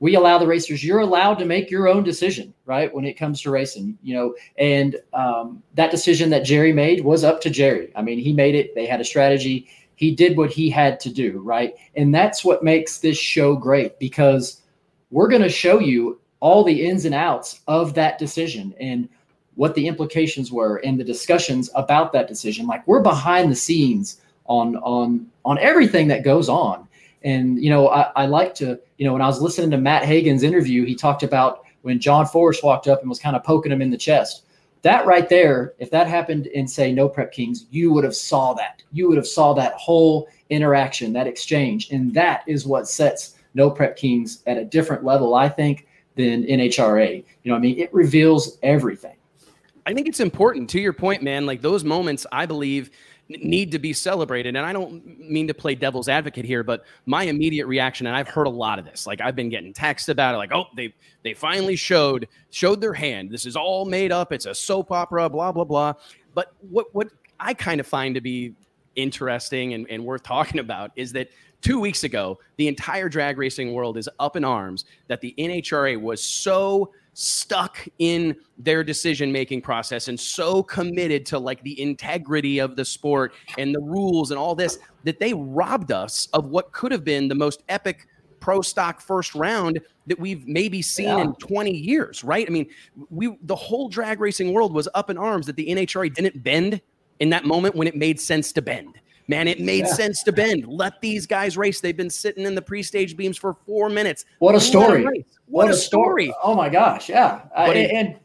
we allow the racers you're allowed to make your own decision right when it comes to racing you know and um, that decision that jerry made was up to jerry i mean he made it they had a strategy he did what he had to do, right? And that's what makes this show great because we're going to show you all the ins and outs of that decision and what the implications were and the discussions about that decision. Like we're behind the scenes on on on everything that goes on. And you know, I, I like to, you know, when I was listening to Matt Hagan's interview, he talked about when John Force walked up and was kind of poking him in the chest that right there, if that happened in say No Prep Kings, you would have saw that. You would have saw that whole interaction, that exchange, and that is what sets No Prep Kings at a different level, I think, than NHRA. You know, I mean, it reveals everything. I think it's important to your point, man. Like those moments, I believe need to be celebrated. And I don't mean to play devil's advocate here, but my immediate reaction, and I've heard a lot of this, like I've been getting texts about it, like, oh, they they finally showed showed their hand. This is all made up. It's a soap opera, blah blah blah. But what what I kind of find to be interesting and, and worth talking about is that two weeks ago, the entire drag racing world is up in arms that the NHRA was so stuck in their decision making process and so committed to like the integrity of the sport and the rules and all this that they robbed us of what could have been the most epic pro stock first round that we've maybe seen yeah. in 20 years right i mean we the whole drag racing world was up in arms that the nhra didn't bend in that moment when it made sense to bend Man, it made yeah. sense to bend. Let these guys race. They've been sitting in the pre-stage beams for four minutes. What a story! What, what, a story. story. Oh my gosh, yeah. Uh, and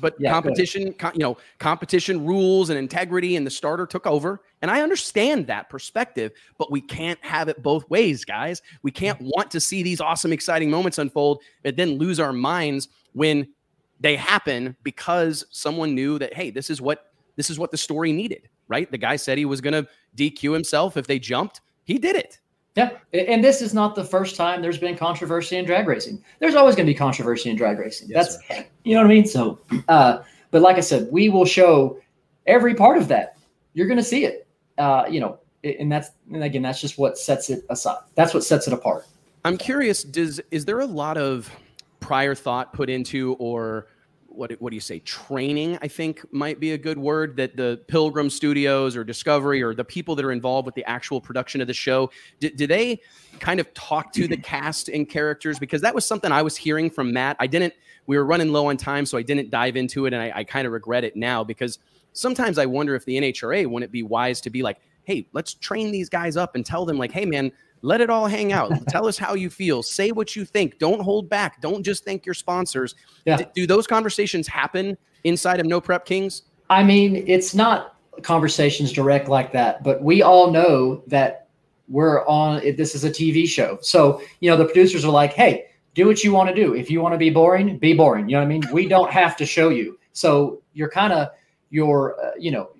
but Yeah, competition, co- you know, competition rules and integrity, and the starter took over. And I understand that perspective, but we can't have it both ways, guys. We can't want to see these awesome, exciting moments unfold, but then lose our minds when they happen because someone knew that hey, this is what this is what the story needed, right? The guy said he was going to DQ himself if they jumped. He did it. Yeah, and this is not the first time there's been controversy in drag racing. There's always going to be controversy in drag racing. Yes, That's you know what I mean. So, uh, but like I said, we will show every part of that. You're going to see it. Uh, you know, and that's and again, that's just what sets it aside. That's what sets it apart. I'm curious. Does is there a lot of prior thought put into, or what? What do you say? Training, I think, might be a good word. That the Pilgrim Studios or Discovery or the people that are involved with the actual production of the show, do, do they kind of talk to the cast and characters? Because that was something I was hearing from Matt. I didn't. We were running low on time, so I didn't dive into it, and I, I kind of regret it now because sometimes I wonder if the NHRA wouldn't it be wise to be like, hey, let's train these guys up and tell them like, hey, man let it all hang out. Tell us how you feel. Say what you think. Don't hold back. Don't just thank your sponsors. Yeah. D- do those conversations happen inside of No Prep Kings? I mean, it's not conversations direct like that, but we all know that we're on. This is a TV show, so you know the producers are like, "Hey, do what you want to do. If you want to be boring, be boring." You know what I mean? We don't have to show you. So you're kind of you're uh, you know,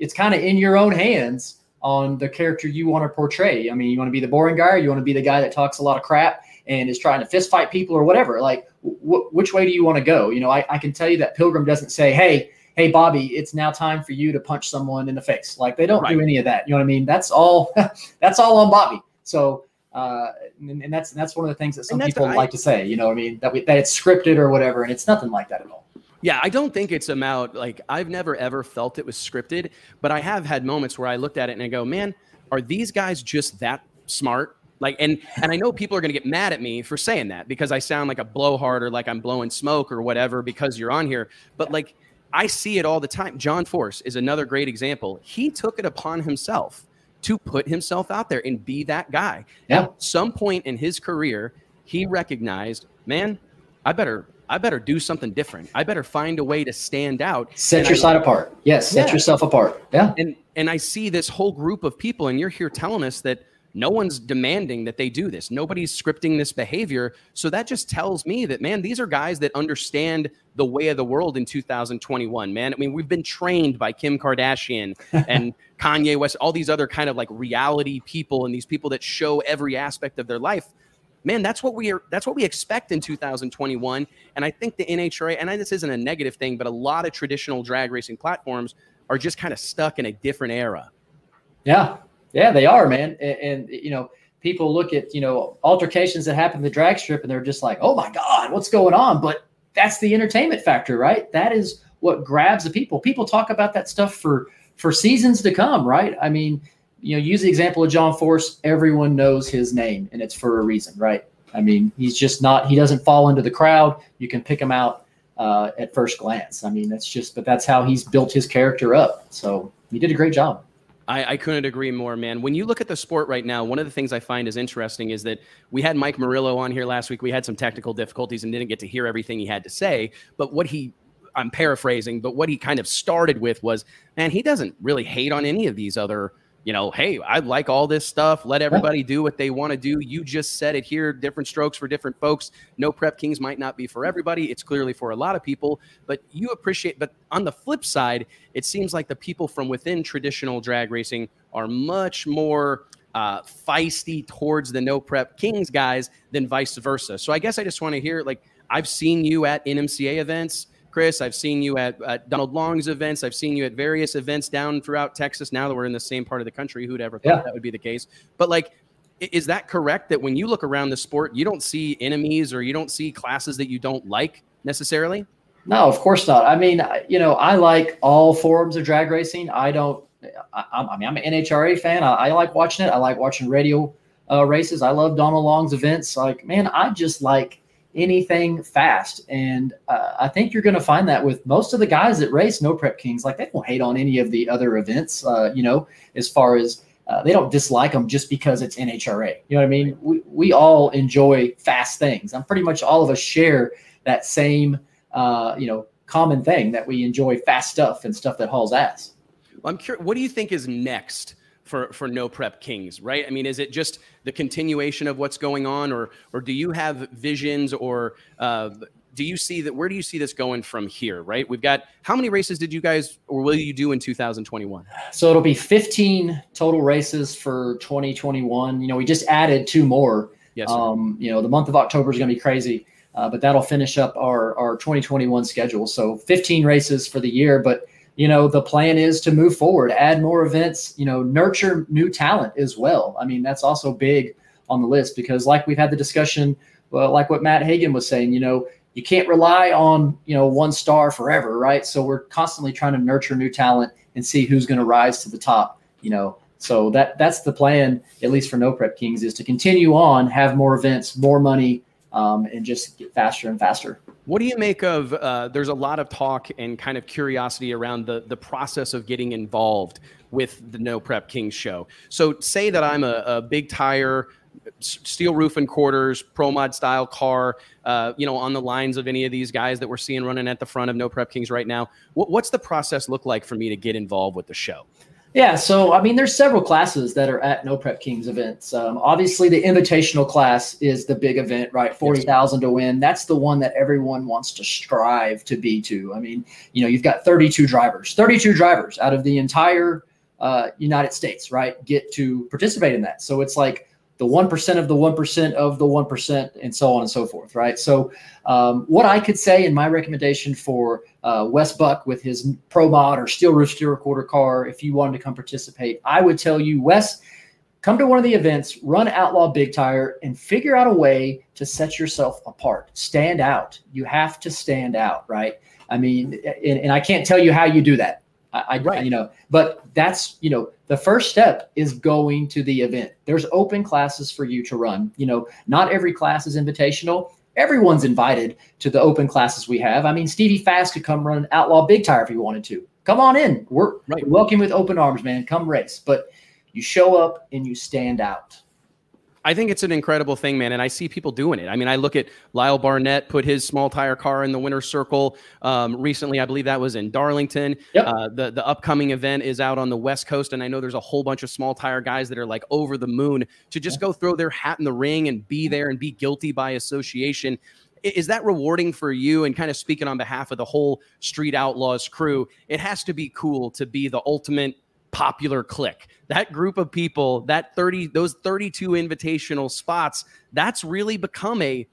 it's kind of in your own hands on the character you want to portray. I mean, you want to be the boring guy, or you want to be the guy that talks a lot of crap and is trying to fist fight people or whatever. Like, wh- which way do you want to go? You know, I, I can tell you that Pilgrim doesn't say, "Hey." hey bobby it's now time for you to punch someone in the face like they don't do any of that you know what i mean that's all that's all on bobby so uh and, and that's that's one of the things that some people I- like to say you know what i mean that we, that it's scripted or whatever and it's nothing like that at all Yeah, I don't think it's about like I've never ever felt it was scripted, but I have had moments where I looked at it and I go, "Man, are these guys just that smart?" Like and and I know people are going to get mad at me for saying that because I sound like a blowhard or like I'm blowing smoke or whatever because you're on here, but like I see it all the time. John Force is another great example. He took it upon himself to put himself out there and be that guy. Yeah. At some point in his career, he recognized, man, I better I better do something different. I better find a way to stand out. set And your I- side apart yes set Yeah. yourself apart yeah And and I see this whole group of people, and you're here telling us that no one's demanding that they do this. Nobody's scripting this behavior. So that just tells me that man, these are guys that understand the way of the world in 2021. Man, I mean, we've been trained by Kim Kardashian and Kanye West, all these other kind of like reality people, and these people that show every aspect of their life man, that's what we are. That's what we expect in 2021. And I think the NHRA, and I, this isn't a negative thing, but a lot of traditional drag racing platforms are just kind of stuck in a different era. Yeah, yeah, they are, man. And, and you know, people look at you know altercations that happen in the drag strip, and they're just like, "Oh my god, what's going on?" But that's the entertainment factor, right? That is what grabs the people. People talk about that stuff for for seasons to come, right? I mean, you know, use the example of John Force. Everyone knows his name, and it's for a reason, right? I mean, he's just not. He doesn't fall into the crowd. You can pick him out uh, at first glance. I mean, that's just. But that's how he's built his character up. So he did a great job. I, I couldn't agree more, man. When you look at the sport right now, one of the things I find is interesting is that we had Mike Murillo on here last week. We had some technical difficulties and didn't get to hear everything he had to say. But what he, I'm paraphrasing, but what he kind of started with was, man, he doesn't really hate on any of these other, you know, hey, I like all this stuff. Let everybody do what they want to do. You just said it here, different strokes for different folks. No Prep Kings might not be for everybody. It's clearly for a lot of people, but you appreciate. But on the flip side, it seems like the people from within traditional drag racing are much more uh, feisty towards the No Prep Kings guys than vice versa. So I guess I just want to hear like I've seen you at NMCA events. Chris, I've seen you at, at Donald Long's events. I've seen you at various events down throughout Texas. Now that we're in the same part of the country, who'd ever thought Yeah. that would be the case? But like, is that correct that when you look around the sport, you don't see enemies or you don't see classes that you don't like necessarily? No, of course not. I mean, you know, I like all forms of drag racing. I don't. I, I'm- I mean, I'm an NHRA fan. I, I like watching it. I like watching radial uh, races. I love Donald Long's events. Like, man, I just like anything fast, and uh, I think you're going to find that with most of the guys that race No Prep Kings. Like, they don't hate on any of the other events. Uh, you know, as far as uh, they don't dislike them just because it's NHRA. You know what I mean? We we all enjoy fast things. I'm pretty much all of us share that same uh, you know common thing that we enjoy fast stuff and stuff that hauls ass. Well, I'm curious. What do you think is next for for No Prep Kings? Right? I mean, is it just the continuation of what's going on, or or do you have visions, or uh, do you see that? Where do you see this going from here? Right? We've got how many races did you guys, or will you do in 2021? So it'll be 15 total races for 2021. You know, we just added two more. Yes. Um, you know, the month of October is going to be crazy, uh, but that'll finish up our our 2021 schedule. So 15 races for the year, but you know the plan is to move forward, add more events, you know, nurture new talent as well. I mean, that's also big on the list because, like we've had the discussion, well, like what Matt Hagan was saying, you know, you can't rely on you know one star forever, right? So we're constantly trying to nurture new talent and see who's going to rise to the top. You know, so that that's the plan, at least for No Prep Kings, is to continue on, have more events, more money, um, and just get faster and faster. What do you make of? Uh, there's a lot of talk and kind of curiosity around the the process of getting involved with the No Prep Kings show. So, say that I'm a, a big tire, steel roof and quarters, pro mod style car, uh, you know, on the lines of any of these guys that we're seeing running at the front of No Prep Kings right now. What, what's the process look like for me to get involved with the show? Yeah, so I mean, there's several classes that are at No Prep Kings events. Um, obviously, the invitational class is the big event, right? Forty thousand to win. That's the one that everyone wants to strive to be to. I mean, you know, you've got 32 drivers, 32 drivers out of the entire uh, United States, right? Get to participate in that. So it's like the one percent of the one percent of the one percent, and so on and so forth, right? So, um, what I could say in my recommendation for uh, Wes Buck with his Pro Mod or Steel Roof Steel Recorder car, if you wanted to come participate, I would tell you, Wes, come to one of the events, run Outlaw Big Tire, and figure out a way to set yourself apart. Stand out. You have to stand out, right? I mean, and, and I can't tell you how you do that. I, I Right. you know, but that's you know the first step is going to the event. There's open classes for you to run. You know, not every class is invitational. Everyone's invited to the open classes we have. I mean, Stevie Fast could come run Outlaw Big Tire if he wanted to. Come on in. We're Right. welcome with open arms, man. Come race. But you show up and you stand out. I think it's an incredible thing, man, and I see people doing it. I mean, I look at Lyle Barnett put his small tire car in the winner's circle um, recently. I believe that was in Darlington. Yep. Uh, the the upcoming event is out on the West Coast, and I know there's a whole bunch of small tire guys that are like over the moon to just go throw their hat in the ring and be there and be guilty by association. Is that rewarding for you? And kind of speaking on behalf of the whole Street Outlaws crew, it has to be cool to be the ultimate popular click. That group of people, that 30, those 32 invitational spots, that's really become a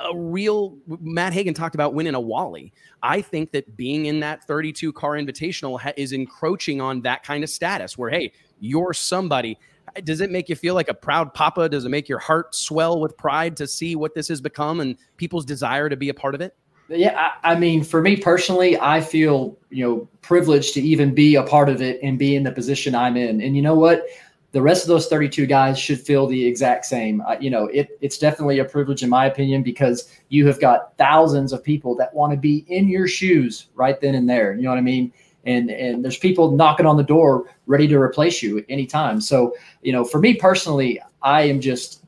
a real Matt Hagan talked about winning a Wally. I think that being in that 32 car invitational ha- is encroaching on that kind of status where, hey, you're somebody. Does it make you feel like a proud papa? Does it make your heart swell with pride to see what this has become and people's desire to be a part of it? Yeah, I, I mean, for me personally, I feel you know privileged to even be a part of it and be in the position I'm in. And you know what? The rest of those 32 guys should feel the exact same. Uh, you know, it, it's definitely a privilege in my opinion because you have got thousands of people that want to be in your shoes right then and there. You know what I mean? And and there's people knocking on the door ready to replace you at any time. So you know, for me personally, I am just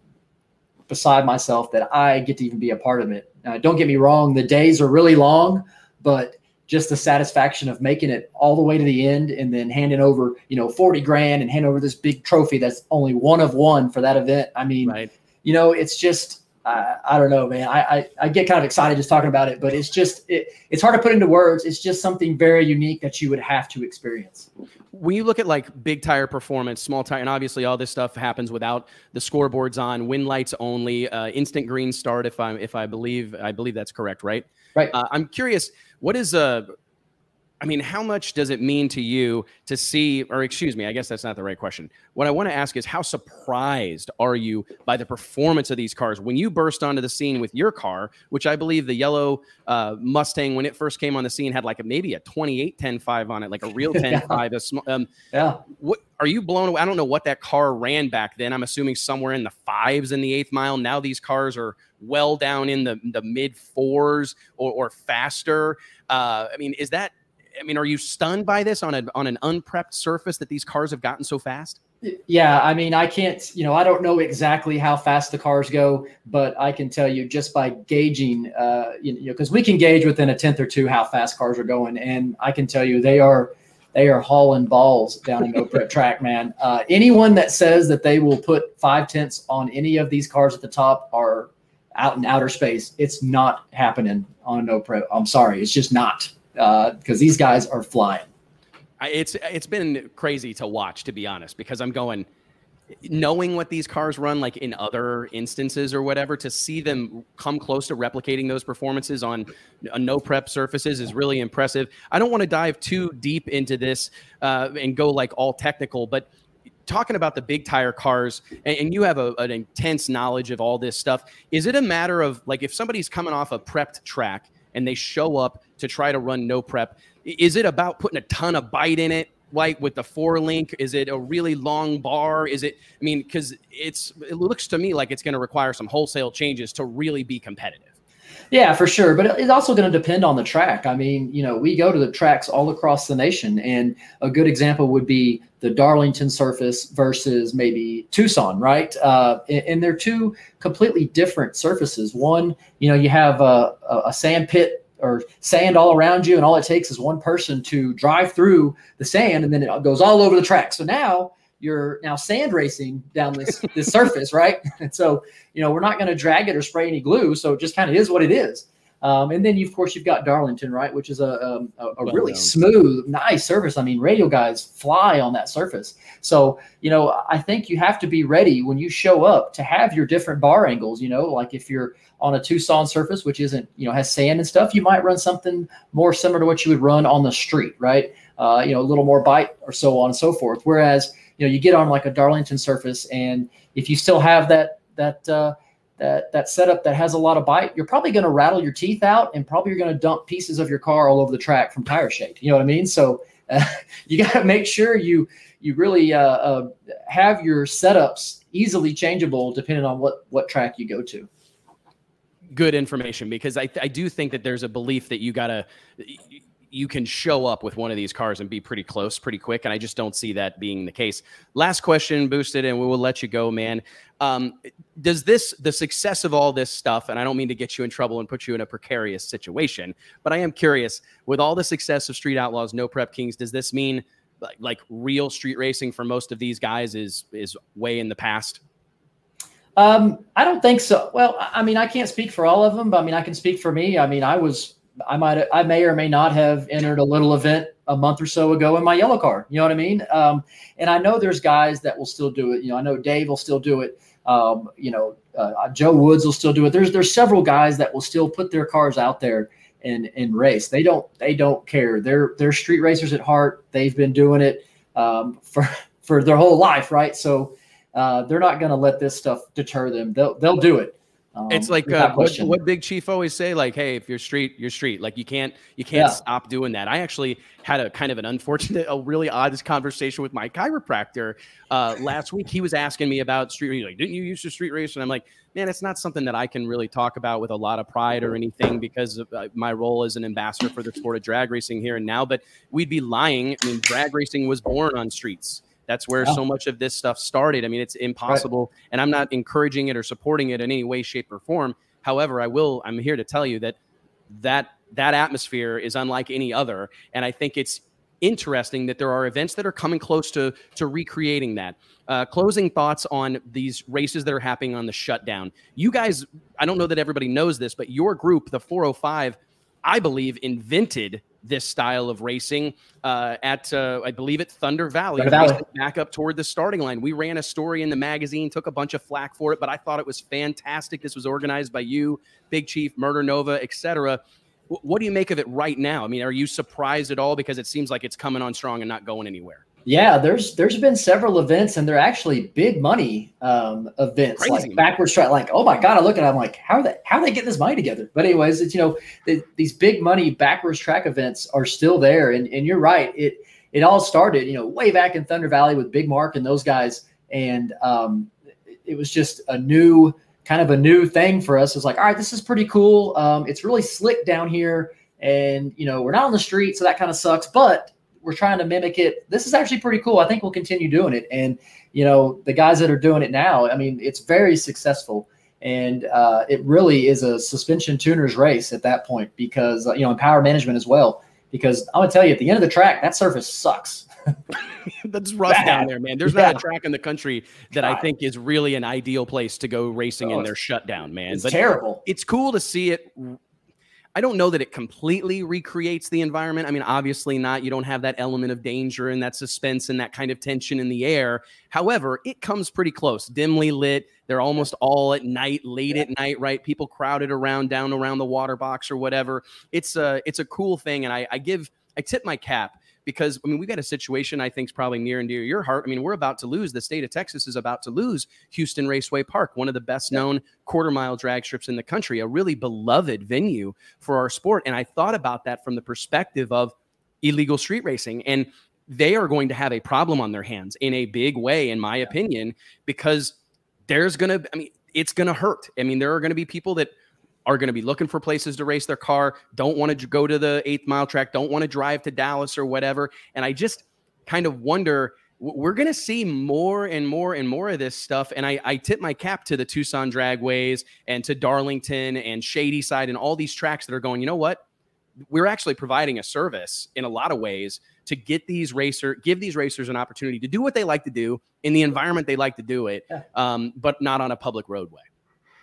beside myself that I get to even be a part of it. Uh, don't get me wrong, the days are really long, but just the satisfaction of making it all the way to the end and then handing over, you know, 40 grand and hand over this big trophy that's only one of one for that event. I mean, Right. you know, it's just, uh, I don't know, man. I, I, I get kind of excited just talking about it, but it's just, it, it's hard to put into words. It's just something very unique that you would have to experience. When you look at like big tire performance, small tire, and obviously all this stuff happens without the scoreboards on, win lights only, uh, instant green start. If I if I believe I believe that's correct, right? Right. Uh, I'm curious, what is a I mean, how much does it mean to you to see, or excuse me, I guess that's not the right question. What I want to ask is, how surprised are you by the performance of these cars when you burst onto the scene with your car, which I believe the yellow uh, Mustang, when it first came on the scene, had like a, maybe a 28 10 5 on it, like a real 10 5. A sm- um, Yeah. what are you blown away? I don't know what that car ran back then. I'm assuming somewhere in the fives in the eighth mile. Now these cars are well down in the, the mid fours or, or faster. Uh, I mean, is that? I mean, are you stunned by this on a on an unprepped surface that these cars have gotten so fast? Yeah, I mean, I can't, you know, I don't know exactly how fast the cars go, but I can tell you just by gauging, uh, you know, because we can gauge within a tenth or two how fast cars are going, and I can tell you they are they are hauling balls down in no prep track, man. Uh, anyone that says that they will put five tenths on any of these cars at the top are out in outer space. It's not happening on no prep. I'm sorry, it's just not because uh, these guys are flying. It's it's been crazy to watch, to be honest, because I'm going knowing what these cars run like in other instances or whatever to see them come close to replicating those performances on no prep surfaces is really impressive i don't want to dive too deep into this uh, and go like all technical but talking about the big tire cars and, and you have a, an intense knowledge of all this stuff is it a matter of like if somebody's coming off a prepped track and they show up to try to run no prep is it about putting a ton of bite in it like with the four link? Is it a really long bar? Is it? I mean, because it's it looks to me like it's going to require some wholesale changes to really be competitive. Yeah, for sure. But it's also going to depend on the track. I mean, you know, we go to the tracks all across the nation, and a good example would be the Darlington surface versus maybe Tucson, right? Uh, and, they're two completely different surfaces. One, you know, you have a, a sand pit or sand all around you, and all it takes is one person to drive through the sand, and then it goes all over the track. So now you're now sand racing down this this surface, right? And so you know we're not going to drag it or spray any glue, so it just kind of is what it is. Um, and then, you, of course, you've got Darlington, right, which is a, um, a, a really smooth, nice surface. I mean, radial guys fly on that surface. So, you know, I think you have to be ready when you show up to have your different bar angles. You know, like if you're on a Tucson surface, which isn't, you know, has sand and stuff, you might run something more similar to what you would run on the street, right? Uh, you know, a little more bite or so on and so forth. Whereas, you know, you get on like a Darlington surface, and if you still have that that uh, that that setup that has a lot of bite, you're probably going to rattle your teeth out, and probably you're going to dump pieces of your car all over the track from tire shake. You know what I mean? So uh, you got to make sure you you really uh, uh, have your setups easily changeable depending on what what track you go to good information because I, I do think that there's a belief that you gotta you can show up with one of these cars and be pretty close pretty quick and i just don't see that being the case last question boosted and we will let you go man um, does this the success of all this stuff and i don't mean to get you in trouble and put you in a precarious situation but i am curious with all the success of street outlaws no prep kings does this mean like, like real street racing for most of these guys is is way in the past um, I don't think so. Well, I mean, I can't speak for all of them, but I mean, I can speak for me. I mean, I was, I might, I may or may not have entered a little event a month or so ago in my yellow car. You know what I mean? Um, and I know there's guys that will still do it. You know, I know Dave will still do it. Um, you know, uh, Joe Woods will still do it. There's there's several guys that will still put their cars out there and and race. They don't they don't care. They're they're street racers at heart. They've been doing it um, for for their whole life, right? So uh, they're not going to let this stuff deter them. They'll they'll do it. Um, it's like uh, what, what, Big Chief always say, like, "Hey, if you're street, you're street. Like, you can't you can't yeah. stop doing that." I actually had a kind of an unfortunate, a really odd conversation with my chiropractor uh, last week. He was asking me about street. He's like, "Didn't you use to street race?" And I'm like, "Man, it's not something that I can really talk about with a lot of pride or anything because of uh, my role as an ambassador for the sport of drag racing here and now." But we'd be lying. I mean, drag racing was born on streets. That's where yeah. so much of this stuff started. I mean, it's impossible, right. and I'm not encouraging it or supporting it in any way, shape, or form. However, I will. I'm here to tell you that that that atmosphere is unlike any other, and I think it's interesting that there are events that are coming close to to recreating that. Uh, closing thoughts on these races that are happening on the shutdown. You guys, I don't know that everybody knows this, but your group, the 405, I believe, invented this style of racing uh, at, uh, I believe, at Thunder Valley, Thunder Valley. back up toward the starting line. We ran a story in the magazine, took a bunch of flack for it, but I thought it was fantastic. This was organized by you, Big Chief, Murder Nova, etc. What do you make of it right now? I mean, are you surprised at all because it seems like it's coming on strong and not going anywhere? Yeah, there's there's been several events and they're actually big money um, events Crazy, like backwards track. Like, oh my god, I look at it, I'm like, how are they how are they getting this money together? But anyways, it's you know the, these big money backwards track events are still there, and and you're right. It it all started you know way back in Thunder Valley with Big Mark and those guys, and um, it was just a new kind of a new thing for us. It's like, all right, this is pretty cool. Um, it's really slick down here, and you know we're not on the street, so that kind of sucks, but we're trying to mimic it. This is actually pretty cool. I think we'll continue doing it. And you know, the guys that are doing it now, I mean, it's very successful. And uh, it really is a suspension tuner's race at that point because uh, you know, and power management as well. Because I'm gonna tell you, at the end of the track, that surface sucks. That's rough Bad. down there, man. There's Yeah. not a track in the country that I think is really an ideal place to go racing Oh, in their shutdown, man. It's But terrible. it's cool to see it. I don't know that it completely recreates the environment. I mean, obviously not. You don't have that element of danger and that suspense and that kind of tension in the air. However, it comes pretty close. Dimly lit. They're almost all at night, late at night, right? People crowded around down around the water box or whatever. It's a it's a cool thing, and I, I give I tip my cap because I mean we've got a situation I think is probably near and dear to your heart. I mean we're about to lose. The state of Texas is about to lose Houston Raceway Park, one of the best known quarter mile drag strips in the country, a really beloved venue for our sport. And I thought about that from the perspective of illegal street racing and they are going to have a problem on their hands in a big way, in my opinion, because there's going to, I mean, it's going to hurt. I mean, there are going to be people that are going to be looking for places to race their car, don't want to go to the eighth mile track, don't want to drive to Dallas or whatever. And I just kind of wonder we're going to see more and more and more of this stuff. And I, I tip my cap to the Tucson Dragways and to Darlington and Shady Side and all these tracks that are going, you know what? We're actually providing a service in a lot of ways to get these racer, give these racers an opportunity to do what they like to do in the environment they like to do it, um, but not on a public roadway.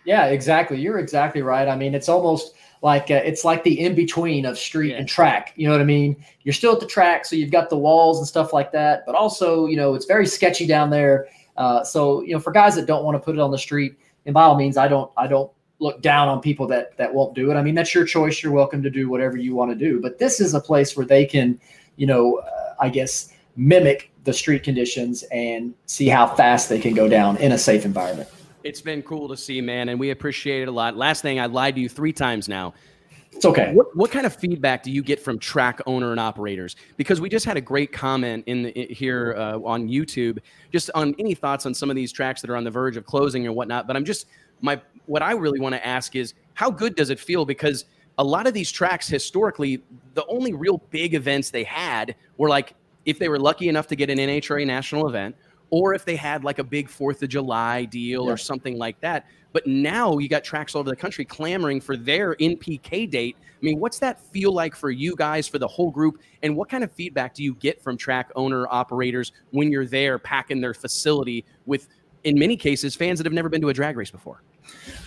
Yeah, exactly. You're exactly right. I mean, it's almost like uh, it's like the in between of street Yeah. and track. You know what I mean? You're still at the track, so you've got the walls and stuff like that, but also, you know, it's very sketchy down there. Uh, so, you know, for guys that don't want to put it on the street, and by all means, I don't, I don't look down on people that that won't do it. I mean, that's your choice. You're welcome to do whatever you want to do. But this is a place where they can, you know, uh, I guess mimic the street conditions and see how fast they can go down in a safe environment. It's been cool to see, man, and we appreciate it a lot. Last thing, I lied to you three times now. It's okay. What, what kind of feedback do you get from track owner and operators? Because we just had a great comment in the, i- here uh, on YouTube, just on any thoughts on some of these tracks that are on the verge of closing and whatnot. But I'm just my what I really want to ask is how good does it feel? Because a lot of these tracks historically, the only real big events they had were like if they were lucky enough to get an NHRA national event, or if they had like a big Fourth of July deal Yeah. or something like that. But now you got tracks all over the country clamoring for their NPK date. I mean, what's that feel like for you guys, for the whole group? And what kind of feedback do you get from track owner operators when you're there packing their facility with, in many cases, fans that have never been to a drag race before?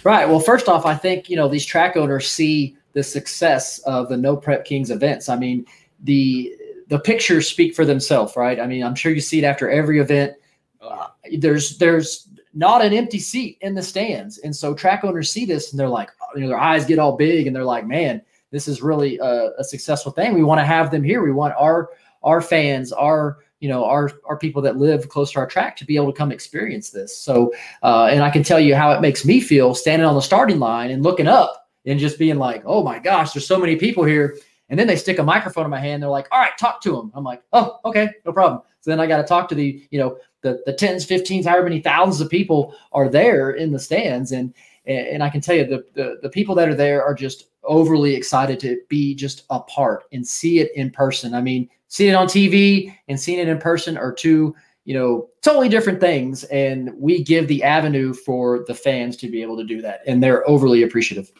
Right. Well, first off, I think you know these track owners see the success of the No Prep Kings events. I mean, the the pictures speak for themselves, right? I mean, I'm sure you see it after every event. Uh, there's there's not an empty seat in the stands, and so track owners see this and they're like, you know, their eyes get all big and they're like, man, this is really a, a successful thing. We want to have them here. We want our our fans, our you know our our people that live close to our track to be able to come experience this. So uh, and I can tell you how it makes me feel standing on the starting line and looking up and just being like, oh my gosh, there's so many people here. And then they stick a microphone in my hand. They're like, all right, talk to them. I'm like, oh, okay, no problem. So then I got to talk to the, you know, the, the tens, 15s, however many thousands of people are there in the stands. And, and I can tell you the, the, the people that are there are just overly excited to be just a part and see it in person. I mean, seeing it on TV and seeing it in person are two you know, totally different things. And we give the avenue for the fans to be able to do that. And they're overly appreciative.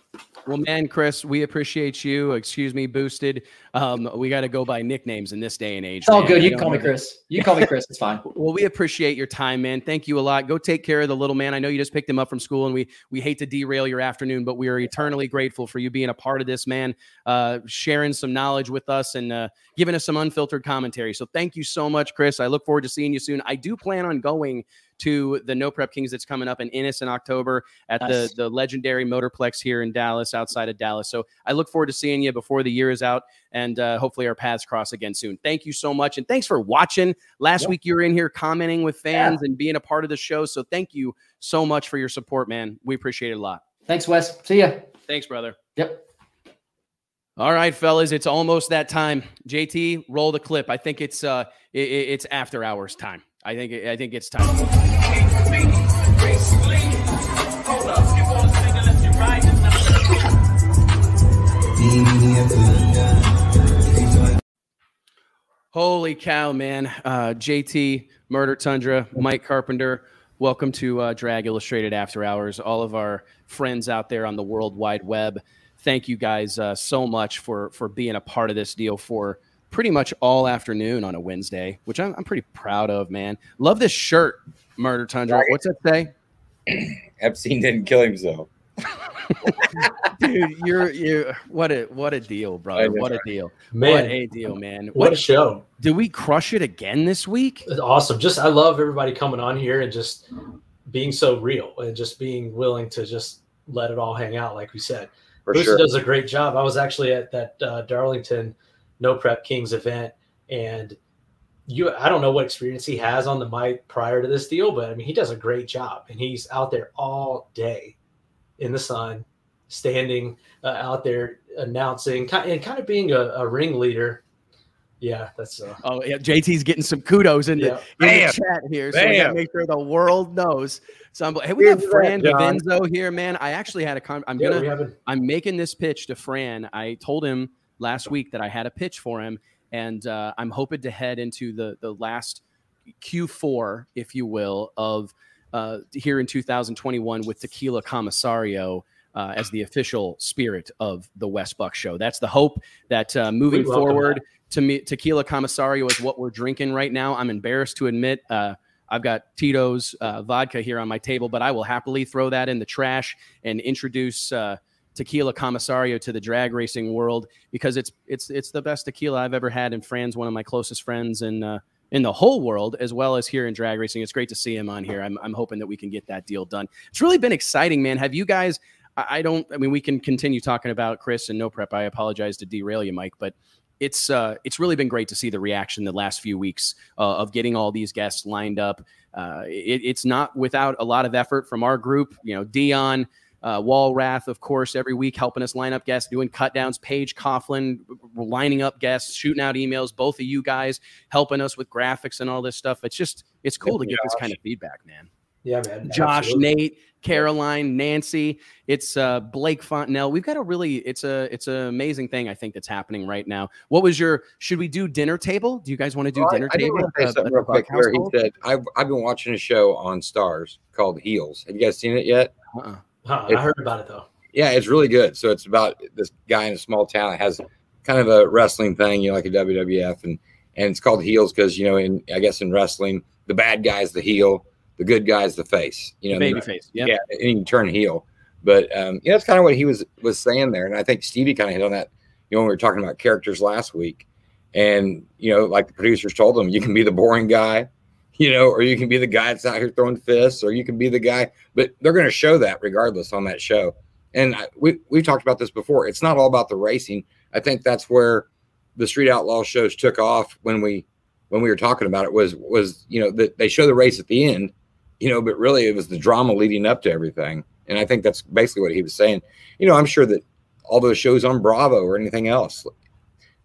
Well, man, Chris, we appreciate you. Excuse me, boosted. Um, we got to go by nicknames in this day and age. It's all man. good. You call me. Chris. You call me Chris. It's fine. Well, we appreciate your time, man. Thank you a lot. Go take care of the little man. I know you just picked him up from school, and we we hate to derail your afternoon, but we are eternally grateful for you being a part of this, man. Uh, sharing some knowledge with us and uh, giving us some unfiltered commentary. So thank you so much, Chris. I look forward to seeing you soon. I do plan on going to the No Prep Kings that's coming up in Ennis in October at Nice. the the legendary Motorplex here in Dallas, outside of Dallas. So I look forward to seeing you before the year is out, and uh, hopefully our paths cross again soon. Thank you so much, and thanks for watching. Last Yep. week you were in here commenting with fans and being a part of the show. So thank you so much for your support, man. We appreciate it a lot. Thanks, Wes. See ya. Thanks, brother. Yep. All right, fellas, it's almost that time. JT, roll the clip. I think it's uh, i- i- it's after hours time. I think I think it's time. Holy cow, man. Uh, JT, Murder Tundra, Mike Carpenter, welcome to uh, Drag Illustrated After Hours. All of our friends out there on the World Wide Web, thank you guys uh, so much for, for being a part of this deal for pretty much all afternoon on a Wednesday, which I'm, I'm pretty proud of, man. Love this shirt, Murder Tundra. What's it say? Epstein didn't kill himself. Dude, you're you what a what a deal, brother. know, What a deal. Man, What a deal, man. what a show. did we crush it again this week? It's awesome. Just I love everybody coming on here and just being so real and just being willing to just let it all hang out, like we said. For Bruce sure. does a great job. I was actually at that uh, Darlington No Prep Kings event, and you I don't know what experience he has on the mic prior to this deal, but I mean he does a great job, and he's out there all day in the sun, standing uh, out there announcing and kind of being a, a ringleader. Yeah, that's uh, Oh yeah, JT's getting some kudos in the, in the chat here, so we gotta Bam. make sure the world knows. So I'm, hey, we got Here's Fran that, here, man. I actually had a con. I'm Yeah, gonna I'm making this pitch to Fran. I told him last week that I had a pitch for him, and uh, I'm hoping to head into the the last Q4, if you will, of uh, here in 2021 with Tequila Commissario. Uh, as the official spirit of the Wes Buck Show, that's the hope that uh, moving forward, to me, Tequila Commissario is what we're drinking right now. I'm embarrassed to admit uh, I've got Tito's uh, vodka here on my table, but I will happily throw that in the trash and introduce uh, Tequila Commissario to the drag racing world because it's it's it's the best tequila I've ever had. And Fran's one of my closest friends in uh, in the whole world, as well as here in drag racing. It's great to see him on here. I'm I'm hoping that we can get that deal done. It's really been exciting, man. Have you guys? I I don't. I mean, we can continue talking about Chris and no prep. I apologize to derail you, Mike, but it's uh, it's really been great to see the reaction the last few weeks uh, of getting all these guests lined up. Uh, it, it's not without a lot of effort from our group. You know, Dion, uh, Walrath, of course, every week helping us line up guests, doing cut downs. Paige Coughlin lining up guests, shooting out emails. Both of you guys helping us with graphics and all this stuff. It's just it's cool to get this kind of feedback, man. Yeah, man. Josh, absolutely. Nate, Caroline, Nancy. It's uh, Blake Fontenelle. We've got a really it's a it's an amazing thing I think that's happening right now. What was your? Should we do dinner table? Do you guys want to do Well, I- dinner I, did table? want to say at the- something at real quick where he said, I've, I've been watching a show on Starz called Heels. Have you guys seen it yet? Uh-uh. Huh, It- I heard about it though. Yeah, it's really good. So it's about this guy in a small town that has kind of a wrestling thing, you know, like a WWF, and and it's called Heels because you know, in I guess in wrestling, the bad guy's the heel, the good guy's the face. You know, Baby face. Yeah. yeah, and you can turn heel. But um, you know, that's kind of what he was was saying there, and I think Stevie kind of hit on that. You know, when we were talking about characters last week, and you know, like the producers told him, you can be the boring guy, you know, or you can be the guy that's out here throwing fists, or you can be the guy. But they're going to show that regardless on that show. And I, we we've talked about this before. It's not all about the racing. I think that's where the Street Outlaw shows took off when we when we were talking about it was was you know that they show the race at the end, you know, but really it was the drama leading up to everything. And I think that's basically what he was saying. You know, I'm sure that all those shows on Bravo or anything else,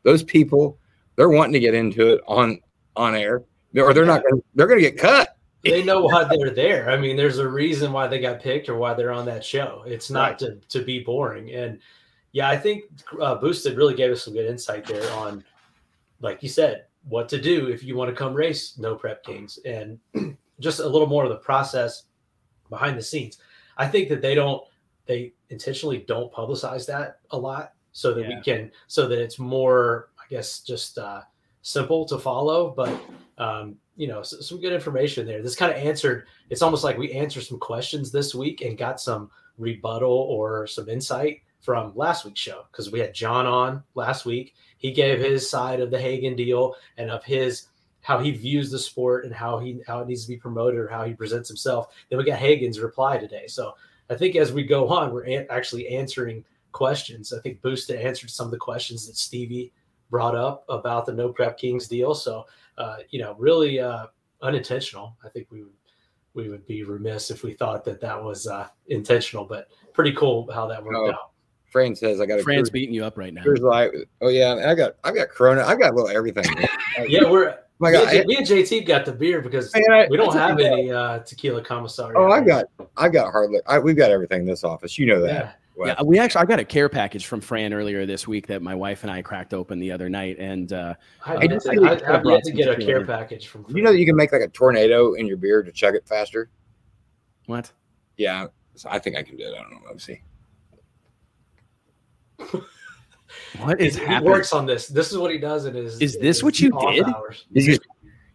those people they're wanting to get into it on on air, or they're not. Gonna, they're going to get cut. They know why they're there. I mean, there's a reason why they got picked or why they're on that show. It's not Right. to, to be boring. And yeah, I think uh, Boosted really gave us some good insight there on, like you said, what to do if you want to come race No Prep Kings and just a little more of the process behind the scenes. I think that they don't, they intentionally don't publicize that a lot so that Yeah. we can, so that it's more, I guess, just uh, simple to follow. But um, you know, s some good information there. This kind of answered. It's almost like we answered some questions this week and got some rebuttal or some insight from last week's show because we had John on last week. He gave his side of the Hagan deal and of his how he views the sport and how he how it needs to be promoted or how he presents himself. Then we got Hagan's reply today. So I think as we go on, we're an- actually answering questions. I think Boosta answered some of the questions that Stevie brought up about the No Prep Kings deal. So uh, you know, really uh, unintentional. I think we would we would be remiss if we thought that that was uh, intentional, but pretty cool how that worked Oh, out. Fran says I got a Fran's cruise, beating you up right now. Coors Light. Oh yeah, I got I got Corona. I got a little everything. Yeah, we're my me, God, and J- me and JT got the beer because I- we don't have any uh, tequila Commissario. Oh, I got I got hardly. I, we've got everything in this office. You know that. Yeah, What? Yeah, we actually I got a care package from Fran earlier this week that my wife and I cracked open the other night, and uh, I, I I, just I, really I, could've yet to some get a tequila. care package from. you know that you can make like a tornado in your beer to chug it faster. what? Yeah, so I think I can do it. I don't know. Let's see. What is he, he works on this. This is what he does It is. Is this what you did? Hours. You just,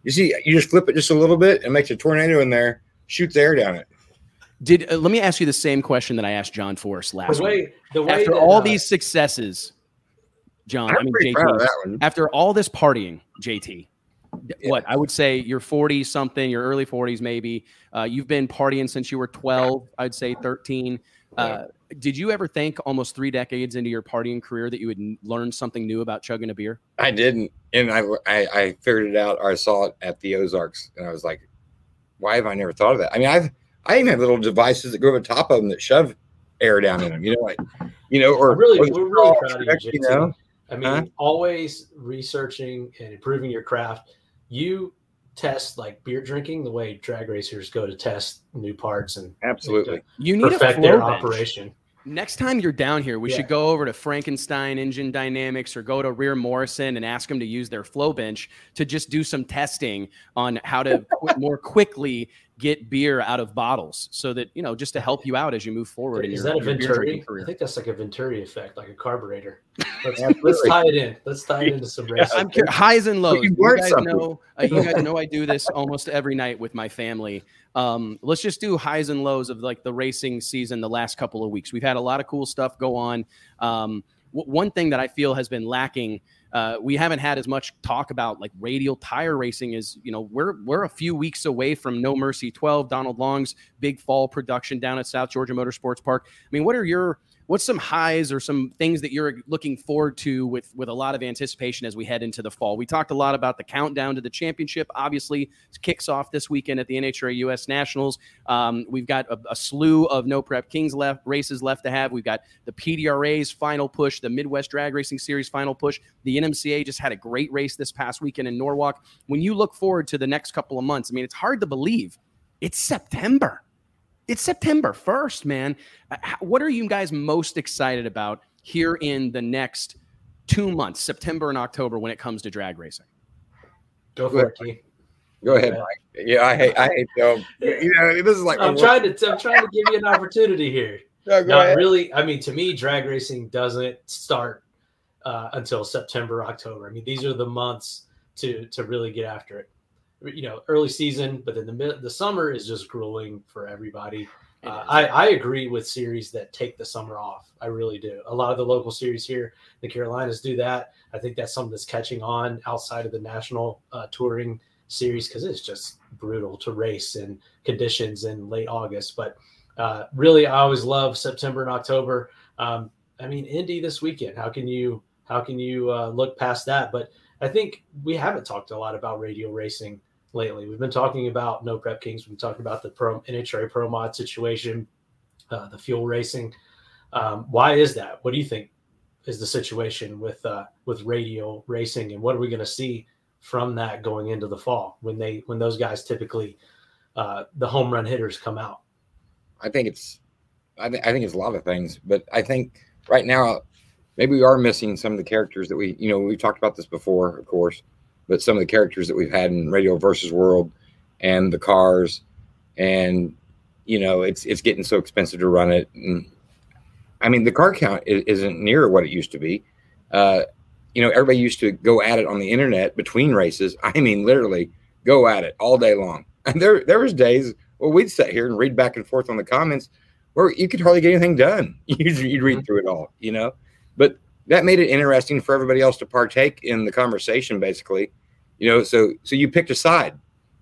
you see, you just flip it just a little bit and makes a tornado in there, shoots air down it. Did uh, let me ask you the same question that I asked John Forrest last The week. way, the way After that, all uh, these successes, John, I I'm mean JT, proud of that one. after all this partying, JT, Yeah. what I would say you're 40 something, your early 40s maybe. Uh, you've been partying since you were 12, I'd say 13. Uh, did you ever think almost three decades into your partying career that you would n- learn something new about chugging a beer? I didn't, and I, I I figured it out. Or I saw it at the Ozarks, and I was like, "Why have I never thought of that?" I mean, I've I even have little devices that go over top of them that shove air down in them. You know, like you know, or really, or we're really straw proud of you, JT. you know? I mean, Huh? always researching and improving your craft. You test like beer drinking the way drag racers go to test new parts and Absolutely. You need a perfect flow their bench. operation. Next time you're down here, we Yeah. should go over to Frankenstein Engine Dynamics or go to Reher-Morrison and ask them to use their flow bench to just do some testing on how to qu- more quickly get beer out of bottles so that, you know, just to help you out as you move forward. in Is your- that a Venturi? drinking I think that's like a Venturi effect, like a carburetor. Let's, let's tie it in. Let's tie it into some racing. I'm curious, highs and lows. you You guys know, uh, you guys know I do this almost every night with my family. Um, let's just do highs and lows of like the racing season the last couple of weeks. We've had a lot of cool stuff go on. Um, w- one thing that I feel has been lacking. Uh, we haven't had as much talk about like radial tire racing is you know we're we're a few weeks away from No Mercy 12 Donald Long's big fall production down at South Georgia Motorsports Park. I mean, what are your what's some highs or some things that you're looking forward to with with a lot of anticipation as we head into the fall? We talked a lot about the countdown to the championship. Obviously, it kicks off this weekend at the NHRA US Nationals. Um, we've got a, a slew of no prep kings left races left to have. We've got the PDRA's final push, the Midwest Drag Racing Series final push. The NMCA just had a great race this past weekend in Norwalk. When you look forward to the next couple of months, I mean, it's hard to believe it's September. It's September 1st, man. Uh, What are you guys most excited about here in the next two months, September and October, when it comes to drag racing? Go for it, Keith. Go ahead, Yeah. Mike. Yeah, I hate I hate um, you know this is like I'm trying to I'm trying to give you an opportunity here. No, go Not ahead. really. I mean, to me, drag racing doesn't start uh, until September, October. I mean, these are the months to to really get after it. You know, early season, but then the the summer is just grueling for everybody. Uh. I, I agree with series that take the summer off. I really do. A lot of the local series here, the Carolinas, do that. I think that's something that's catching on outside of the national uh, touring series because it's just brutal to race in conditions in late August. But uh, really, I always love September and October. Um, I mean, Indy this weekend. How can you how can you uh, look past that? But I think we haven't talked a lot about radial racing lately. We've been talking about no prep kings. We've been talking about the pro NHRA Pro Mod situation, uh, the fuel racing. Um, why is that? What do you think is the situation with uh, with radial racing, and what are we going to see from that going into the fall when they when those guys typically uh, the home run hitters come out? I think it's, I, th- I think it's a lot of things, but I think right now, maybe we are missing some of the characters that we, you know, we've talked about this before, of course, but some of the characters that we've had in Radial versus World, and the cars, and you know, it's it's getting so expensive to run it. And, I mean, the car count is, isn't near what it used to be. Uh, you know, everybody used to go at it on the internet between races. I mean, literally go at it all day long. And there there was days where we'd sit here and read back and forth on the comments where you could hardly get anything done. You'd, you'd read through it all, you know. But that made it interesting for everybody else to partake in the conversation, basically. You know, so so you picked a side.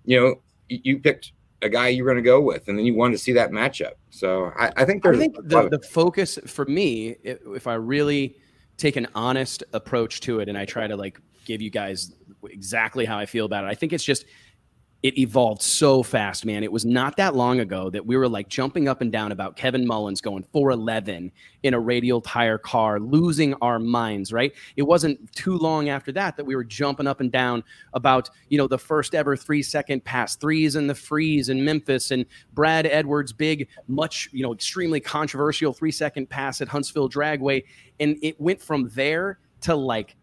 You know, you, you picked a guy you were going to go with, and then you wanted to see that matchup. So I, I think there's I think the, the focus for me, if I really take an honest approach to it and I try to like give you guys exactly how I feel about it, I think it's just it evolved so fast, man. It was not that long ago that we were like jumping up and down about Kevin Mullins going 411 in a radial tire car, losing our minds, right? It wasn't too long after that that we were jumping up and down about, you know, the first ever three second pass, threes in the freeze in Memphis, and Brad Edwards' big, much, you know, extremely controversial three second pass at Huntsville Dragway. And it went from there to like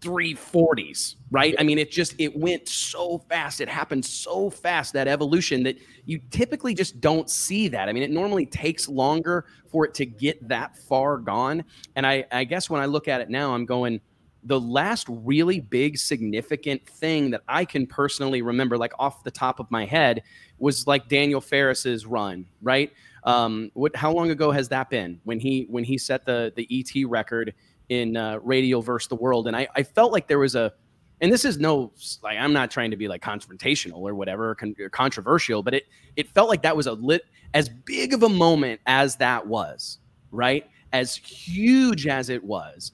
340s right? I mean it just it went so fast. It happened so fast that evolution that you typically just don't see that. I mean it normally takes longer for it to get that far gone. And i i guess when i look at it now i'm going the last really big significant thing that i can personally remember like off the top of my head was like daniel Pharris's run right? Um what how long ago has that been? When he when he set the the et record in uh, Radial versus the World, and I, I felt like there was a, and this is no like I'm not trying to be like confrontational or whatever or, con- or controversial, but it it felt like that was a lit as big of a moment as that was, right? As huge as it was,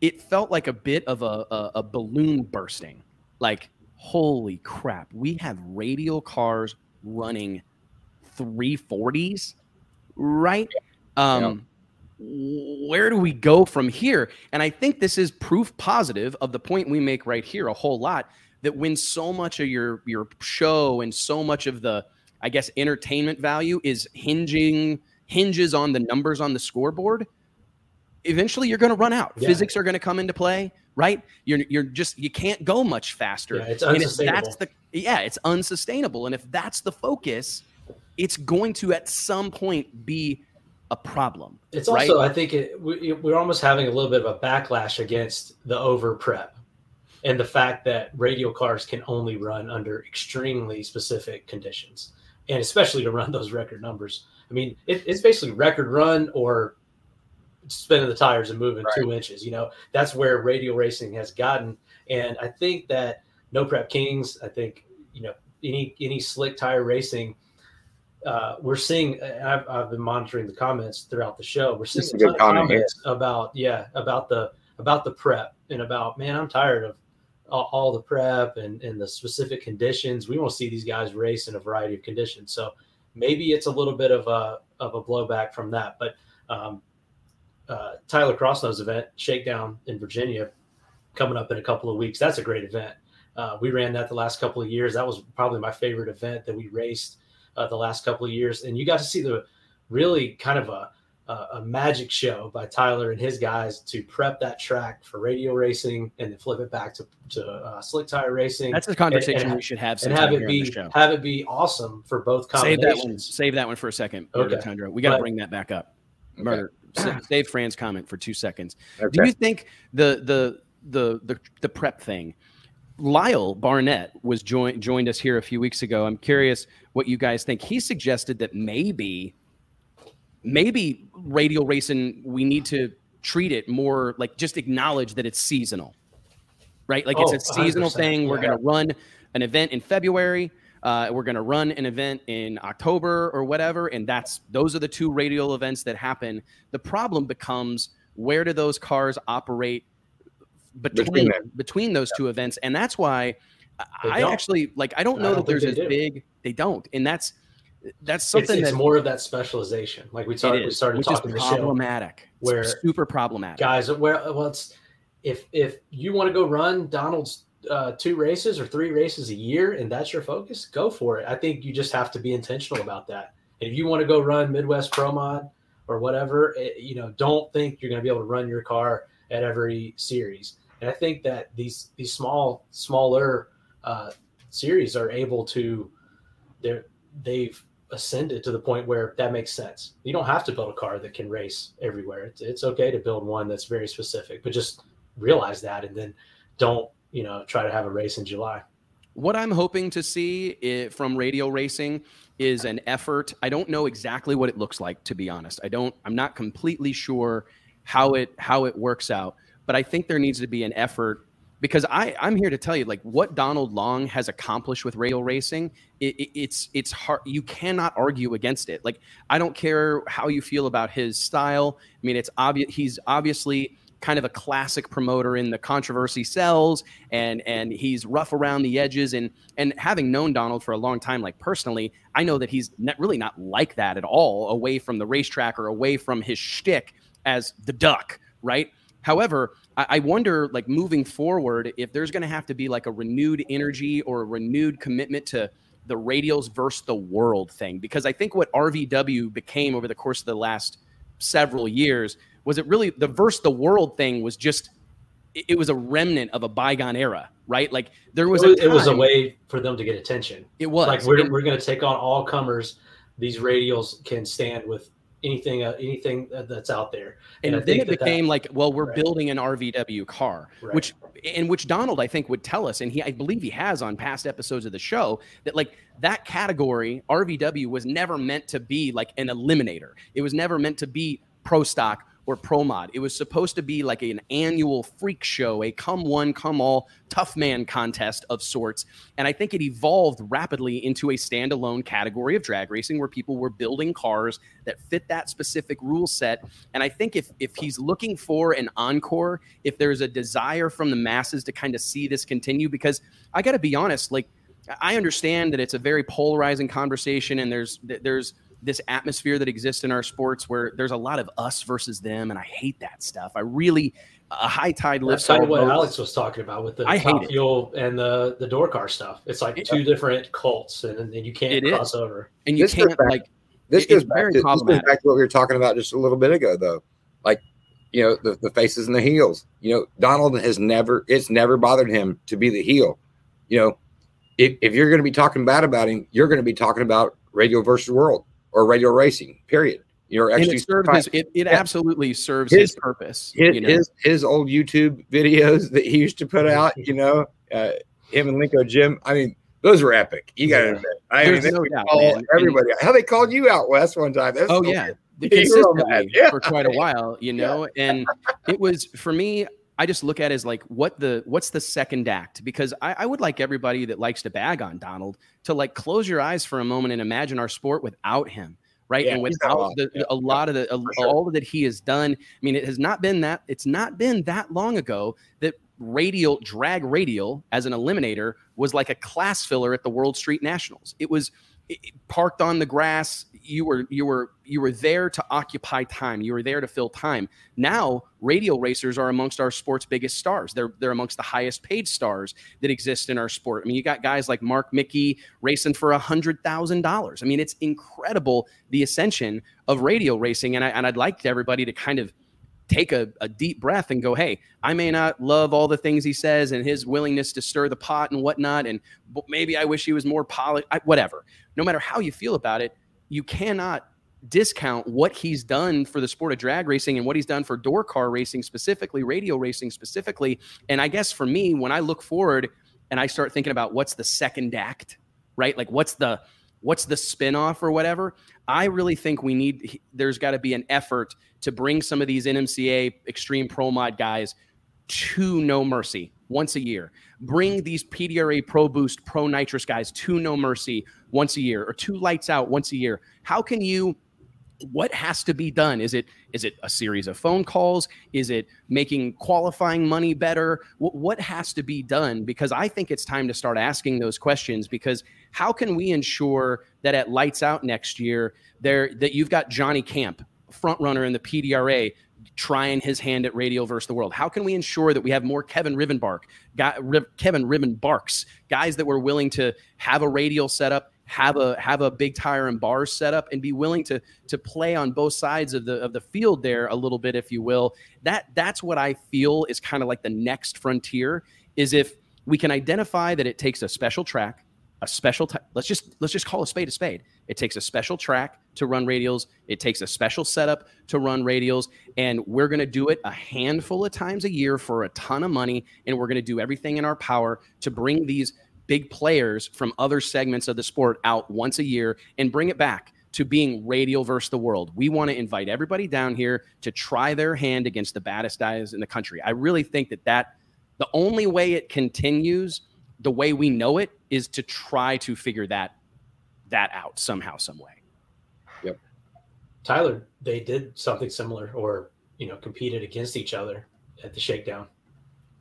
it felt like a bit of a, a, a balloon bursting. Like, holy crap, we have radial cars running 340s, right? Um, where do we go from here? And I think this is proof positive of the point we make right here a whole lot that when so much of your your show and so much of the I guess entertainment value is hinging hinges on the numbers on the scoreboard, eventually you're going to run out. Yeah. Physics are going to come into play, right? You're you're just you can't go much faster. Yeah, it's and if unsustainable. that's the yeah, it's unsustainable. And if that's the focus, it's going to at some point be a problem. It's right? also, I think, it, we, we're almost having a little bit of a backlash against the over prep and the fact that radial cars can only run under extremely specific conditions, and especially to run those record numbers. I mean, it, it's basically record run or spinning the tires and moving two inches. You know, that's where radial racing has gotten, and I think that no prep kings. I think you know any any slick tire racing uh, we're seeing I've, I've been monitoring the comments throughout the show. We're seeing a a ton of here. comments about yeah about the about the prep and about man i'm tired of all, all the prep and, and the specific conditions. We want to see these guys race in a variety of conditions. So maybe it's a little bit of a of a blowback from that but um, uh, tyler Crossnoe's event shakedown in virginia coming up in a couple of weeks. That's a great event. Uh, we ran that the last couple of years. That was probably my favorite event that we raced uh, the last couple of years, and you got to see the really kind of a a a magic show by Tyler and his guys to prep that track for radial racing and then flip it back to to uh, slick tire racing. That's a conversation and- we should have and have it be have it be awesome for both Save that one. Save that one for a second, Okay. Tundra. We got to bring that back up. Murder. Sa- Save Fran's comment for two seconds. Do you think the the the the the prep thing? Lyle Barnett was joined joined us here a few weeks ago. I'm curious what you guys think. He suggested that maybe maybe radial racing we need to treat it more like just acknowledge that it's seasonal. Right? Like Oh, it's a seasonal 100%, thing. We're yeah. going to run an event in February. Uh, we're going to run an event in October or whatever, and that's those are the two radial events that happen. The problem becomes where do those cars operate between Between those two events, and that's why They I don't. actually like. I don't I know don't that there's as do. big. They don't, and that's that's something it's that more of that specialization, like we it started. we started which talking is the show. problematic. It's where- super problematic. guys where well it's if if you want to go run donald's uh, two races or three races a year and that's your focus go for it i think you just have to be intentional about that and if you want to go run midwest pro mod or whatever eh, you know don't think you're going to be able to run your car at every series and i think that these these small smaller uh, series are able to they're they've ascended to the point where that makes sense. You don't have to build a car that can race everywhere. It's, it's okay to build one that's very specific, but just realize that and then don't, you know, try to have a race in July. What I'm hoping to see i from radial racing is an effort. I don't know exactly what it looks like, to be honest. I don't. I'm not completely sure how it how it works out, but I think there needs to be an effort because I I'm here to tell you like what Donald Long has accomplished with radial racing. It, it, it's it's hard. You cannot argue against it. Like I don't care how you feel about his style. I mean, it's obvious he's obviously kind of a classic promoter in the controversy sells and and he's rough around the edges and and having known Donald for a long time like personally I know that he's not, really not like that at all away from the racetrack or away from his shtick as the duck right however I, I wonder like moving forward if there's going to have to be like a renewed energy or a renewed commitment to the radials versus the world thing because I think what RVW became over the course of the last several years was it really the versus the world thing was just it, it was a remnant of a bygone era right like there was it was, a it was a way for them to get attention. it was like we're, And- we're going to take on all comers. These radials can stand with anything uh, anything that's out there. and, I then think it that that- became like well we're Right. building an rvw car Right. which in which donald i think would tell us and he i believe he has on past episodes of the show that like that category rvw was never meant to be like an eliminator it was never meant to be pro stock or pro mod it was supposed to be like an annual freak show a come one come all tough man contest of sorts. And i think it evolved rapidly into a standalone category of drag racing where people were building cars that fit that specific rule set. And I think if if he's looking for an encore, if there's a desire from the masses to kind of see this continue, because I got to be honest, like I understand that it's a very polarizing conversation, and there's there's this atmosphere that exists in our sports where there's a lot of us versus them, and I hate that stuff. I really a high tide That's lifts kind all of what boats. Alex was talking about with the I top it. fuel and the the door car stuff. It's like Yeah. two different cults, and, and you can't It is. cross over. and you This can't back- like This It- goes back very to this goes back to what we were talking about just a little bit ago, though. Like, you know, the, the faces and the heels. You know, Donald has never it's never bothered him to be the heel. You know, if, if you're going to be talking bad about him, you're going to be talking about radial versus world or radial racing. Period. You know, it his, it, it Yeah. absolutely serves His- his, purpose. his, you know? his his old YouTube videos that he used to put out. You know, uh, him and Linko Jim. I mean, those were epic. You got to Yeah. admit. I mean, There's they no doubt, call everybody. How they called you out west one time? That's Oh so yeah, consistently yeah. for quite a while, you know. And it was for me. I just look at it as like what the what's the second act because I, I would like everybody that likes to bag on Donald to like close your eyes for a moment and imagine our sport without him, right? Yeah, and without the, Yeah, a lot of the a, sure. all that he has done. I mean, it has not been that it's not been that long ago that radial drag radial as an eliminator was like a class filler at the World Street Nationals. It was it- parked on the grass. You were you were you were there to occupy time. You were there to fill time. Now, radial racers are amongst our sport's biggest stars. They're they're amongst the highest paid stars that exist in our sport. I mean, you got guys like Mark Micke racing for a hundred thousand dollars. I mean, it's incredible the ascension of radial racing, and I and I'd like everybody to kind of take a, a deep breath and go, hey, I may not love all the things he says and his willingness to stir the pot and whatnot, and maybe I wish he was more polished. Whatever. No matter how you feel about it, you cannot discount what he's done for the sport of drag racing and what he's done for door car racing specifically, radial racing specifically. And I guess for me, when I look forward and I start thinking about what's the second act, right? Like what's the what's the spin-off or whatever i really think we need there's got to be an effort to bring some of these nmca extreme pro mod guys to no mercy once a year. Bring these pdra pro boost pro nitrous guys to no mercy once a year or two lights out once a year. How can you what has to be done? Is it is it a series of phone calls? Is it making qualifying money better? Wh- what has to be done? Because i think it's time to start asking those questions because how can we ensure that at lights out next year there that you've got johnny camp front runner in the pdra trying his hand at radial versus the world? How can we ensure that we have more kevin rivenbark guy, kevin rivenbarks guys that were willing to have a radial setup have a have a big tire and bars set up and be willing to to play on both sides of the of the field there a little bit if you will? That that's what i feel is kind of like the next frontier is if we can identify that it takes a special track a special t- let's just let's just call a spade a spade it takes a special track to run radials it takes a special setup to run radials and we're going to do it a handful of times a year for a ton of money and we're going to do everything in our power to bring these big players from other segments of the sport out once a year and bring it back to being radial versus the world. We want to invite everybody down here to try their hand against the baddest guys in the country. I really think that that the only way it continues the way we know it is to try to figure that that out somehow some way. Yep. Tyler, they did something similar, or you know, competed against each other at the shakedown.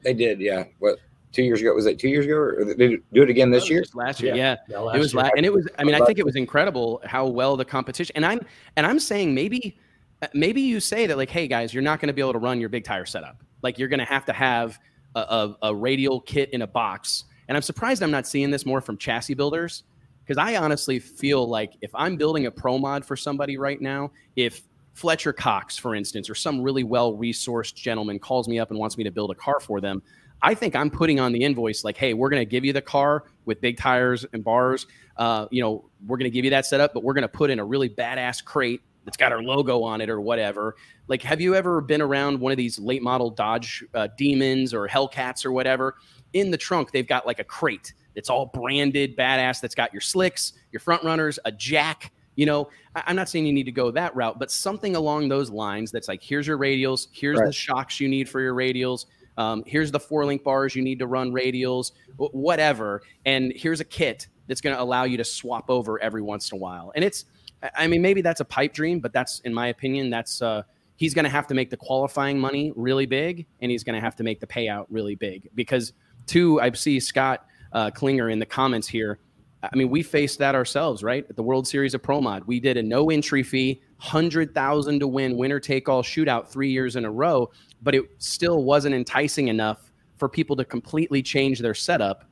They did, yeah. What two years ago was it? Two years ago, or did they do it again this year? Just last year, Yeah. yeah. Yeah, last it was year. la- and it was i mean i think it was incredible how well the competition and i'm and i'm saying maybe uh, maybe you say that like hey guys you're not going to be able to run your big tire setup like you're going to have to have a, a, a radial kit in a box and i'm surprised i'm not seeing this more from chassis builders because i honestly feel like if i'm building a pro mod for somebody right now if fletcher cox for instance or some really well resourced gentleman calls me up and wants me to build a car for them I think I'm putting on the invoice like, hey, we're going to give you the car with big tires and bars. Uh, you know, we're going to give you that setup, but we're going to put in a really badass crate that's got our logo on it or whatever. Like, have you ever been around one of these late model Dodge uh, Demons or Hellcats or whatever? In the trunk, they've got like a crate that's all branded, badass. That's got your slicks, your front runners, a jack. You know, I- I'm not saying you need to go that route, but something along those lines. That's like, here's your radials, here's the shocks you need for your radials. Um, here's the four link bars you need to run radials, whatever. And here's a kit that's going to allow you to swap over every once in a while. And it's, I- I mean, maybe that's a pipe dream, but that's, in my opinion, that's, uh, he's going to have to make the qualifying money really big and he's going to have to make the payout really big because, two, I see Scott uh, Klinger in the comments here. I mean, we faced that ourselves, right? At the World Series of Pro Mod, we did a no entry fee, hundred thousand to win, winner take all shootout three years in a row, but it still wasn't enticing enough for people to completely change their setup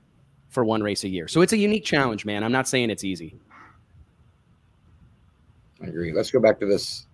for one race a year. So it's a unique challenge, man. I'm not saying it's easy. I agree. Let's go back to this.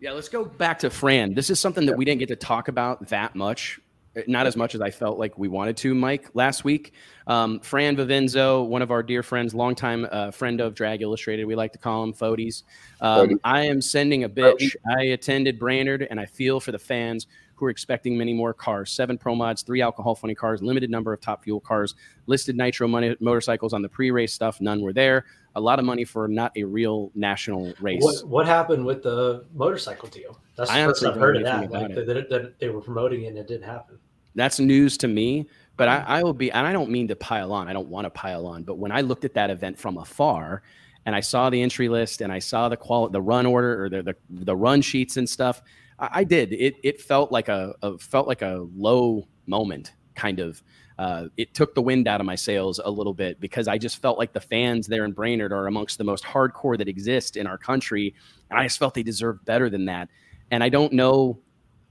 Yeah, let's go back to Fran. This is something that we didn't get to talk about that much, not as much as I felt like we wanted to, Mike, last week. Um, Fran Vivenzo, one of our dear friends, longtime uh, friend of Drag Illustrated, we like to call him Fodies. Um, I am sending a bitch. I attended Brainerd, and I feel for the fans who are expecting many more cars. Seven pro mods, three alcohol funny cars, limited number of top fuel cars, listed nitro money, motorcycles on the pre-race stuff. None were there. A lot of money for not a real national race. What what happened with the motorcycle deal? That's the I first I've heard of that. Like that, that they were promoting it and it didn't happen. that's news to me but I, mm-hmm. I will be and i don't mean to pile on i don't want to pile on but when i looked at that event from afar and i saw the entry list and i saw the qual the run order or the the, the run sheets and stuff i, I did it it felt like a, a felt like a low moment kind of uh, it took the wind out of my sails a little bit because I just felt like the fans there in Brainerd are amongst the most hardcore that exist in our country, and I just felt they deserved better than that. And I don't know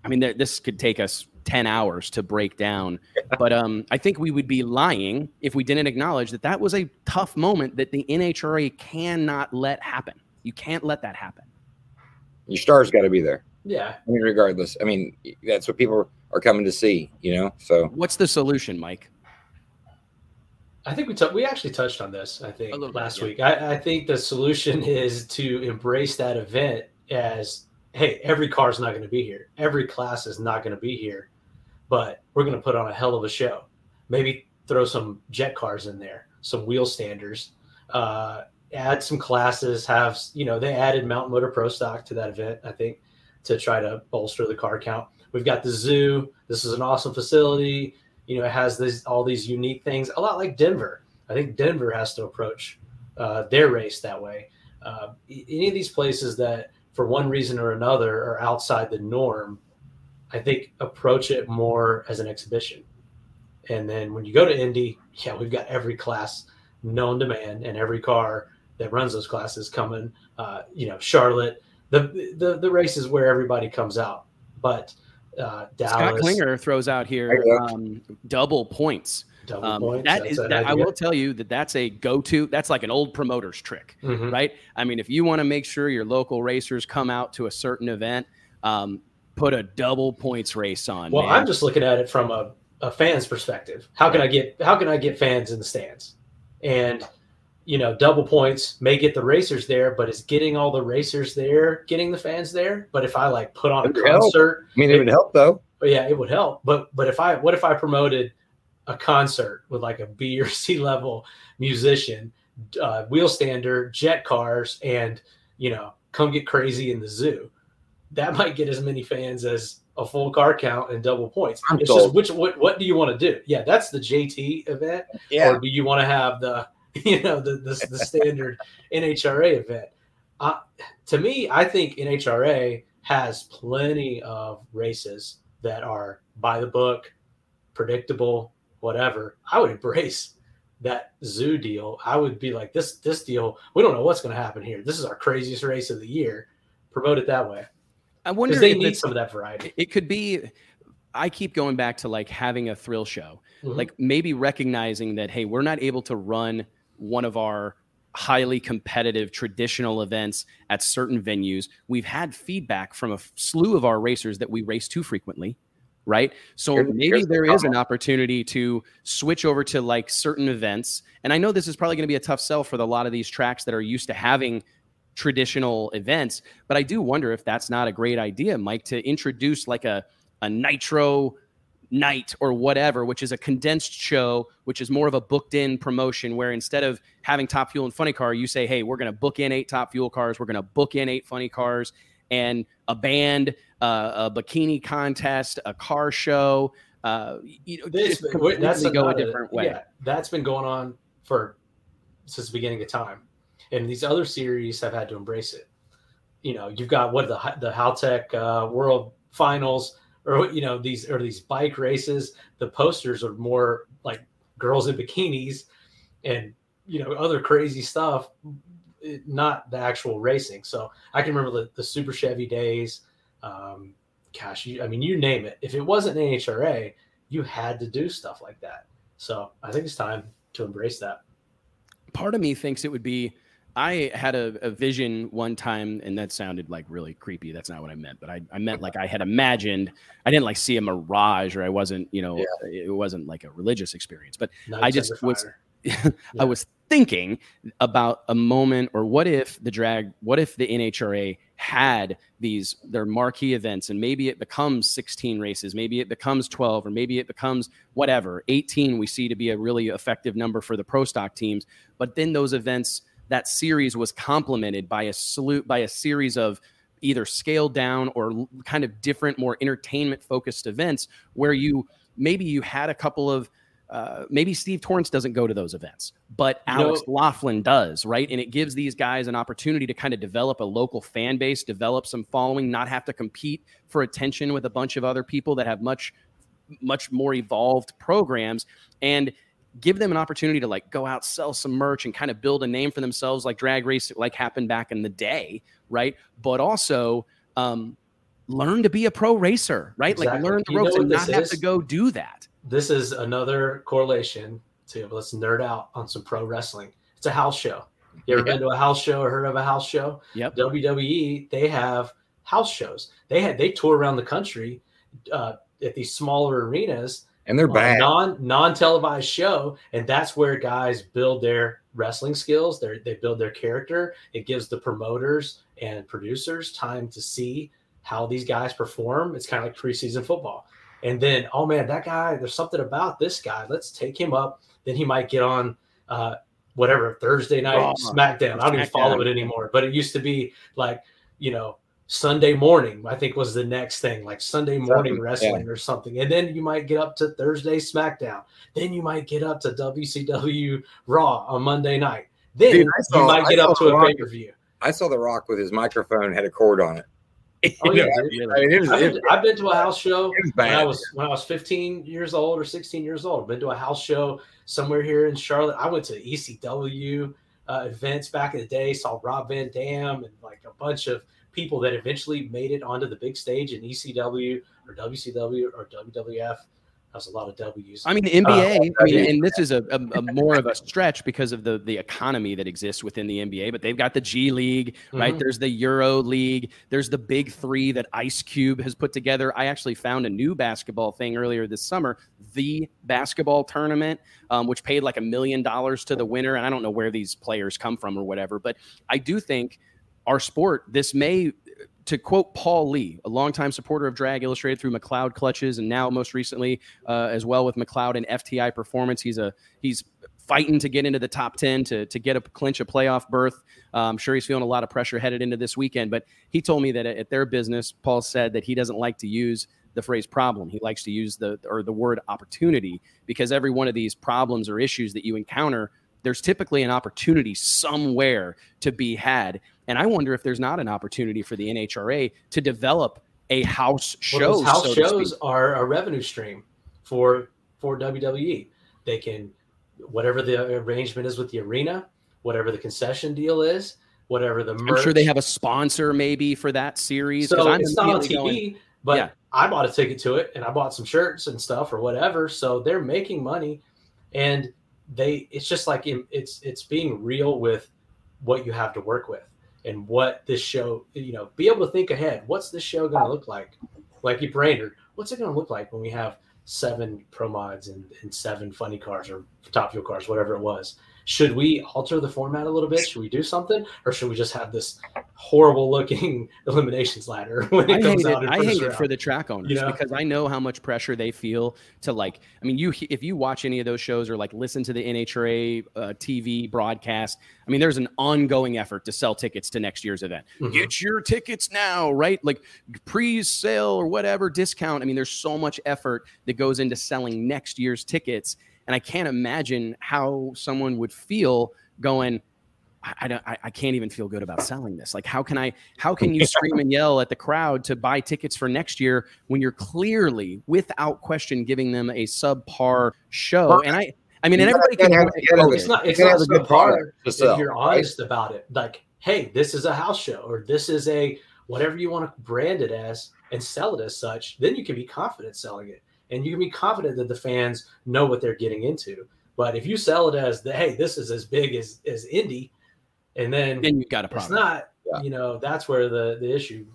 I mean, th- this could take us 10 hours to break down, but um, I think we would be lying if we didn't acknowledge that that was a tough moment that the NHRA cannot let happen. You can't let that happen. Your stars got to be there. Yeah. I mean, regardless. I mean, that's what people are coming to see. You know, so What's the solution, Mike? I think we t- we actually touched on this. I think A little bit, last yeah. week. I, I think the solution is to embrace that event as, hey, every car is not going to be here. Every class is not going to be here, but we're going to put on a hell of a show. Maybe throw some jet cars in there, some wheel standers, uh, add some classes. Have you know they added Mountain Motor Pro Stock to that event. I think to try to bolster the car count. We've got the zoo. This is an awesome facility you know, it has this all these unique things, a lot like Denver. I think Denver has to approach uh, their race that way. Uh, any of these places that, for one reason or another, are outside the norm, I think approach it more as an exhibition. And then when you go to Indy, yeah, we've got every class known to man and every car that runs those classes coming. Uh, you know, Charlotte, the the the race is where everybody comes out, but uh, Dallas, Scott Klinger throws out here There you go. um, double points. double Um, points. that's that, I will tell you that that's a go-to. That's like an old promoter's trick. Mhm. right? I mean, if you want to make sure your local racers come out to a certain event, um, put a double points race on. Well, man. I'm just looking at it from a, a fan's perspective. How can I get how can I get fans in the stands? And you know, double points may get the racers there, but is getting all the racers there getting the fans there? But if I like put on a It would help. concert, I mean, it would help though. but yeah, it would help. But but if I what if I promoted a concert with like a B or C level musician, uh, wheel stander, jet cars, and you know, come get crazy in the zoo? That might get as many fans as a full car count and double points. I'm it's sold. just which what what do you want to do? Yeah, that's the JT event, Yeah. or do you want to have the you know the the, the standard NHRA event? Uh, to me, I think NHRA has plenty of races that are by the book, predictable, whatever, I would embrace that zoo deal. I would be like, this this deal, we don't know what's going to happen here. This is our craziest race of the year. Promote it that way. I wonder they need some of that variety. it could be i keep going back to like having a thrill show Mhm. like maybe recognizing that hey we're not able to run one of our highly competitive traditional events at certain venues. We've had feedback from a slew of our racers that we race too frequently right? So Here's- maybe here's the there is an opportunity to switch over to like certain events. And i know this is probably going to be a tough sell for the, a lot of these tracks that are used to having traditional events but i do wonder if that's not a great idea mike to introduce like a a nitro night or whatever which is a condensed show which is more of a booked in promotion where instead of having top fuel and funny car you say hey we're going to book in eight top fuel cars. We're going to book in eight funny cars and a band uh, a bikini contest a car show uh, you know This, just completely that's go a different way. Yeah, that's been going on for since the beginning of time, and these other series have had to embrace it. You know, you've got what the the Haltech uh, World Finals, or you know these or these bike races. The posters are more like girls in bikinis, and you know other crazy stuff, not the actual racing. So I can remember the, the Super Chevy days. Um, gosh, you, I mean, you name it. If it wasn't NHRA, you had to do stuff like that. So I think it's time to embrace that. part of me thinks it would be i had a, a vision one time and that sounded like really creepy that's not what i meant but i, I meant like i had imagined i didn't like see a mirage or i wasn't you know it wasn't like a religious experience but I just was- Fire. I was thinking about a moment or what if the drag, what if the NHRA had these their marquee events and maybe it becomes 16 races, maybe it becomes 12 or maybe it becomes whatever. 18 we see to be a really effective number for the pro stock teams, but then those events that series was complemented by a salute by a series of either scaled down or kind of different more entertainment focused events where you maybe you had a couple of uh, maybe Steve Torrence doesn't go to those events, but Alex Laughlin does, right? And it gives these guys an opportunity to kind of develop a local fan base, develop some following, not have to compete for attention with a bunch of other people that have much, much more evolved programs, and give them an opportunity to like go out, sell some merch, and kind of build a name for themselves, like drag race, like happened back in the day, right? But also. Um, learn to be a pro racer, right? Like learn the ropes and not this have to go do that. This is another correlation to let's nerd out on some pro wrestling. It's a house show. You ever Yeah. been to a house show or heard of a house show? Yep. WWE, they have house shows. They had they tour around the country uh, at these smaller arenas and they're bad. non non televised show, and that's where guys build their wrestling skills. They they build their character. It gives the promoters and producers time to see how these guys perform. It's kind of like preseason football. And then, oh man, that guy, there's something about this guy. Let's take him up. Then he might get on uh, whatever Thursday night Raw. SmackDown. I don't even follow it anymore, but it used to be like, you know, Sunday morning, I think was the next thing, like Sunday morning wrestling or something. And then you might get up to Thursday SmackDown. Then you might get up to WCW Raw on Monday night. Then Dude, I saw- you might get up to a pay per view. I saw The Rock with his microphone had a cord on it. Oh, yeah. I mean, it was, I've been, I've been to a house show when I was when I was 15 years old or 16 years old. I've been to a house show somewhere here in Charlotte. I went to ECW uh, events back in the day. Saw Rob Van Dam and like a bunch of people that eventually made it onto the big stage in ECW or WCW or WWF. That's a lot of W's. I mean, the NBA. I mean, and this is a, a, a more of a stretch because of the the economy that exists within the NBA. But they've got the G League, right? Mhm. There's the Euro League. There's the Big Three that Ice Cube has put together. I actually found a new basketball thing earlier this summer, the basketball tournament, um, which paid like a million dollars to the winner. And I don't know where these players come from or whatever, but I do think our sport, this may, to quote Paul Lee, a longtime supporter of Drag Illustrated through McLeod Clutches, and now most recently uh, as well with McLeod and FTI Performance. He's a he's fighting to get into the top ten to to get a clinch a playoff berth. Uh, I'm sure he's feeling a lot of pressure headed into this weekend. But he told me that at their business, Paul said that he doesn't like to use the phrase problem. He likes to use the or the word opportunity because every one of these problems or issues that you encounter, there's typically an opportunity somewhere to be had. And I wonder if there's not an opportunity for the NHRA to develop a house show. Well, house so shows are a revenue stream for for WWE. They can whatever the arrangement is with the arena, whatever the concession deal is, whatever the merch. I'm sure they have a sponsor maybe for that series. So I'm it's not on TV, going- but Yeah. I bought a ticket to it and I bought some shirts and stuff or whatever. So they're making money, and they it's just like it's it's being real with what you have to work with and what this show you know be able to think ahead. What's this show going to look like? Like you Brainerd, what's it going to look like when we have seven pro mods and, and seven funny cars or top fuel cars, whatever it was? Should we alter the format a little bit? Should we do something, or should we just have this horrible looking eliminations ladder when it I comes out? it. I hate it for the track owners You know? because I know how much pressure they feel to like. I mean, you if you watch any of those shows or like listen to the NHRA uh, TV broadcast, I mean, there's an ongoing effort to sell tickets to next year's event. Mhm. Get your tickets now, right? Like pre-sale or whatever discount. I mean, there's so much effort that goes into selling next year's tickets, and I can't imagine how someone would feel going. I, I don't. I, I can't even feel good about selling this. Like, how can I? How can you scream and yell at the crowd to buy tickets for next year when you're clearly, without question, giving them a subpar show? Well, And I, I mean, and everybody can. have- you gotta have it's not it's not have a good product hard if you're right? honest about it. Like, hey, this is a house show, or this is a whatever you want to brand it as and sell it as such. Then you can be confident selling it, and you can be confident that the fans know what they're getting into. But if you sell it as the hey, this is as big as as indie, and then then you've got a problem. it's problem. not, Yeah. you know, that's where the the issue.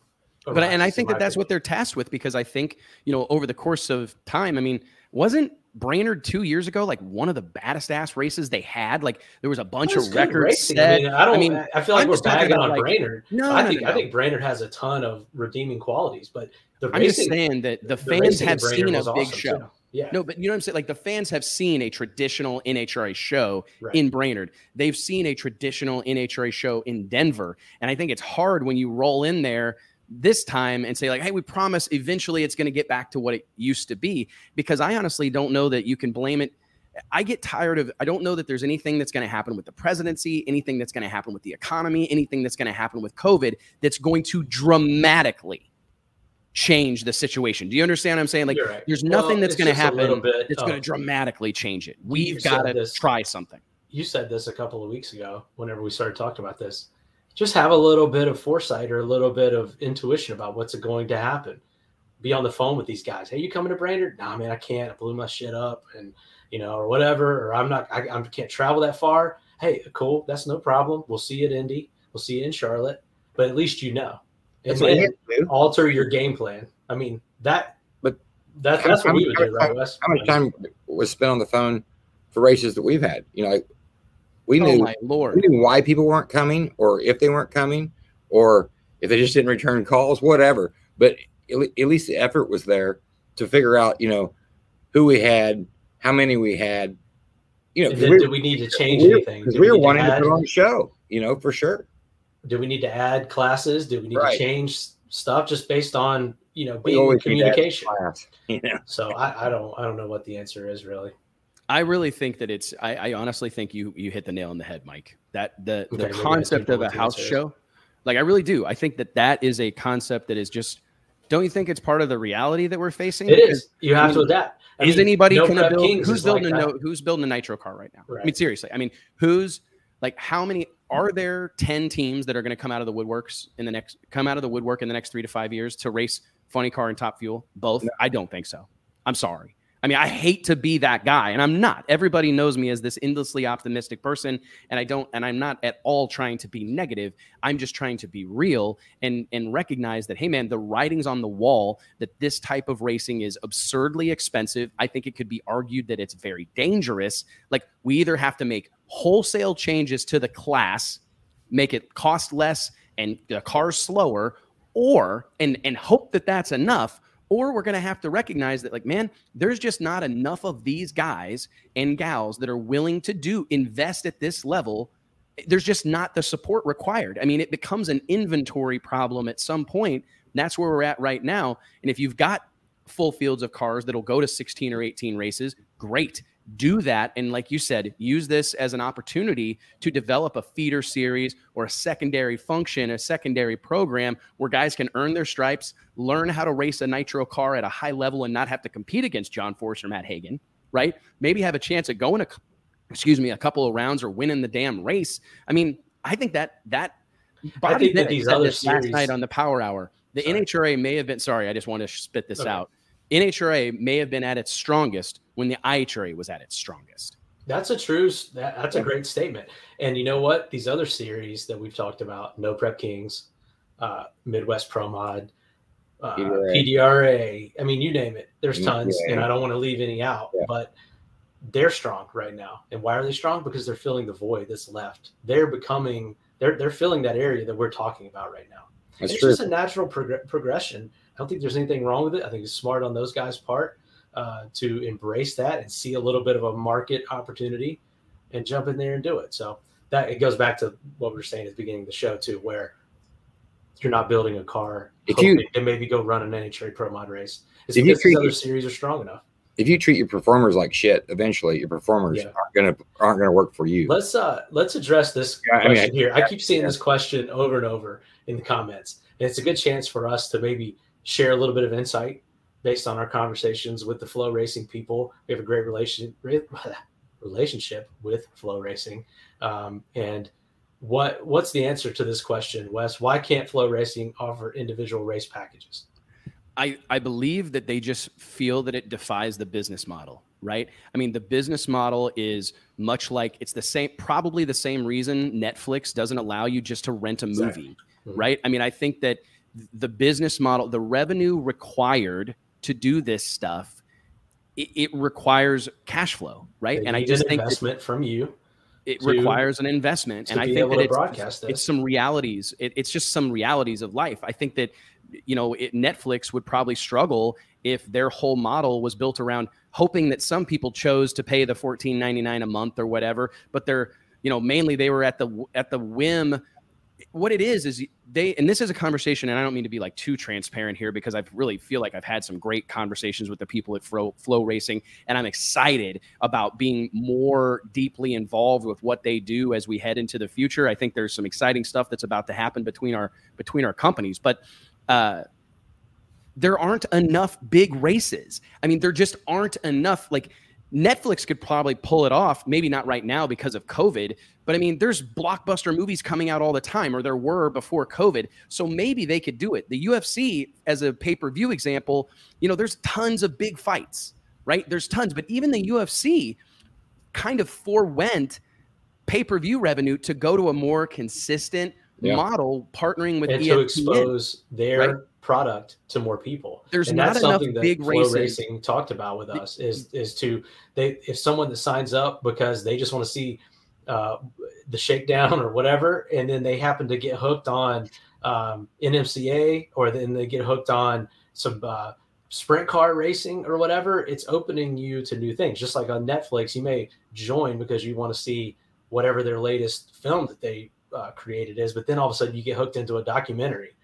but and I think that that's what they're tasked with because I think you know over the course of time, I mean, wasn't Brainerd two years ago like one of the baddest ass races they had? Like there was a bunch it's of records set. I mean, I don't. I I, feel like I'm we're bagging on like- Brainerd. No, I no, think no, I think Brainerd has a ton of redeeming qualities, but the I'm just saying that the the fans have seen a big awesome, show. too. Yeah, No, but you know what I'm saying? Like the fans have seen a traditional NHRA show Right. in Brainerd. They've seen a traditional NHRA show in Denver. And I think it's hard when you roll in there this time and say, like, hey, we promise eventually it's going to get back to what it used to be. Because I honestly don't know that you can blame it. I get tired of I don't know that there's anything that's going to happen with the presidency, anything that's going to happen with the economy, anything that's going to happen with COVID that's going to dramatically change the situation. Do you understand what I'm saying? Like right. there's Well, nothing that's going to just a little happen bit that's going to um, dramatically change it. We've got to try something. you said this a couple of weeks ago whenever we started talking about this just have a little bit of foresight or a little bit of intuition about what's going to happen. Be on the phone with these guys. Hey you coming to brainerd? Nah man i can't. I blew my shit up and you know or whatever or i'm not i, I can't travel that far. Hey cool. That's no problem. We'll see you at indy. We'll see you in charlotte. But at least you know. And That's you then have to do. alter your game plan. I mean that But that, how- that's what we would do right wes. How much time was spent on the phone for races that we've had? You know, like we Oh knew my lord. we knew why people weren't coming, or if they weren't coming, or if they just didn't return calls, whatever. But at, least the effort was there to figure out, you know, who we had, how many we had. You know, then we, do we need to change we, anything because we were need to wanting to put on a show, you know, for sure. do we need to add classes do we need Right. to change stuff just based on you know being always need to add communication class, You know, so I, I don't i don't know what the answer is really I really think that it's. I, I honestly think you you hit the nail on the head, Mike. That the Okay, the concept of a house answer show, like I really do. I think that that is a concept that is just. Don't you think it's part of the reality that we're facing? it Because is you have I to adapt I is mean, anybody No gonna build? Kings Who's is like building a no, Who's building a nitro car right now? I mean, seriously. I mean, who's like how many are there 10 teams that are going to come out of the woodworks in the next come out of the woodwork in the next three to five years to race funny car and top fuel both i don't think so i'm sorry i mean i hate to be that guy and i'm not. Everybody knows me as this endlessly optimistic person and i don't and i'm not at all trying to be negative. I'm just trying to be real and and recognize that hey man the writing's on the wall that this type of racing is absurdly expensive. I think it could be argued that it's very dangerous. Like we either have to make wholesale changes to the class make it cost less and the cars slower or and and hope that that's enough or we're going to have to recognize that like man there's just not enough of these guys and gals that are willing to do invest at this level. There's just not the support required. I mean it becomes an inventory problem at some point. That's where we're at right now. And if you've got full fields of cars that'll go to 16 or 18 races great do that and like you said use this as an opportunity to develop a feeder series or a secondary function a secondary program where guys can earn their stripes learn how to race a nitro car at a high level and not have to compete against john force or matt hagan right maybe have a chance at going a excuse me a couple of rounds or winning the damn race i mean i think that that I think that these other this last night on the power hour the Sorry. nhra may have been sorry i just want to spit this Okay. out nhra may have been at its strongest when the ihra was at its strongest That's a true. That, that's a great statement. And you know what? These other series that we've talked about, No Prep Kings, uh, Midwest Pro Mod, uh, PDRA. PDRA. I mean, you name it. There's tons, Yeah. and I don't want to leave any out. Yeah. But they're strong right now. And why are they strong? Because they're filling the void that's left. They're becoming. They're they're filling that area that we're talking about right now. That's it's true. just a natural progr- progression. I don't think there's anything wrong with it. I think it's smart on those guys' part uh, to embrace that and see a little bit of a market opportunity and jump in there and do it. So that it goes back to what we were saying at the beginning of the show too, where you're not building a car If you- to maybe go run an NHRA Pro Mod race. It's If you because these treat- other series are strong enough. if you treat your performers like shit, eventually your performers Yeah. aren't gonna aren't gonna work for you. Let's uh let's address this Yeah, I mean, question I- here. I keep seeing this question over and over in the comments. And it's a good chance for us to maybe share a little bit of insight based on our conversations with the flow racing people. We have a great relation relationship with flow racing. Um, and what what's the answer to this question, Wes? Why can't flow racing offer individual race packages? I, I believe that they just feel that it defies the business model, right? I mean, the business model is much like it's the same, probably the same reason Netflix doesn't allow you just to rent a movie, Exactly. Mhm. right? I mean, I think that the business model, the revenue required to do this stuff, it, it requires cash flow, right? They and I just an think investment from you it to- requires an investment, and I think that it's, it's some realities. It, it's just some realities of life. I think that you know it, Netflix would probably struggle if their whole model was built around hoping that some people chose to pay the fourteen ninety nine a month or whatever, but they're you know mainly they were at the at the whim. What it is is they and this is a conversation, and I don't mean to be like too transparent here because I really feel like I've had some great conversations with the people at Flow, Flow Racing, and I'm excited about being more deeply involved with what they do as we head into the future. I think there's some exciting stuff that's about to happen between our between our companies, but uh, there aren't enough big races. I mean, there just aren't enough. Like Netflix could probably pull it off, maybe not right now because of COVID, but I mean, there's blockbuster movies coming out all the time, or there were before COVID. So maybe they could do it. The UFC, as a pay per view example, you know, there's tons of big fights, right? There's tons, but even the UFC kind of forewent pay per view revenue to go to a more consistent Yeah. model, partnering with and ESPN. to expose their right? product to more people. There's and not that's enough something that big Flow races. Racing talked about with us is is to they if someone that signs up because they just want to see uh, the shakedown or whatever, and then they happen to get hooked on um, NMCA or then they get hooked on some uh, sprint car racing or whatever, it's opening you to new things. Just like on Netflix, you may join because you want to see whatever their latest film that they uh, created is, but then all of a sudden you get hooked into a documentary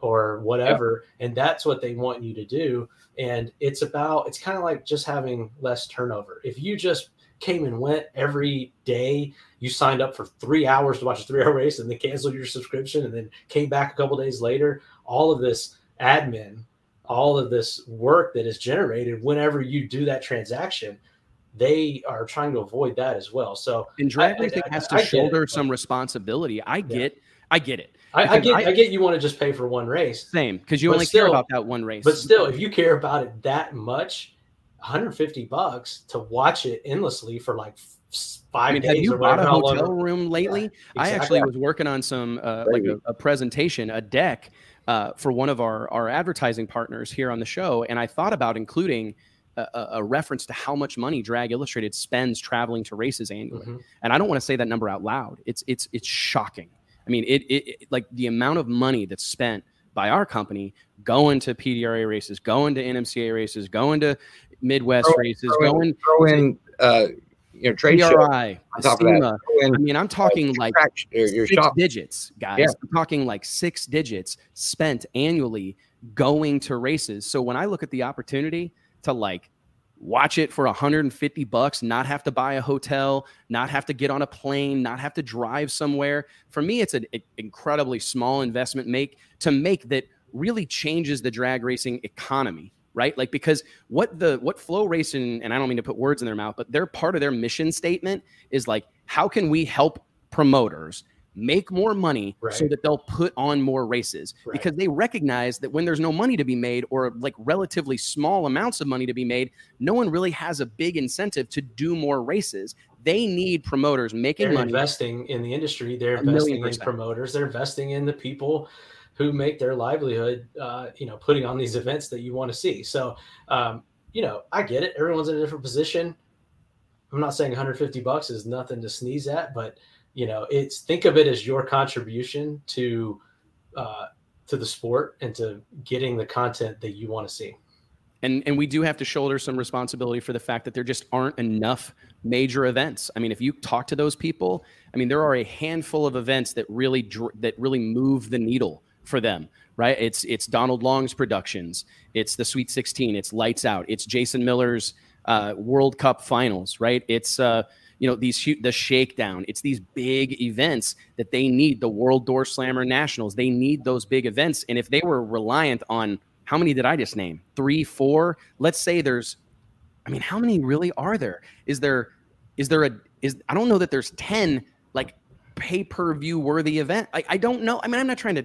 or whatever, and that's what they want you to do. And it's about it's kind of like just having less turnover. If you just came and went every day, you signed up for three hours to watch a three-hour race, and then canceled your subscription, and then came back a couple days later. All of this admin, all of this work that is generated whenever you do that transaction, they are trying to avoid that as well. So And drag I- I- racing I- has I to get it, shoulder but- some responsibility. I get, I get it. I, I get, I- I, get you want to just pay for one race, Same, because you But only care about that one race. but still, if you care about it that much, 150 bucks to watch it endlessly for like five I mean, days have you bought a how long- hotel room lately? I exactly. actually was working on some uh, like a, a presentation, a deck uh, for one of our our advertising partners here on the show, and I thought about including. A, a- reference to how much money Drag Illustrated spends traveling to races annually, Mhm. and I don't want to say that number out loud. It's it's it's shocking. I mean, it, it it- like the amount of money that's spent by our company going to PDRA races, going to NMCA races, going to Midwest Throw- races, throw in- going Throw in, uh, you know, trade show PRI, on top of that. SEMA. I mean, I'm talking uh, like track- your, your six shop. digits, guys. Yeah. I'm talking like six digits spent annually going to races. So when I look at the opportunity to like watch it for 150 bucks, not have to buy a hotel, not have to get on a plane, not have to drive somewhere. For me, it's an incredibly small investment make to make that really changes the drag racing economy right like because what the what flow racing and i don't mean to put words in their mouth but they're part of their mission statement is like how can we help promoters make more money right. so that they'll put on more races right. because they recognize that when there's no money to be made or like relatively small amounts of money to be made no one really has a big incentive to do more races they need promoters making they're money investing in the industry they're investing in promoters they're investing in the people who make their livelihood, uh, you know, putting on these events that you want to see. So, um, you know, I get it. Everyone's in a different position. I'm not saying 150 bucks is nothing to sneeze at, but you know, it's think of it as your contribution to uh, to the sport and to getting the content that you want to see. And and we do have to shoulder some responsibility for the fact that there just aren't enough major events. I mean, if you talk to those people, I mean, there are a handful of events that really that really move the needle for them, right? It's it's Donald Long's productions, it's the Sweet 16, it's Lights Out, it's Jason Miller's uh, World Cup Finals, right? It's uh, you know these the shakedown. It's these big events that they need. The World Door Slammer Nationals, they need those big events. And if they were reliant on how many did I just name? Three, four. Let's say there's, I mean, how many really are there? Is there, is there a is I don't know that there's ten like pay per view worthy event. I, I don't know. I mean, I'm not trying to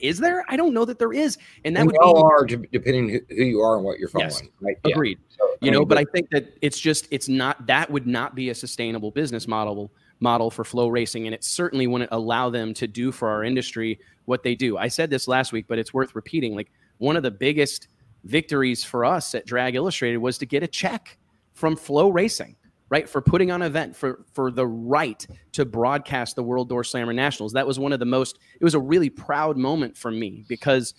is there? I don't know that there is, and that and would all be, are depending who you are and what you're following. Yes, right? Agreed. Yeah. So, you I know, but, but I think that it's just it's not that would not be a sustainable business model model for flow racing, and it certainly wouldn't allow them to do for our industry what they do. I said this last week, but it's worth repeating. Like one of the biggest victories for us at Drag Illustrated was to get a check from FloRacing right for putting on an event for for the right to broadcast the world door slammer nationals that was one of the most it was a really proud moment for me because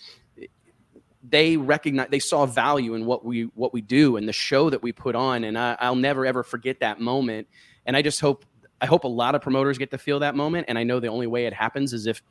they recognize they saw value in what we what we do and the show that we put on and I, i'll never ever forget that moment and i just hope i hope a lot of promoters get to feel that moment and i know the only way it happens is if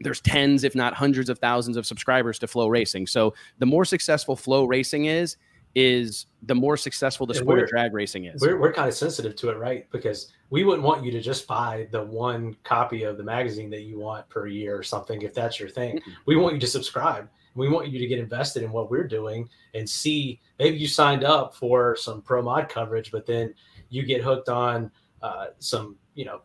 there's tens if not hundreds of thousands of subscribers to Flow Racing. so the more successful Flow Racing is is the more successful the sport of drag racing is. We're, we're kind of sensitive to it, right? Because we wouldn't want you to just buy the one copy of the magazine that you want per year or something, if that's your thing. We want you to subscribe. We want you to get invested in what we're doing and see maybe you signed up for some pro mod coverage, but then you get hooked on uh, some, you know,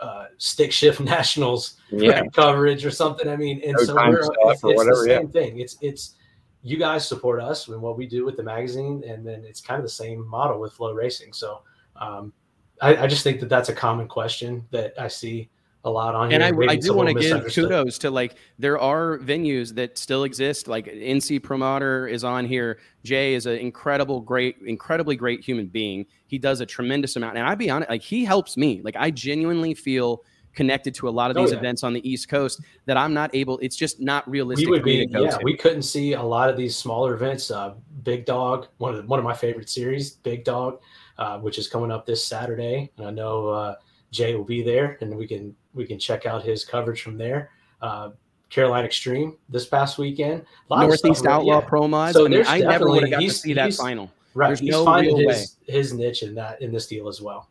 uh, stick shift nationals yeah. coverage or something. I mean, and no so we're, it's, it's the same yeah. thing. It's, it's, you guys support us and what we do with the magazine, and then it's kind of the same model with Flow Racing. So um, I, I, just think that that's a common question that I see a lot on and here. And I, I do want to give kudos to like there are venues that still exist. Like NC Promoter is on here. Jay is an incredible, great, incredibly great human being. He does a tremendous amount, and I'd be honest, like he helps me. Like I genuinely feel connected to a lot of oh, these oh, yeah. events on the East Coast that I'm not able. It's just not realistic. We would be, yeah, to. we couldn't see a lot of these smaller events. Uh, Big Dog, one of the, one of my favorite series, Big Dog, uh, which is coming up this Saturday, and I know uh, Jay will be there, and we can we can check out his coverage from there. Uh, Caroline Extreme this past weekend. Northeast Outlaw yeah. Pro Mod. So I, mean, I never would have got to see that final. Right, There's he's no finding his, his niche in that in this deal as well.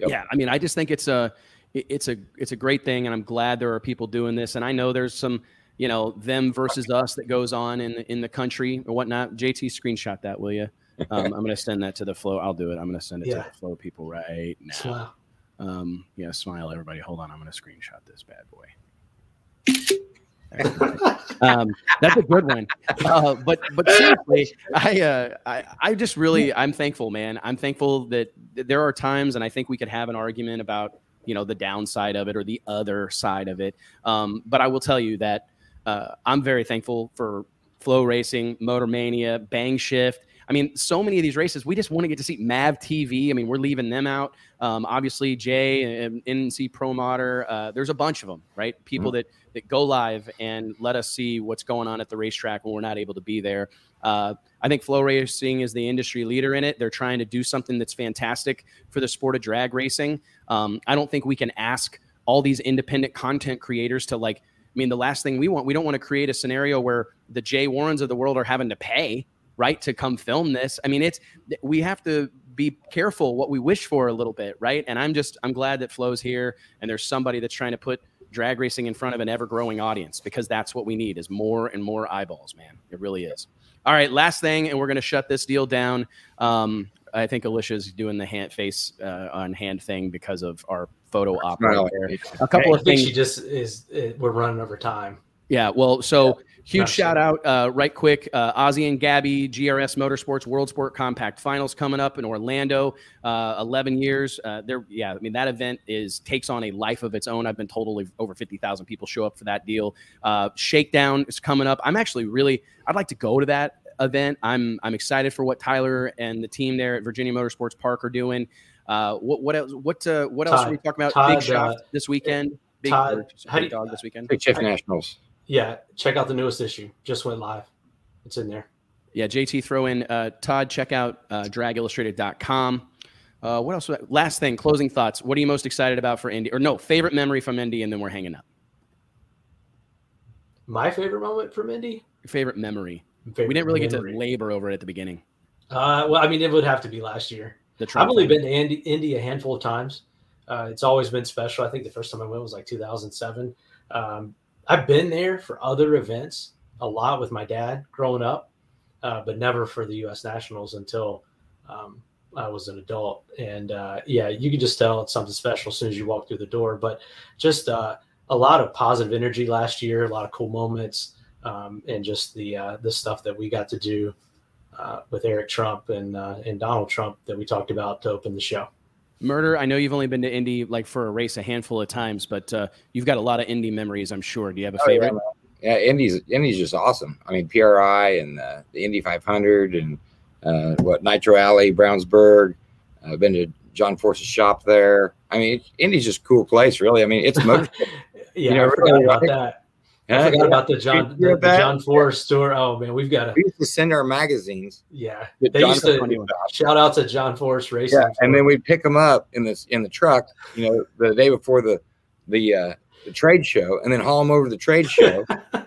Yep. Yeah, I mean, I just think it's a it's a it's a great thing, and I'm glad there are people doing this. And I know there's some you know them versus us that goes on in in the country or whatnot. JT, screenshot that, will you? Um, I'm going to send that to the flow. I'll do it. I'm going to send it yeah. to the flow people right now. Smile. Um, yeah, smile, everybody. Hold on. I'm going to screenshot this bad boy. um, that's a good one. Uh, but but seriously, I, uh, I I just really I'm thankful, man. I'm thankful that there are times, and I think we could have an argument about you know the downside of it or the other side of it. Um, but I will tell you that uh, I'm very thankful for Flow Racing, Motor Mania, Bang Shift. I mean, so many of these races, we just want to get to see Mav TV. I mean, we're leaving them out. Um, obviously, Jay and NC Pro Modder. Uh, there's a bunch of them, right? People mm-hmm. that that go live and let us see what's going on at the racetrack when we're not able to be there. Uh, I think flow racing is the industry leader in it. They're trying to do something that's fantastic for the sport of drag racing. Um, I don't think we can ask all these independent content creators to like. I mean, the last thing we want, we don't want to create a scenario where the Jay Warrens of the world are having to pay right, to come film this. I mean, it's we have to be careful what we wish for a little bit, right? And I'm just I'm glad that Flo's here and there's somebody that's trying to put drag racing in front of an ever growing audience because that's what we need is more and more eyeballs, man. It really is. All right, last thing, and we're going to shut this deal down. Um, I think Alicia's doing the hand face uh, on hand thing because of our photo op. Right. A couple hey, of things. She just is. It, we're running over time. Yeah. Well, so. Yeah. Huge shout out, uh, right quick. Uh, Ozzy and Gabby, GRS Motorsports World Sport Compact Finals coming up in Orlando. Uh, 11 years. Uh, there, yeah. I mean, that event is takes on a life of its own. I've been told over 50,000 people show up for that deal. Uh, Shakedown is coming up. I'm actually really. I'd like to go to that event. I'm I'm excited for what Tyler and the team there at Virginia Motorsports Park are doing. Uh, what what else? What uh, what else are we talking about? Todd, Big shot this weekend. Big, Todd, how do you, dog this weekend. Big Chief Nationals. Yeah, check out the newest issue. Just went live. It's in there. Yeah, JT, throw in uh, Todd. Check out uh, dragillustrated.com. Uh, what else? Last thing, closing thoughts. What are you most excited about for Indy? Or no, favorite memory from Indy, and then we're hanging up. My favorite moment from Indy. Your favorite memory. Favorite we didn't really memory. get to labor over it at the beginning. Uh, well, I mean, it would have to be last year. I've only been to Indy, Indy, a handful of times. Uh, it's always been special. I think the first time I went was like 2007. Um, I've been there for other events a lot with my dad growing up, uh, but never for the U.S. Nationals until um, I was an adult. And uh, yeah, you can just tell it's something special as soon as you walk through the door. But just uh, a lot of positive energy last year, a lot of cool moments, um, and just the uh, the stuff that we got to do uh, with Eric Trump and uh, and Donald Trump that we talked about to open the show. Murder, I know you've only been to Indy like for a race a handful of times, but uh, you've got a lot of Indy memories, I'm sure. Do you have a favorite? Oh, yeah, yeah, Indy's Indy's just awesome. I mean, PRI and uh, the Indy 500 and uh, what Nitro Alley, Brownsburg. I've been to John Force's shop there. I mean, Indy's just a cool place, really. I mean, it's yeah, you know, really, about that. I forgot about the John the, the John Force store. Oh man, we've got to. We used to send our magazines. Yeah, they John used to shout out to John Force Racing. Yeah, and then we'd pick them up in this in the truck. You know, the day before the the uh, the trade show, and then haul them over to the trade show. and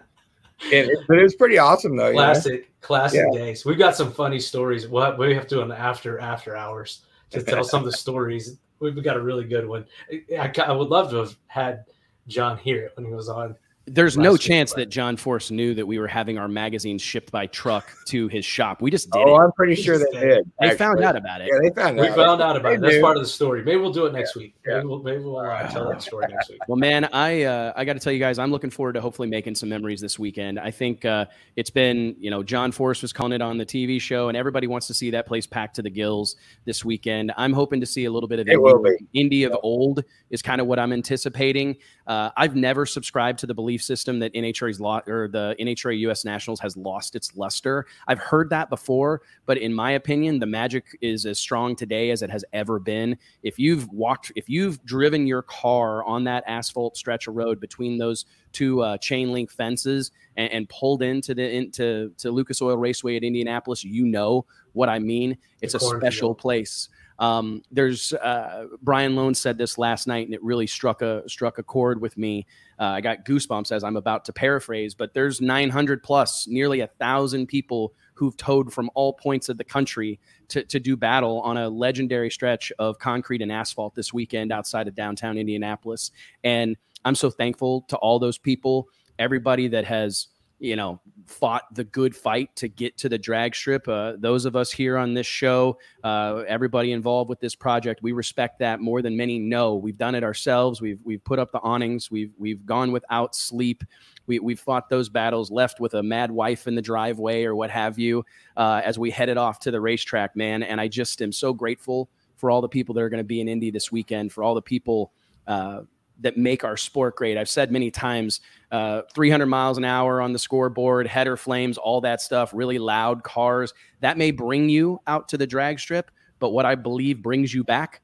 it, but it was pretty awesome though. Classic, know? classic yeah. days. We've got some funny stories. What we have to do on the after after hours to tell some of the stories. We've got a really good one. I, I would love to have had John here when he was on there's no chance that John Force knew that we were having our magazines shipped by truck to his shop. We just did. Oh, it. I'm pretty sure they did. They actually. found out about it. Yeah, they found we out. We found out about they it. That's part of the story. Maybe we'll do it next yeah. week. Maybe we'll, maybe we'll uh, tell that story next week. Well, man, I uh, I got to tell you guys, I'm looking forward to hopefully making some memories this weekend. I think uh, it's been, you know, John Force was calling it on the TV show, and everybody wants to see that place packed to the gills this weekend. I'm hoping to see a little bit of Indy, Indy of old is kind of what I'm anticipating. Uh, I've never subscribed to the belief system that NHRA's lot or the NHRA US Nationals has lost its luster. I've heard that before, but in my opinion, the magic is as strong today as it has ever been. If you've walked, if you've driven your car on that asphalt stretch of road between those two uh, chain link fences and, and, pulled into the into to Lucas Oil Raceway at Indianapolis, you know what I mean. It's a special place. Um, there's uh, Brian Lohnes said this last night, and it really struck a struck a chord with me. Uh, I got goosebumps as I'm about to paraphrase, but there's 900 plus, nearly a thousand people who've towed from all points of the country to, to do battle on a legendary stretch of concrete and asphalt this weekend outside of downtown Indianapolis. And I'm so thankful to all those people, everybody that has you know, fought the good fight to get to the drag strip. Uh, those of us here on this show, uh, everybody involved with this project, we respect that more than many know. We've done it ourselves. We've we've put up the awnings. We've we've gone without sleep. We we've fought those battles, left with a mad wife in the driveway or what have you, uh, as we headed off to the racetrack, man. And I just am so grateful for all the people that are going to be in Indy this weekend, for all the people uh, that make our sport great. I've said many times, uh, 300 miles an hour on the scoreboard, header flames, all that stuff, really loud cars. That may bring you out to the drag strip, but what I believe brings you back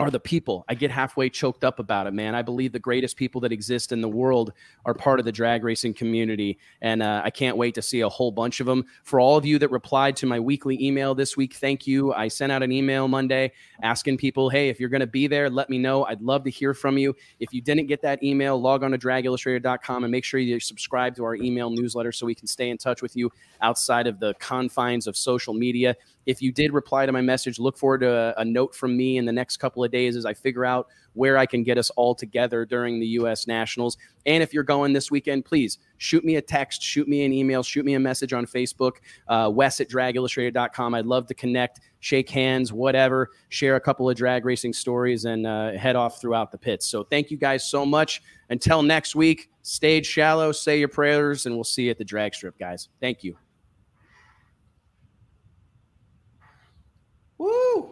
are the people. I get halfway choked up about it, man. I believe the greatest people that exist in the world are part of the drag racing community. And uh, I can't wait to see a whole bunch of them. For all of you that replied to my weekly email this week, thank you. I sent out an email Monday asking people, hey, if you're going to be there, let me know. I'd love to hear from you. If you didn't get that email, log on to dragillustrated.com and make sure you subscribe to our email newsletter so we can stay in touch with you outside of the confines of social media. If you did reply to my message, look forward to a, a note from me in the next couple of days as I figure out where I can get us all together during the U.S. Nationals. And if you're going this weekend, please shoot me a text, shoot me an email, shoot me a message on Facebook, uh, wes at dragillustrated.com. I'd love to connect, shake hands, whatever, share a couple of drag racing stories, and uh, head off throughout the pits. So thank you guys so much. Until next week, stage shallow, say your prayers, and we'll see you at the drag strip, guys. Thank you. Woo!